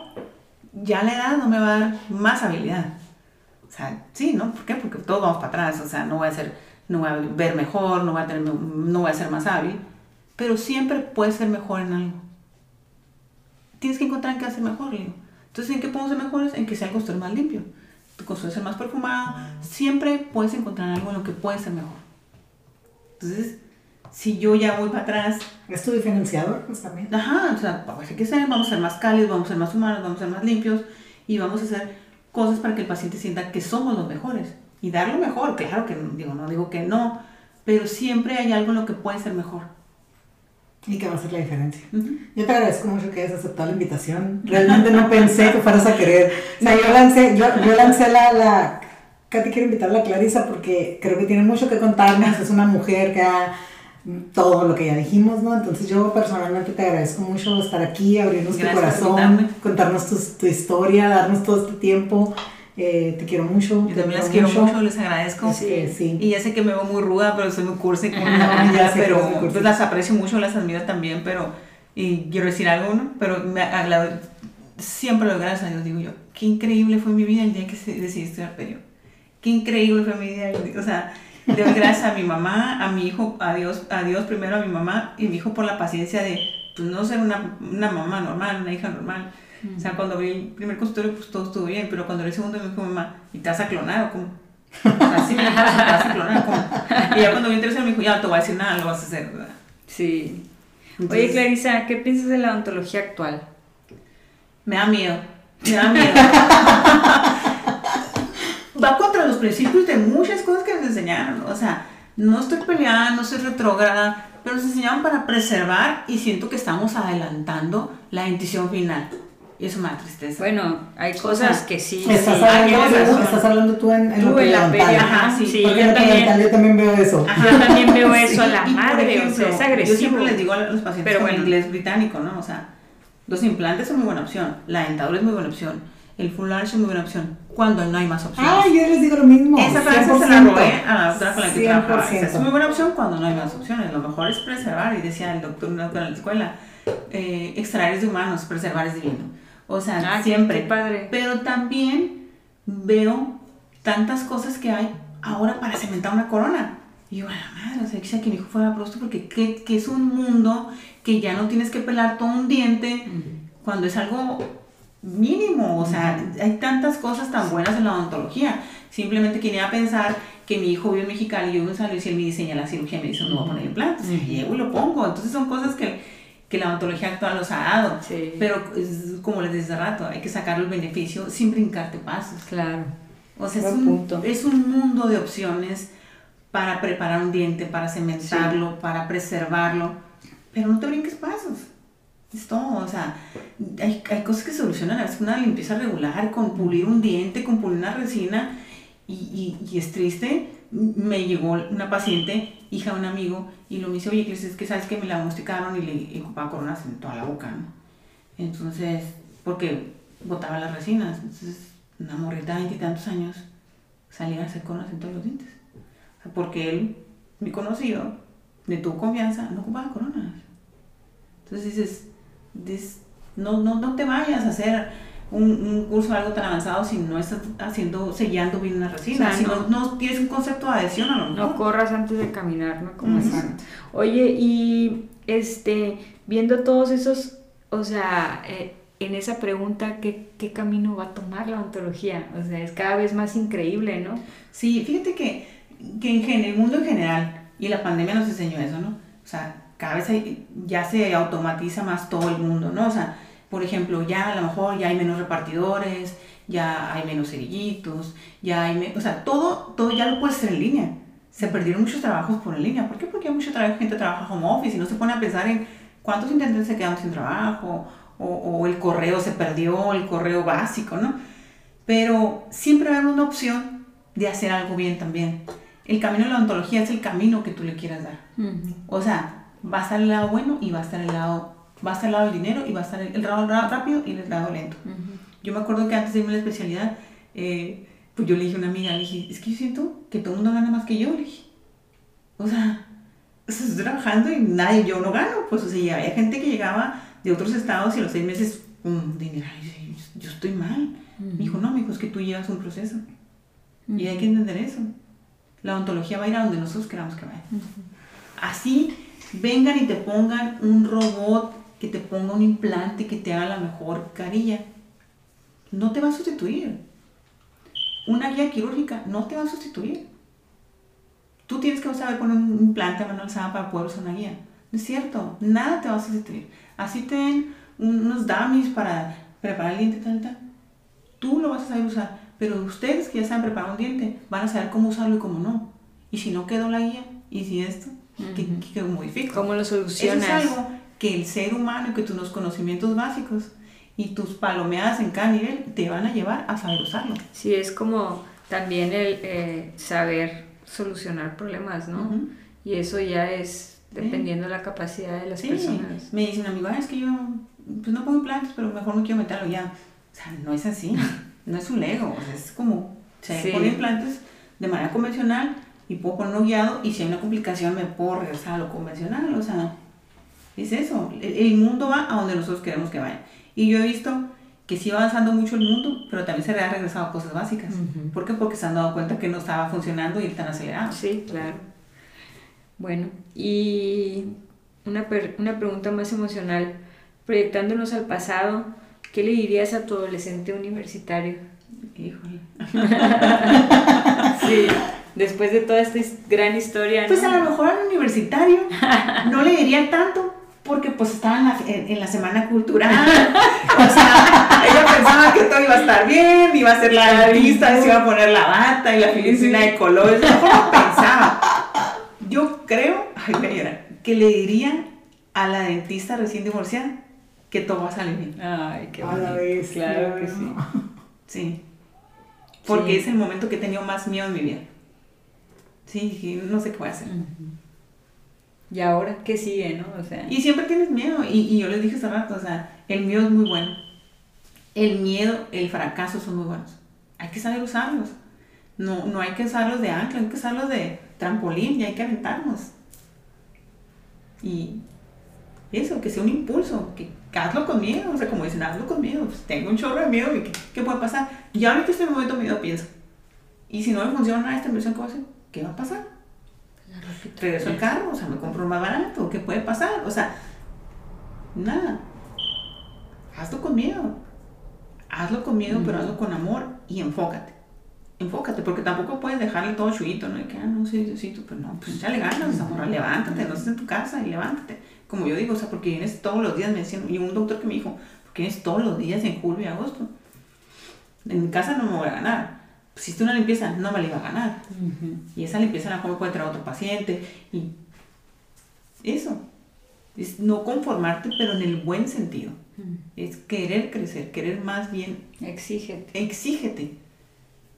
ya la edad no me va a dar más habilidad. O sea, sí, ¿no? ¿Por qué? Porque todos vamos para atrás, o sea, no voy a ser, no voy a ver mejor, no voy a, tener, no voy a ser más hábil, pero siempre puedes ser mejor en algo tienes que encontrar en qué hacer mejor, digo. Entonces, ¿en qué podemos ser mejores? En que sea el costura más limpio, tu costura ser más perfumado. Siempre puedes encontrar algo en lo que puede ser mejor. Entonces, si yo ya voy para atrás... Es tu diferenciador, pues también. Ajá, o sea, pues, hay que ser, vamos a ser más cálidos, vamos a ser más humanos, vamos a ser más limpios y vamos a hacer cosas para que el paciente sienta que somos los mejores. Y dar lo mejor, claro que digo, no digo que no, pero siempre hay algo en lo que puede ser mejor. Y que va a ser la diferencia. Yo te agradezco mucho que hayas aceptado la invitación. Realmente no pensé que fueras a querer. O sea, yo lancé, yo, yo lancé la, la... Katy quiere invitar a la Clarisa porque creo que tiene mucho que contarnos. Es una mujer que ha todo lo que ya dijimos, ¿no? Entonces yo personalmente te agradezco mucho estar aquí, abrirnos tu corazón, contarnos tu, tu, historia, darnos todo este tiempo. Eh, te quiero mucho. Yo también las quiero mucho. les agradezco. Sí, sí. Y ya sé que me veo muy ruda, pero soy muy cursi como una ya, pero pues las aprecio mucho, las admiro también, pero, y quiero decir algo, ¿no? Pero me, siempre lo gracias a Dios, digo yo, qué increíble fue mi vida el día que decidí estudiar periódico. Qué increíble fue mi vida, o sea, doy gracias a mi mamá, a mi hijo, a Dios, a Dios primero, a mi mamá y mi hijo por la paciencia de, pues no ser una, una mamá normal, una hija normal o sea, cuando vi el primer consultorio, pues todo estuvo bien, pero cuando vi el segundo me dijo mamá, ¿y te vas a clonar o cómo? Así me dijo, ¿te vas a clonar cómo? Y ya cuando vi el tercero me dijo, ya te voy a decir nada, lo vas a hacer, ¿verdad? Sí. Oye, Clarisa, ¿qué piensas de la ontología actual? Me da miedo, me da miedo. [laughs] Va contra los principios de muchas cosas que nos enseñaron, o sea, no estoy peleada, no soy retrógrada, pero nos enseñaron para preservar y siento que estamos adelantando la intuición final. Y eso me da tristeza. Bueno, hay cosas que sí. Estás, sí, hablando, estás hablando tú en, en tú en la peli, ajá, sí. sí Porque yo, también, yo también veo eso. Ajá, yo también veo eso a la madre, ejemplo, o sea, es agresivo. Yo siempre les digo a los pacientes Pero con inglés británico, ¿no? O sea, los implantes son muy buena opción, la dentadura es muy buena opción, el full arch es muy buena opción, cuando no hay más opciones. Ah, yo les digo lo mismo. Esa frase se la robé a la doctora con la que trabajaba. Es muy buena opción cuando no hay más opciones. Lo mejor es preservar, y decía el doctor en la escuela, eh, extraer es de humanos, preservar es divino. O sea, ah, siempre. padre. Pero también veo tantas cosas que hay ahora para cementar una corona. Y yo, a la madre, o sea, quisiera que mi hijo fuera próstata porque que, que, es un mundo que ya no tienes que pelar todo un diente cuando es algo mínimo. O sea, hay tantas cosas tan buenas en la odontología. Simplemente quería pensar que mi hijo vive en Mexicali y yo en San Luis y él me diseña la cirugía y me dice, no voy a poner implantes. Y llego y lo pongo. Entonces son cosas que, que la odontología actual nos ha dado. Pero como les decía hace rato, hay que sacar el beneficio sin brincarte pasos. Claro. O sea, es un, es un mundo de opciones para preparar un diente, para cementarlo, para preservarlo, pero no te brinques pasos. Es todo, o sea, hay, hay cosas que solucionan, es una limpieza regular, con pulir un diente, con pulir una resina, y, y, y, es triste. Me llegó una paciente, hija de un amigo, y lo me dice, oye, es que sabes que me la diagnosticaron y le ocupaba coronas en toda la boca. Entonces, porque botaba las resinas, entonces una morrita de veintitantos años salía a hacer coronas en todos los dientes porque él, mi conocido, de tu confianza, no ocupaba coronas. Entonces dices, no, no, no te vayas a hacer un, un curso algo tan avanzado si no estás haciendo, sellando bien una resina, si no, no, tienes un concepto de adhesión a lo No corras antes de caminar, ¿no? Como Oye, y este, viendo todos esos, o sea, eh, en esa pregunta, ¿qué, ¿qué camino va a tomar la ontología? O sea, es cada vez más increíble, ¿no? Sí, fíjate que que en el mundo en general, y la pandemia nos enseñó eso, ¿no? O sea, cada vez ya se automatiza más todo el mundo, ¿no? O sea, por ejemplo, ya a lo mejor ya hay menos repartidores, ya hay menos cerillitos, ya hay, o sea, todo, todo ya lo puedes hacer en línea. Se perdieron muchos trabajos por en línea. ¿Por qué? Porque hay mucha gente que trabaja home office y no se pone a pensar en cuántos intendentes se quedan sin trabajo o, o el correo se perdió, el correo básico, ¿no? Pero siempre va a haber una opción de hacer algo bien también el camino de la ontología es el camino que tú le quieras dar. O sea, va a estar el lado bueno y va a estar el lado, va a estar el lado del dinero y va a estar el, lado rápido y el lado lento. Yo me acuerdo que antes de irme a la especialidad, eh, pues yo le dije a una amiga, le dije, es que yo siento que todo el mundo gana más que yo, le dije. O sea, estoy trabajando y nadie, yo no gano. Pues, o sea, había gente que llegaba de otros estados y a los seis meses, um, dinero, yo estoy mal. Me dijo, no, amigo, es que tú llevas un proceso. Y hay que entender eso. La ontología va a ir a donde nosotros queramos que vaya. Así vengan y te pongan un robot que te ponga un implante que te haga la mejor carilla. No te va a sustituir. Una guía quirúrgica no te va a sustituir. Tú tienes que saber poner un implante a mano alzada para poder usar una guía. No es cierto, nada te va a sustituir. Así te den unos dummies para preparar el diente, tal, tal. Tú lo vas a saber usar. Pero ustedes que ya saben preparar un diente van a saber cómo usarlo y cómo no. Y si no quedó la guía, y si esto, ¿qué, qué modifico? ¿Cómo lo solucionas? Eso es algo que el ser humano y que tus conocimientos básicos y tus palomeadas en cada nivel te van a llevar a saber usarlo. Sí, es como también el eh, saber solucionar problemas, ¿no? Y eso ya es dependiendo de la capacidad de las personas. Me dicen amigo, es que yo pues no pongo implantes, pero mejor no quiero meterlo ya. O sea, no es así. [laughs] no es un Lego, es como, se pone implantes de manera convencional y puedo ponerlo guiado y si hay una complicación me puedo regresar a lo convencional, o sea, es eso, el, mundo va a donde nosotros queremos que vaya. Y yo he visto que sí va avanzando mucho el mundo, pero también se le ha regresado a cosas básicas. ¿Por qué? Porque se han dado cuenta que no estaba funcionando y están acelerados. Sí, claro. Bueno, y una, una pregunta más emocional, proyectándonos al pasado, ¿Qué le dirías a tu adolescente universitario? Híjole. [laughs] sí, después de toda esta gran historia. Pues a lo mejor al universitario no le diría tanto porque pues estaba en la, en, la semana cultural. [laughs] o sea, ella pensaba que todo iba a estar bien, iba a ser la artista, se iba a poner la bata y la filicina de colores. ¿Cómo pensaba? Yo creo, ay, que le diría a la dentista recién divorciada que todo va a salir bien. Ay, qué bonito. Vez, claro que sí. Sí. Porque es el momento que he tenido más miedo en mi vida. Sí, no sé qué voy a hacer. Y ahora, ¿qué sigue, no? O sea... Y siempre tienes miedo. Y, y yo les dije hace rato, o sea, el miedo es muy bueno. El miedo, el fracaso son muy buenos. Hay que saber usarlos. No, no hay que usarlos de ancla, hay que usarlos de trampolín y hay que aventarnos. Y eso, que sea un impulso, que hazlo con miedo, o sea, como dicen, hazlo con miedo, pues tengo un chorro de miedo, ¿qué, qué puede pasar? Y ahorita este momento miedo pienso, Y si no me funciona esta inversión que voy a hacer, ¿qué va a pasar? Regreso al carro, o sea, me compro más barato, ¿qué puede pasar? O sea, nada. Hazlo con miedo. Hazlo con miedo, pero hazlo con amor y enfócate. Enfócate, porque tampoco puedes dejarle todo chuito, ¿no? Y que, ah, no, sí, sí, tú, pero no, pues le ganas, amor, levántate, no estés en tu casa y levántate. Como yo digo, o sea, porque vienes todos los días, me decían, y un doctor que me dijo, porque vienes todos los días en julio y agosto. En mi casa no me voy a ganar. Si tú una limpieza, no me la iba a ganar. Y esa limpieza la mejor puede traer a otro paciente. Y eso, es no conformarte, pero en el buen sentido. Es querer crecer, querer más bien. Exígete. Exígete.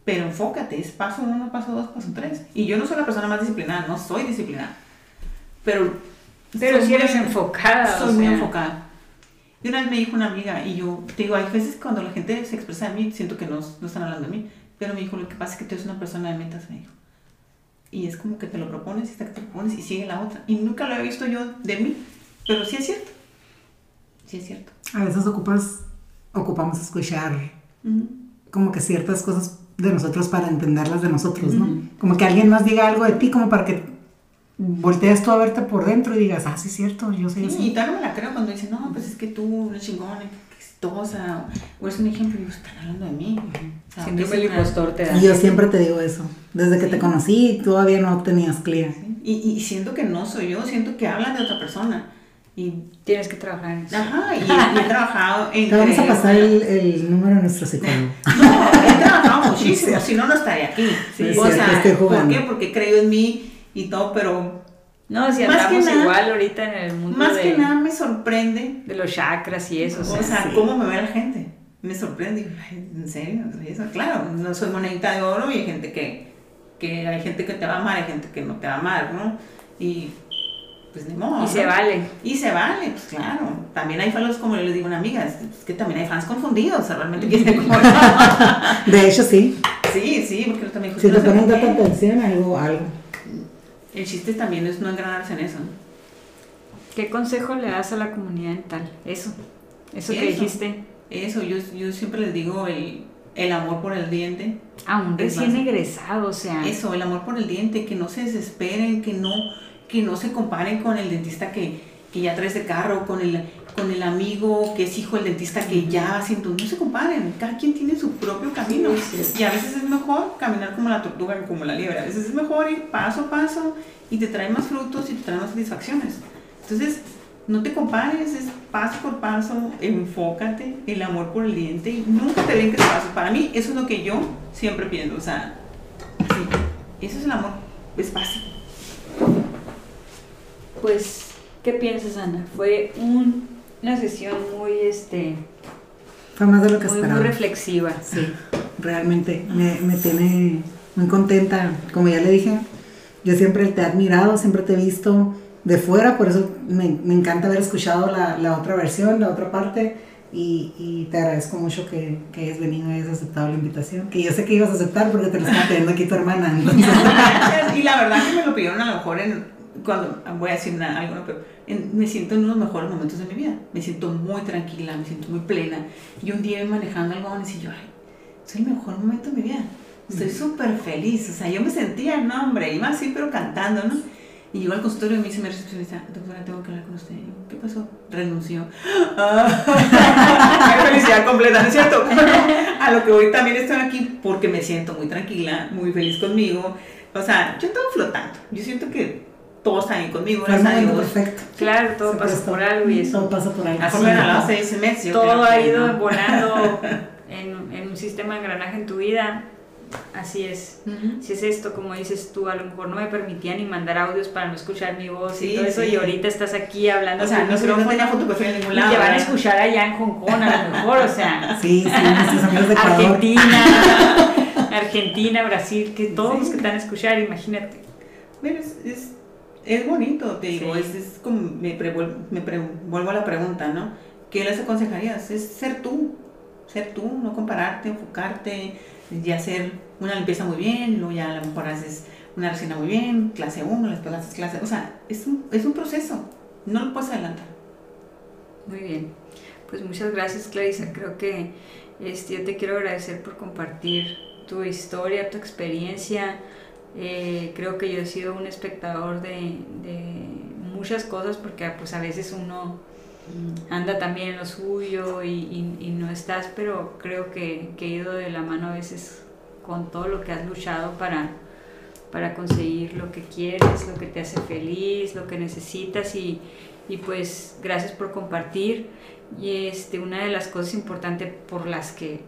Pero enfócate, es paso uno, paso dos, paso tres. Y yo no soy la persona más disciplinada, no soy disciplinada. Pero. Pero si eres enfocada. Soy muy enfocada. Y una vez me dijo una amiga, y yo te digo, hay veces cuando la gente se expresa de mí, siento que no, no están hablando de mí. Pero me dijo, lo que pasa es que tú eres una persona de metas, me dijo. Y es como que te lo propones y te lo propones y sigue la otra. Y nunca lo he visto yo de mí, pero sí es cierto. Sí es cierto. A veces ocupas, ocupamos escuchar como que ciertas cosas de nosotros para entenderlas de nosotros, ¿no? Como que alguien más diga algo de ti como para que voltees tú a verte por dentro y digas, ah, sí es cierto, yo soy sí, así. Y tal no me la creo cuando dicen, no, pues es que tú eres chingona, exitosa, o es un ejemplo, y digo, están hablando de mí. siempre el impostor te da. Y yo siempre te digo eso, desde que te conocí todavía no tenías clear. Y, y siento que no soy yo, siento que hablan de otra persona. Y tienes que trabajar en eso. Ajá, y, [laughs] he trabajado en. Te vamos a pasar el, el, número de nuestro psicólogo. No, he trabajado muchísimo, si no, no estaría aquí. Sí, o sea, ¿por qué? Porque creo en mí y todo, pero. No, si andamos igual ahorita en el mundo. Más que nada me sorprende. De los chakras y eso. O sea, cómo me ve la gente. Me sorprende. ¿En serio? Eso, claro, no soy monedita de oro y hay gente que, que. Hay gente que te va a amar, hay gente que no te va a amar, ¿no? Y pues ni modo. Y se vale. Y se vale, pues claro. También hay fans, como yo les digo a una amiga, es que también hay fans confundidos, o sea, realmente quieren como... [laughs] De hecho, sí. Sí, sí, porque también... Si te ponen tanta atención, algo, algo. El chiste también es no engranarse en eso. ¿Qué consejo le das a la comunidad dental? Eso, eso, que dijiste. Eso, yo, yo siempre les digo el, el amor por el diente. A un recién egresado, o sea. Eso, el amor por el diente, que no se desesperen, que no que no se comparen con el dentista que, que ya traes de carro, con el, con el amigo que es hijo del dentista que ya haciendo, no se comparen, cada quien tiene su propio camino. Y a veces es mejor caminar como la tortuga que como la liebre, a veces es mejor ir paso a paso y te trae más frutos y te trae más satisfacciones. Entonces, no te compares, es paso por paso, enfócate, el amor por el diente y nunca te brinques paso. Para mí, eso es lo que yo siempre pienso, o sea, sí, eso es el amor, es básico pues, ¿qué piensas, Ana? Fue una sesión muy, este... Fue más de lo que muy, esperaba. Muy reflexiva. Sí, realmente me, me tiene muy contenta. Como ya le dije, yo siempre te he admirado, siempre te he visto de fuera, por eso me, me encanta haber escuchado la, la, otra versión, la otra parte, y, y te agradezco mucho que, que, hayas venido y hayas aceptado la invitación, que yo sé que ibas a aceptar porque te lo estaba pidiendo aquí tu hermana. [laughs] y la verdad que me lo pidieron a lo mejor en, cuando voy a decir algo, pero me siento en unos mejores momentos de mi vida. Me siento muy tranquila, me siento muy plena. Y un día manejando algo y yo, ay, es el mejor momento de mi vida. Estoy súper feliz. O sea, yo me sentía, no, hombre, iba así, pero cantando, ¿no? Y llegó al consultorio y me dice mi recepcionista, doctora, tengo que hablar con usted. ¿Qué pasó? Renunció. [laughs] Qué felicidad completa, ¿no es cierto? a lo que hoy también estoy aquí porque me siento muy tranquila, muy feliz conmigo. O sea, yo estaba flotando. Yo siento que todos están ahí conmigo, Perfecto. Claro, todo pasa por algo y eso. Todo pasa por algo. seis meses. todo ha ido volando [laughs] en, en, un sistema de engranaje en tu vida. Así es. Si es esto, como dices tú, a lo mejor no me permitía ni mandar audios para no escuchar mi voz y todo eso, y ahorita estás aquí hablando. O sea, no, no tenía foto en ningún lado. Y te van a escuchar allá en Hong Kong, a lo mejor, o sea. [laughs] Sí, sí, de. Argentina, [laughs] Argentina, Brasil, que todos los que están a escuchar, imagínate. Bueno, es, es es bonito, te digo, es, es, como, me, me vuelvo a la pregunta, ¿no? ¿Qué les aconsejarías? Es ser tú, ser tú, no compararte, enfocarte y hacer una limpieza muy bien, luego ya a lo mejor haces una resina muy bien, clase 1, después haces clase, o sea, es un, es un proceso, no lo puedes adelantar. Muy bien, pues muchas gracias Clarisa, creo que este, yo te quiero agradecer por compartir tu historia, tu experiencia. Eh, creo que yo he sido un espectador de, muchas cosas porque pues a veces uno anda también en lo suyo y, no estás, pero creo que, que, he ido de la mano a veces con todo lo que has luchado para, para conseguir lo que quieres, lo que te hace feliz, lo que necesitas y, y pues gracias por compartir. Y este, una de las cosas importantes por las que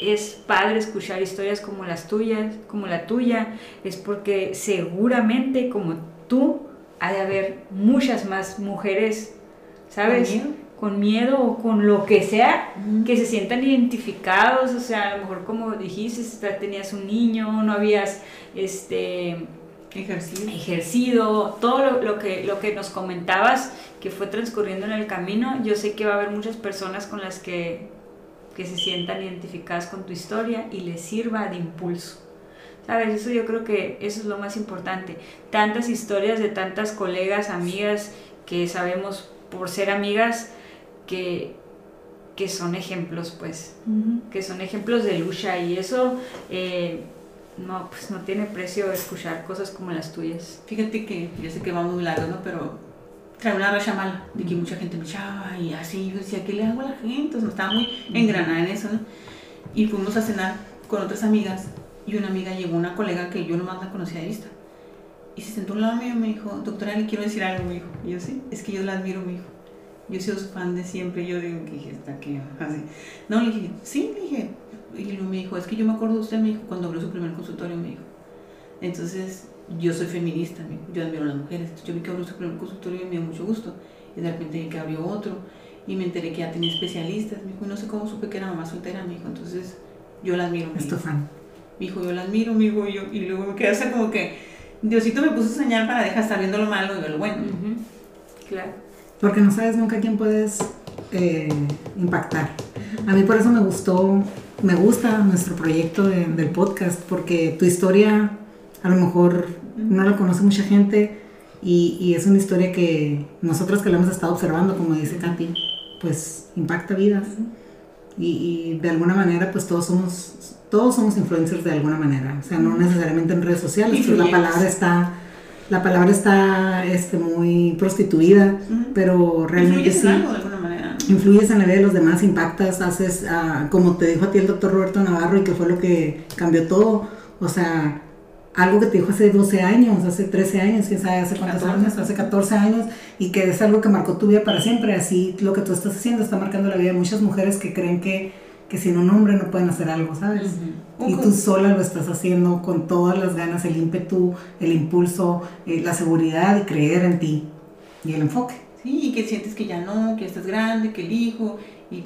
es padre escuchar historias como las tuyas, como la tuya, es porque seguramente como tú ha de haber muchas más mujeres, ¿sabes? ¿Con miedo? con miedo o con lo que sea, que se sientan identificados, o sea, a lo mejor como dijiste, tenías un niño, no habías este ejercido, ejercido todo lo, lo, que, lo que nos comentabas que fue transcurriendo en el camino, yo sé que va a haber muchas personas con las que que se sientan identificadas con tu historia y les sirva de impulso. ¿Sabes? Eso yo creo que eso es lo más importante. Tantas historias de tantas colegas, amigas, que sabemos por ser amigas que, que son ejemplos, pues, que son ejemplos de lucha y eso eh, no, pues no tiene precio escuchar cosas como las tuyas. Fíjate que yo sé que va muy largo, ¿no? Pero trae una racha mala, de que mucha gente me echaba y así, yo decía, ¿qué le hago a la gente? O sea, estaba muy engranada en eso, ¿no? Y fuimos a cenar con otras amigas y una amiga llegó, una colega que yo nomás la conocía de vista. Y se sentó a un lado mío y me dijo, doctora, le quiero decir algo, me dijo. Y yo, sí, es que yo la admiro, me dijo. Yo sido su fan de siempre. Yo digo, que dije, está aquí, así. No, le dije, sí, le dije. Y luego me dijo, es que yo me acuerdo de usted, me dijo, cuando abrió su primer consultorio, me dijo. Entonces, yo soy feminista, yo admiro a las mujeres. yo vi que abrió su primer consultorio y me dio mucho gusto. Y de repente vi que abrió otro y me enteré que ya tenía especialistas. Me dijo, no sé cómo supe que era mamá soltera, me dijo. Entonces, yo la admiro. Es tu fan. Me dijo, yo la admiro, me dijo, y, yo, y luego me quedé hasta como que Diosito me puso a señal para dejar estar viendo lo malo y ver lo bueno. Claro. Porque no sabes nunca quién puedes eh, impactar. A mí por eso me gustó, me gusta nuestro proyecto del podcast, porque tu historia a lo mejor no la conoce mucha gente y, es una historia que nosotros que la hemos estado observando, como dice Katy, pues impacta vidas. Y, de alguna manera pues todos somos, todos somos influencers de alguna manera, o sea, no necesariamente en redes sociales, pero la palabra está... La palabra está este, muy prostituida, pero realmente sí. influyes en la vida de los demás, impactas, haces, ah, como te dijo a ti el doctor Roberto Navarro y que fue lo que cambió todo, o sea, algo que te dijo hace 12 años, hace 13 años, quién sabe, hace cuántos años, hace 14 años, y que es algo que marcó tu vida para siempre. Así lo que tú estás haciendo está marcando la vida de muchas mujeres que creen que, que sin un hombre no pueden hacer algo, ¿sabes? Y tú sola lo estás haciendo con todas las ganas, el ímpetu, el impulso, eh, la seguridad y creer en ti y el enfoque. Sí, y que sientes que ya no, que estás grande, que el hijo, y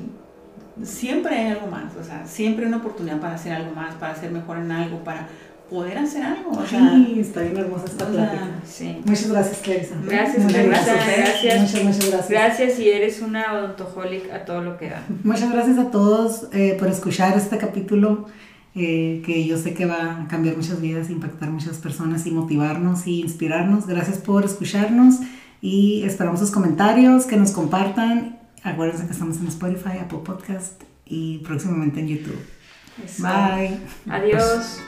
siempre hay algo más, o sea, siempre hay una oportunidad para hacer algo más, para ser mejor en algo, para poder hacer algo. O sí, está bien hermosa esta plática. Sí. Muchas gracias, Clarisa. Gracias, muchas gracias. gracias. Muchas, muchas gracias. Gracias y eres una odontoholic a todo lo que da. Muchas gracias a todos eh, por escuchar este capítulo. Eh, que yo sé que va a cambiar muchas vidas, impactar muchas personas y motivarnos y inspirarnos. Gracias por escucharnos y esperamos sus comentarios, que nos compartan. Acuérdense que estamos en Spotify, Apple Podcast y próximamente en YouTube. Bye. Adiós.